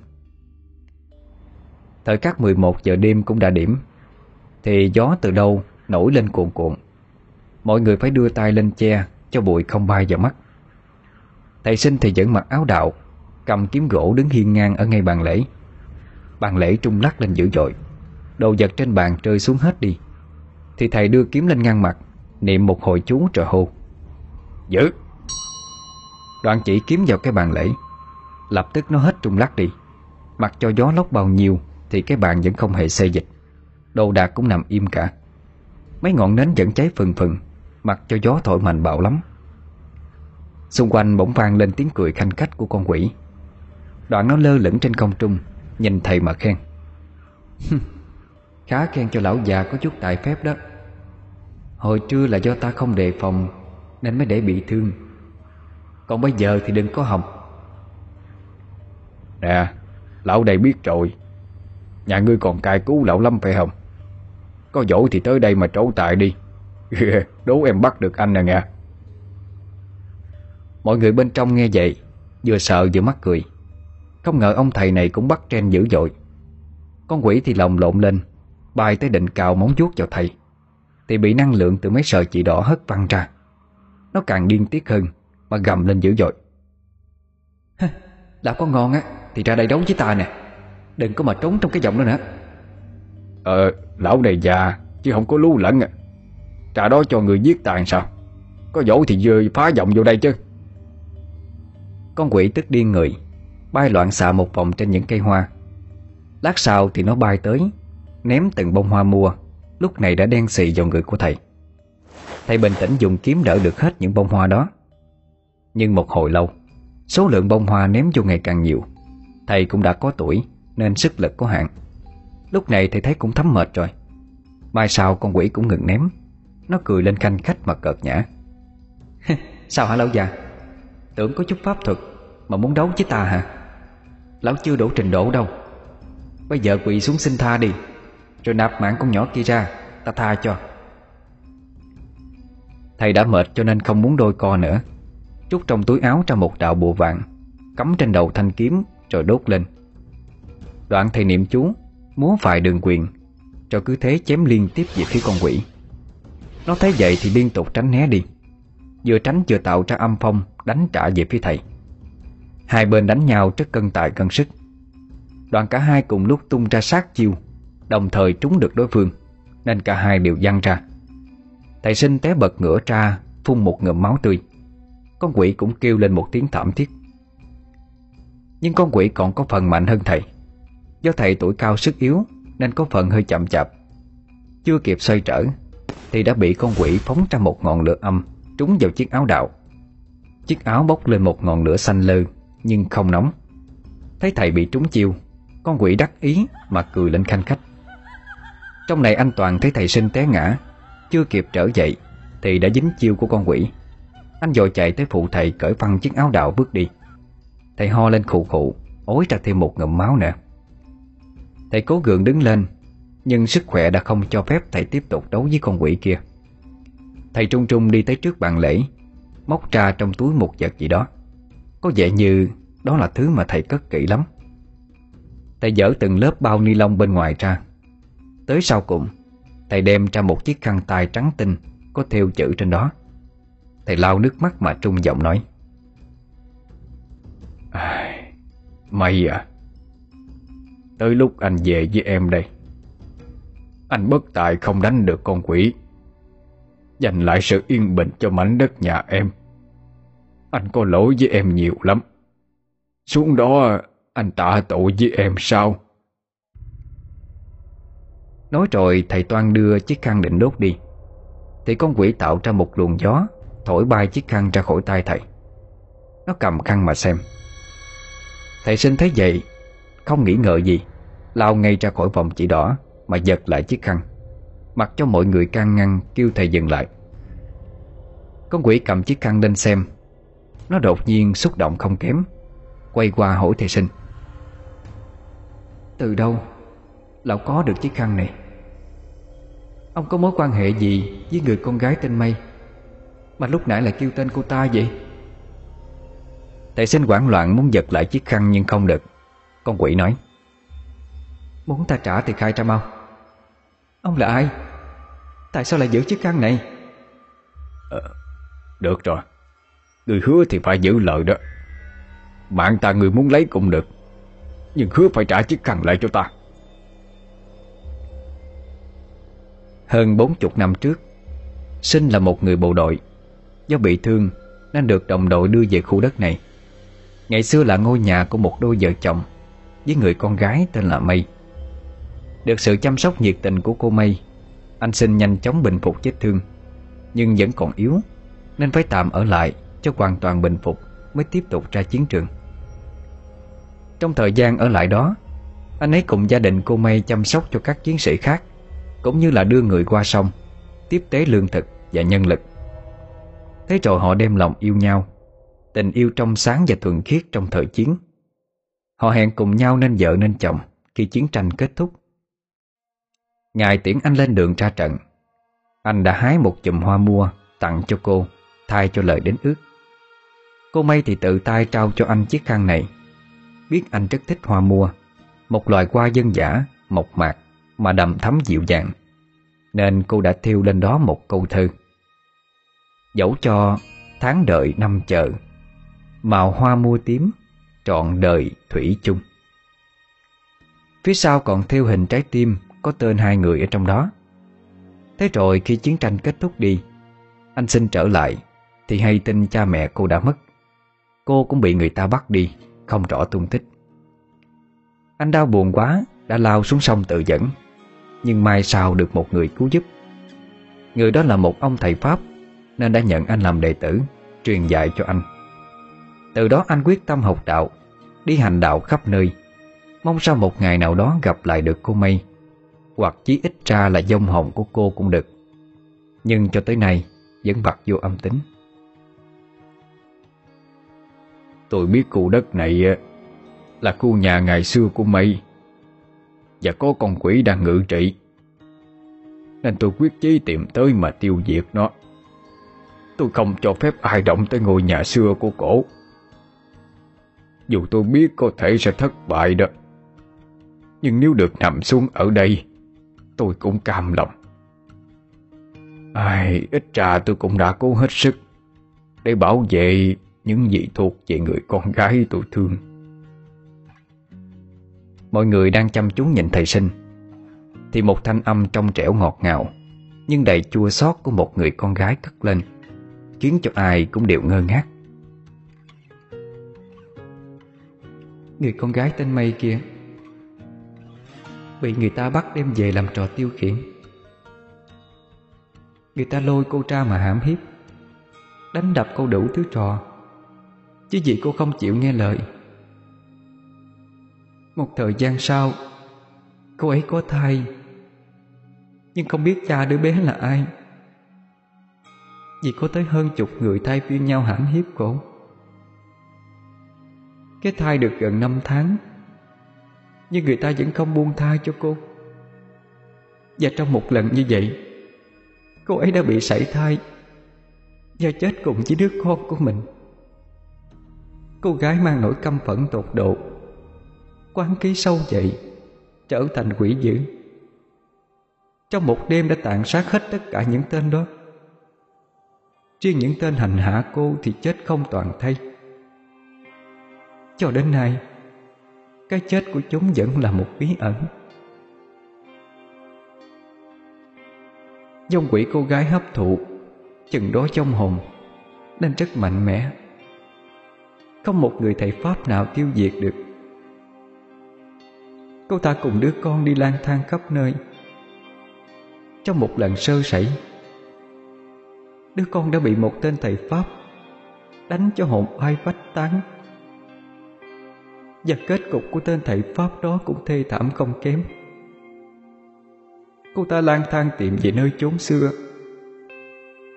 Thời các 11 giờ đêm cũng đã điểm, Thì gió từ đâu nổi lên cuộn cuộn. Mọi người phải đưa tay lên che Cho bụi không bay vào mắt. Thầy sinh thì vẫn mặc áo đạo, Cầm kiếm gỗ đứng hiên ngang ở ngay bàn lễ. Bàn lễ trung lắc lên dữ dội, Đồ vật trên bàn rơi xuống hết đi. Thì thầy đưa kiếm lên ngang mặt, Niệm một hồi chú trợ hô. Giữ! Đoạn chỉ kiếm vào cái bàn lễ. Lập tức nó hết trung lắc đi. Mặc cho gió lốc bao nhiêu, Thì cái bàn vẫn không hề xê dịch. Đồ đạc cũng nằm im cả. Mấy ngọn nến vẫn cháy phừng phừng, Mặc cho gió thổi mạnh bạo lắm. Xung quanh bỗng vang lên tiếng cười khanh khách của con quỷ. Đoạn nó lơ lửng trên không trung, Nhìn thầy mà khen. Khá khen cho lão già có chút tài phép đó. Hồi trưa là do ta không đề phòng, Nên mới để bị thương. Còn bây giờ thì đừng có hòng Nè, Lão đây biết rồi. Nhà ngươi còn cài cứu lão lắm phải không? Có dỗ thì tới đây mà trổ tài đi. Đố em bắt được anh nè nghe. Mọi người bên trong nghe vậy, Vừa sợ vừa mắc cười. Không ngờ ông thầy này cũng bắt trên dữ dội. Con quỷ thì lồng lộn lên, Bay tới định cào móng vuốt vào thầy. Thì bị năng lượng từ mấy sợi chỉ đỏ hất văng ra. Nó càng điên tiết hơn, Mà gầm lên dữ dội. Lão có ngon á. Thì ra đây đấu với ta nè. Đừng có mà trốn trong cái giọng đó nữa. Ờ lão này già Chứ không có lú lẫn à. Trà đó cho người giết tàn sao? Có dỗ thì vừa phá giọng vô đây chứ. Con quỷ tức điên người Bay loạn xạ một vòng trên những cây hoa. Lát sau thì nó bay tới Ném từng bông hoa mua. Lúc này đã đen xì vào người của thầy. Thầy bình tĩnh dùng kiếm đỡ được hết những bông hoa đó. Nhưng một hồi lâu Số lượng bông hoa ném vô ngày càng nhiều Thầy cũng đã có tuổi, Nên sức lực có hạn Lúc này thầy thấy cũng thấm mệt rồi. Mai sau con quỷ cũng ngừng ném. Nó cười lên khanh khách mà cợt nhã Sao hả lão già? Tưởng có chút pháp thuật Mà muốn đấu với ta hả? Lão chưa đủ trình độ đâu. Bây giờ quỳ xuống xin tha đi, Rồi nạp mạng con nhỏ kia ra, Ta tha cho. Thầy đã mệt cho nên không muốn đôi co nữa. Chút trong túi áo ra một đạo bùa vàng, Cắm trên đầu thanh kiếm rồi đốt lên. Đoạn thầy niệm chú, Múa phải đường quyền Rồi cứ thế chém liên tiếp về phía con quỷ. Nó thấy vậy thì liên tục tránh né đi. Vừa tránh vừa tạo ra âm phong, Đánh trả về phía thầy. Hai bên đánh nhau rất cân tài cân sức. Đoạn cả hai cùng lúc tung ra sát chiêu, Đồng thời trúng được đối phương, Nên cả hai đều văng ra. Thầy sinh té bật ngửa ra, Phun một ngụm máu tươi. Con quỷ cũng kêu lên một tiếng thảm thiết. Nhưng con quỷ còn có phần mạnh hơn thầy. Do thầy tuổi cao sức yếu, Nên có phần hơi chậm chạp. Chưa kịp xoay trở, Thì đã bị con quỷ phóng ra một ngọn lửa âm, Trúng vào chiếc áo đạo. Chiếc áo bốc lên một ngọn lửa xanh lơ, Nhưng không nóng. Thấy thầy bị trúng chiêu, Con quỷ đắc ý mà cười lên khanh khách. Trong này anh Toàn thấy thầy sinh té ngã, Chưa kịp trở dậy, Thì đã dính chiêu của con quỷ. Anh dội chạy tới phụ thầy cởi phăng chiếc áo đạo bước đi. Thầy ho lên khụ khụ Ối ra thêm một ngụm máu nữa. Thầy cố gượng đứng lên, Nhưng sức khỏe đã không cho phép thầy tiếp tục đấu với con quỷ kia. Thầy trung trung đi tới trước bàn lễ, Móc ra trong túi một vật gì đó. Có vẻ như đó là thứ mà thầy cất kỹ lắm. Thầy dỡ từng lớp bao ni lông bên ngoài ra. Tới sau cùng, Thầy đem ra một chiếc khăn tay trắng tinh Có theo chữ trên đó. Thầy lau nước mắt mà trung giọng nói à, Mày à? Tới lúc anh về với em đây Anh bất tài không đánh được con quỷ. Dành lại sự yên bình cho mảnh đất nhà em. Anh có lỗi với em nhiều lắm. Xuống đó anh tạ tội với em sao? Nói rồi thầy Toan đưa chiếc khăn định đốt đi. Thì con quỷ tạo ra một luồng gió Thổi bay chiếc khăn ra khỏi tay thầy. Nó cầm khăn mà xem. Thầy sinh thấy vậy, Không nghĩ ngợi gì. Lao ngay ra khỏi vòng chỉ đỏ, Mà giật lại chiếc khăn. Mặc cho mọi người can ngăn, kêu thầy dừng lại. Con quỷ cầm chiếc khăn lên xem. Nó đột nhiên xúc động không kém, Quay qua hỏi thầy sinh. Từ đâu? Lão có được chiếc khăn này? Ông có mối quan hệ gì Với người con gái tên Mây Mà lúc nãy lại kêu tên cô ta vậy? Thầy sinh hoảng loạn muốn giật lại chiếc khăn nhưng không được. Con quỷ nói Muốn ta trả thì khai ra mau. Ông là ai? Tại sao lại giữ chiếc khăn này? À, Được rồi. Người hứa thì phải giữ lời đó. Mạng ta người muốn lấy cũng được Nhưng hứa phải trả chiếc khăn lại cho ta. Hơn bốn chục năm trước Sinh là một người bộ đội. Do bị thương Nên được đồng đội đưa về khu đất này Ngày xưa là ngôi nhà của một đôi vợ chồng, Với người con gái tên là Mây Được sự chăm sóc nhiệt tình của cô Mây Anh Sinh nhanh chóng bình phục vết thương, Nhưng vẫn còn yếu, Nên phải tạm ở lại Cho hoàn toàn bình phục Mới tiếp tục ra chiến trường. Trong thời gian ở lại đó, Anh ấy cùng gia đình cô Mây chăm sóc cho các chiến sĩ khác, Cũng như là đưa người qua sông, Tiếp tế lương thực và nhân lực. Thế rồi họ đem lòng yêu nhau Tình yêu trong sáng và thuần khiết trong thời chiến. Họ hẹn cùng nhau nên vợ nên chồng Khi chiến tranh kết thúc. Ngài tiễn anh lên đường ra trận. Anh đã hái một chùm hoa mua Tặng cho cô, Thay cho lời đến ước. Cô may thì tự tay trao cho anh chiếc khăn này. Biết anh rất thích hoa mua, Một loài hoa dân dã, Mộc mạc Mà đầm thắm dịu dàng, Nên cô đã thiêu lên đó một câu thơ. Dẫu cho tháng đợi năm chờ Màu hoa mua tím, Trọn đời thủy chung. Phía sau còn theo hình trái tim Có tên hai người ở trong đó. Thế rồi khi chiến tranh kết thúc đi, Anh xin trở lại Thì hay tin cha mẹ cô đã mất. Cô cũng bị người ta bắt đi, Không rõ tung tích. Anh đau buồn quá, Đã lao xuống sông tự dẫn. Nhưng mai sau được một người cứu giúp. Người đó là một ông thầy Pháp, Nên đã nhận anh làm đệ tử, Truyền dạy cho anh. Từ đó anh quyết tâm học đạo, Đi hành đạo khắp nơi. Mong sao một ngày nào đó gặp lại được cô Mây Hoặc chí ít ra là dông hồn của cô cũng được. Nhưng cho tới nay, Vẫn bật vô âm tính. Tôi biết khu đất này là khu nhà ngày xưa của mây Và có con quỷ đang ngự trị. Nên tôi quyết chí tìm tới mà tiêu diệt nó. Tôi không cho phép ai động tới ngôi nhà xưa của cổ. Dù tôi biết có thể sẽ thất bại đó. Nhưng nếu được nằm xuống ở đây Tôi cũng cam lòng. Ai, ít ra tôi cũng đã cố hết sức Để bảo vệ những gì thuộc về người con gái tôi thương. Mọi người đang chăm chú nhìn thầy sinh Thì một thanh âm trong trẻo ngọt ngào Nhưng đầy chua xót của một người con gái cất lên Khiến cho ai cũng đều ngơ ngác. Người con gái tên Mây kia. Bị người ta bắt đem về làm trò tiêu khiển. Người ta lôi cô ra mà hãm hiếp, Đánh đập cô đủ thứ trò. Chứ gì cô không chịu nghe lời. Một thời gian sau, Cô ấy có thai, Nhưng không biết cha đứa bé là ai. Vì có tới hơn chục người thay phiên nhau hãm hiếp cô. Cái thai được gần 5 tháng, Nhưng người ta vẫn không buông thai cho cô. Và trong một lần như vậy, Cô ấy đã bị sảy thai Và chết cùng với đứa con của mình. Cô gái mang nỗi căm phẫn tột độ, Quán ký sâu dậy, Trở thành quỷ dữ. Trong một đêm đã tàn sát hết tất cả những tên đó. Riêng những tên hành hạ cô thì chết không toàn thay cho đến nay, Cái chết của chúng vẫn là một bí ẩn. Dông quỷ cô gái hấp thụ, Chừng đó trong hồn, Nên rất mạnh mẽ. Không một người thầy Pháp nào tiêu diệt được. Cô ta cùng đứa con đi lang thang khắp nơi. Trong một lần sơ sẩy, Đứa con đã bị một tên thầy Pháp Đánh cho hồn ai vách tán. Và kết cục của tên thầy Pháp đó cũng thê thảm không kém. Cô ta lang thang tìm về nơi chốn xưa,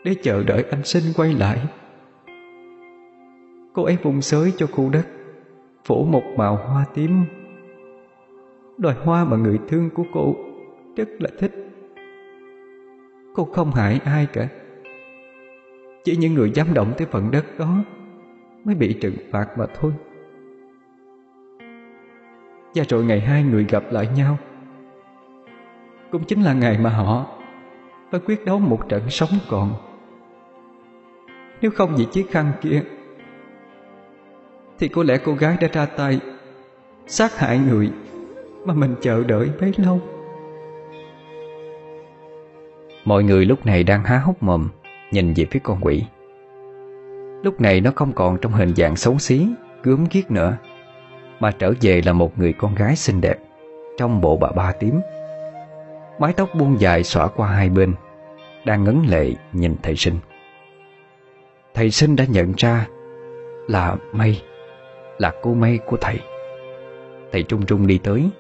Để chờ đợi anh sinh quay lại. Cô ấy vùng xới cho khu đất Phủ một màu hoa tím. Loài hoa mà người thương của cô Rất là thích. Cô không hại ai cả. Chỉ những người dám động tới phần đất đó Mới bị trừng phạt mà thôi. Và rồi ngày hai người gặp lại nhau. Cũng chính là ngày mà họ phải quyết đấu một trận sống còn. Nếu không vì chiếc khăn kia, Thì có lẽ cô gái đã ra tay Sát hại người Mà mình chờ đợi bấy lâu. Mọi người lúc này đang há hốc mồm Nhìn về phía con quỷ. Lúc này nó không còn trong hình dạng xấu xí, Gớm ghiếc nữa. Mà trở về là một người con gái xinh đẹp, Trong bộ bà ba tím. Mái tóc buông dài xõa qua hai bên, Đang ngấn lệ nhìn thầy sinh. Thầy sinh đã nhận ra Là mây Là cô mây của thầy. Thầy trung trung đi tới,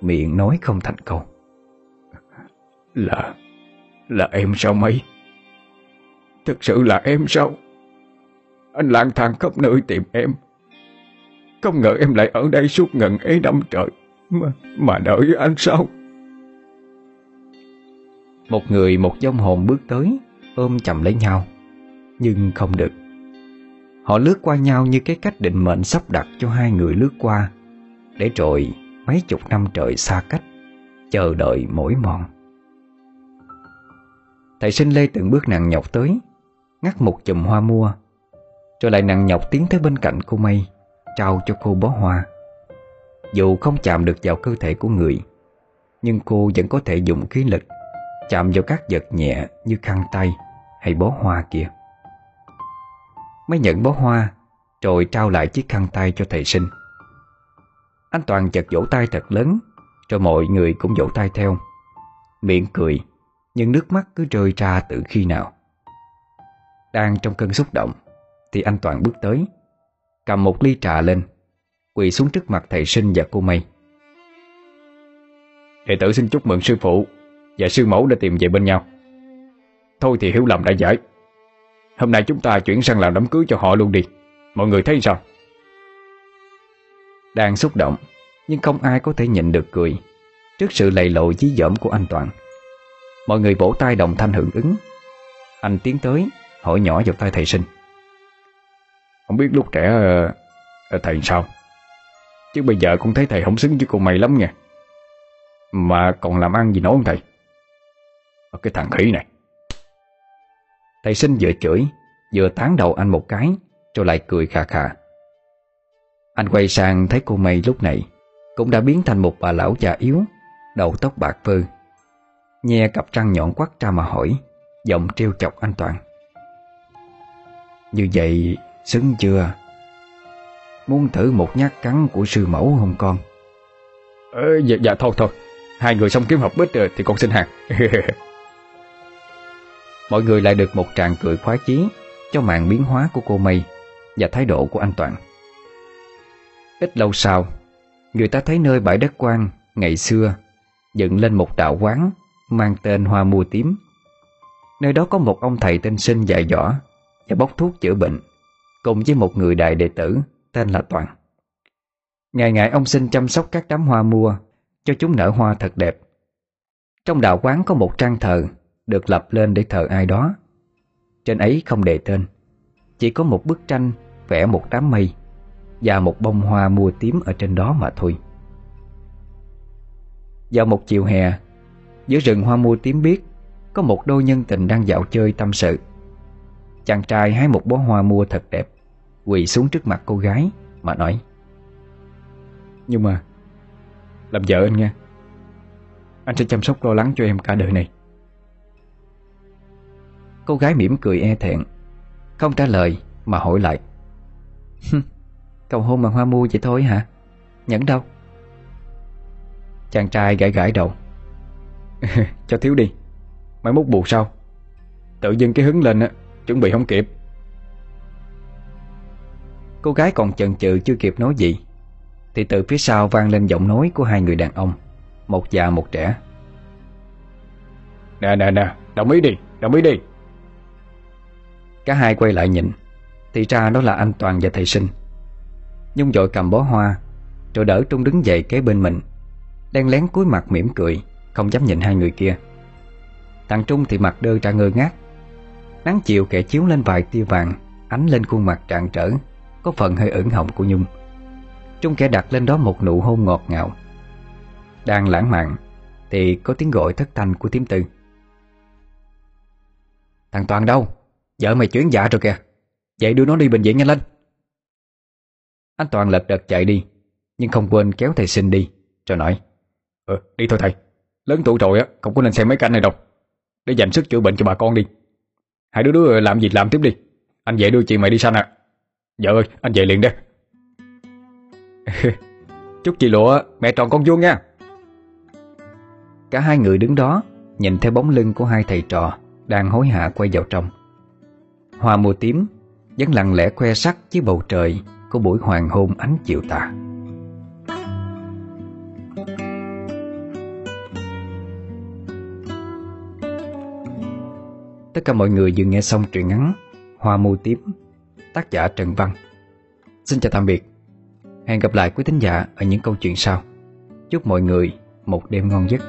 Miệng nói không thành câu. Là Là em sao mây Thực sự là em sao? Anh lang thang khắp nơi tìm em. Không ngờ em lại ở đây suốt ngần ấy năm trời. Mà, mà đợi anh sao? Một người một dông hồn bước tới Ôm chầm lấy nhau Nhưng không được. Họ lướt qua nhau như cái cách định mệnh sắp đặt cho hai người lướt qua Để rồi mấy chục năm trời xa cách Chờ đợi mỗi mòn. Thầy sinh lê từng bước nặng nhọc tới Ngắt một chùm hoa mua Rồi lại nặng nhọc tiến tới bên cạnh cô mây. Trao cho cô bó hoa. Dù không chạm được vào cơ thể của người, Nhưng cô vẫn có thể dùng khí lực Chạm vào các vật nhẹ như khăn tay hay bó hoa kia. Mới nhận bó hoa, Rồi trao lại chiếc khăn tay cho thầy sinh. Anh Toàn chật vỗ tay thật lớn, Rồi mọi người cũng vỗ tay theo. Miệng cười, Nhưng nước mắt cứ rơi ra từ khi nào. Đang trong cơn xúc động, Thì anh Toàn bước tới. Cầm một ly trà lên Quỳ xuống trước mặt thầy sinh và cô Mây Đệ tử xin chúc mừng sư phụ và sư mẫu đã tìm về bên nhau. Thôi thì hiểu lầm đã giải. Hôm nay chúng ta chuyển sang làm đám cưới cho họ luôn đi. Mọi người thấy sao? Đang xúc động Nhưng không ai có thể nhịn được cười Trước sự lầy lộ dí dỏm của anh Toàn. Mọi người vỗ tay đồng thanh hưởng ứng. Anh tiến tới Hỏi nhỏ vào tay thầy sinh không biết lúc trẻ ờ, ờ, Thầy sao. Chứ bây giờ con thấy thầy không xứng với cô mày lắm nha. Mà còn làm ăn gì nữa không thầy? Cái thằng khỉ này. Thầy sinh vừa chửi, Vừa tán đầu anh một cái, Rồi lại cười khà khà. Anh quay sang thấy cô mây lúc này Cũng đã biến thành một bà lão già yếu, Đầu tóc bạc phơ. Nhe cặp trăng nhọn quắt ra mà hỏi, Giọng trêu chọc anh Toàn. Như vậy xứng chưa? Muốn thử một nhát cắn của sư mẫu không con? Ờ, dạ, dạ thôi thôi. Hai người xong kiếm hợp bích rồi thì con xin hàng. Mọi người lại được một tràng cười khoái chí Cho màn biến hóa của cô Mây Và thái độ của anh Toàn. Ít lâu sau Người ta thấy nơi bãi đất quan Ngày xưa Dựng lên một đạo quán Mang tên Hoa Mua Tím. Nơi đó có một ông thầy tên sinh dạy dõ Và bốc thuốc chữa bệnh Cùng với một người đại đệ tử Tên là Toàn Ngày ngày ông xin chăm sóc các đám hoa mua Cho chúng nở hoa thật đẹp Trong đạo quán có một trang thờ được lập lên để thờ ai đó. Trên ấy không đề tên, chỉ có một bức tranh vẽ một đám mây và một bông hoa mua tím ở trên đó mà thôi. Vào một chiều hè, giữa rừng hoa mua tím biết có một đôi nhân tình đang dạo chơi tâm sự. Chàng trai hái một bó hoa mua thật đẹp, quỳ xuống trước mặt cô gái mà nói: "Nhưng mà làm vợ anh nghe, anh sẽ chăm sóc lo lắng cho em cả đời này." Cô gái mỉm cười e thẹn Không trả lời mà hỏi lại Cầu hôn bằng hoa mua vậy thôi hả? Nhẫn đâu? Chàng trai gãi gãi đầu Cho thiếu đi Mai mốt buộc sau. Tự dưng cái hứng lên á Chuẩn bị không kịp. Cô gái còn chần chừ chưa kịp nói gì Thì từ phía sau vang lên giọng nói của hai người đàn ông Một già một trẻ. Nè nè nè Đồng ý đi Đồng ý đi. Cả hai quay lại nhìn Thì ra đó là anh Toàn và thầy Sinh. Nhung dội cầm bó hoa Rồi đỡ Trung đứng dậy kế bên mình Đang lén cúi mặt mỉm cười Không dám nhìn hai người kia. Thằng Trung thì mặt đơ ra ngơ ngác Nắng chiều kẻ chiếu lên vài tia vàng, Ánh lên khuôn mặt trạng trở, Có phần hơi ửng hồng của Nhung. Trung kẻ đặt lên đó một nụ hôn ngọt ngào. Đang lãng mạn, Thì có tiếng gọi thất thanh của tím tư. Thằng Toàn đâu? Vợ mày chuyển dạ rồi kìa. Vậy đưa nó đi bệnh viện nhanh lên. Anh Toàn lật đật chạy đi, Nhưng không quên kéo thầy sinh đi, Rồi nói Ừ đi thôi thầy. Lớn tuổi rồi á, Không có nên xem mấy cảnh này đâu. Để dành sức chữa bệnh cho bà con đi. Hai đứa đứa làm gì làm tiếp đi. Anh về đưa chị mày đi sanh à Vợ ơi, anh về liền đi. Chúc chị lụa mẹ tròn con vuông nha. Cả hai người đứng đó, Nhìn theo bóng lưng của hai thầy trò Đang hối hả quay vào trong. Hoa mùa tím vẫn lặng lẽ khoe sắc dưới bầu trời của buổi hoàng hôn ánh chiều tà. Tất cả mọi người vừa nghe xong truyện ngắn Hoa mùa tím, tác giả Trần Văn. Xin chào tạm biệt. Hẹn gặp lại quý thính giả ở những câu chuyện sau. Chúc mọi người một đêm ngon giấc.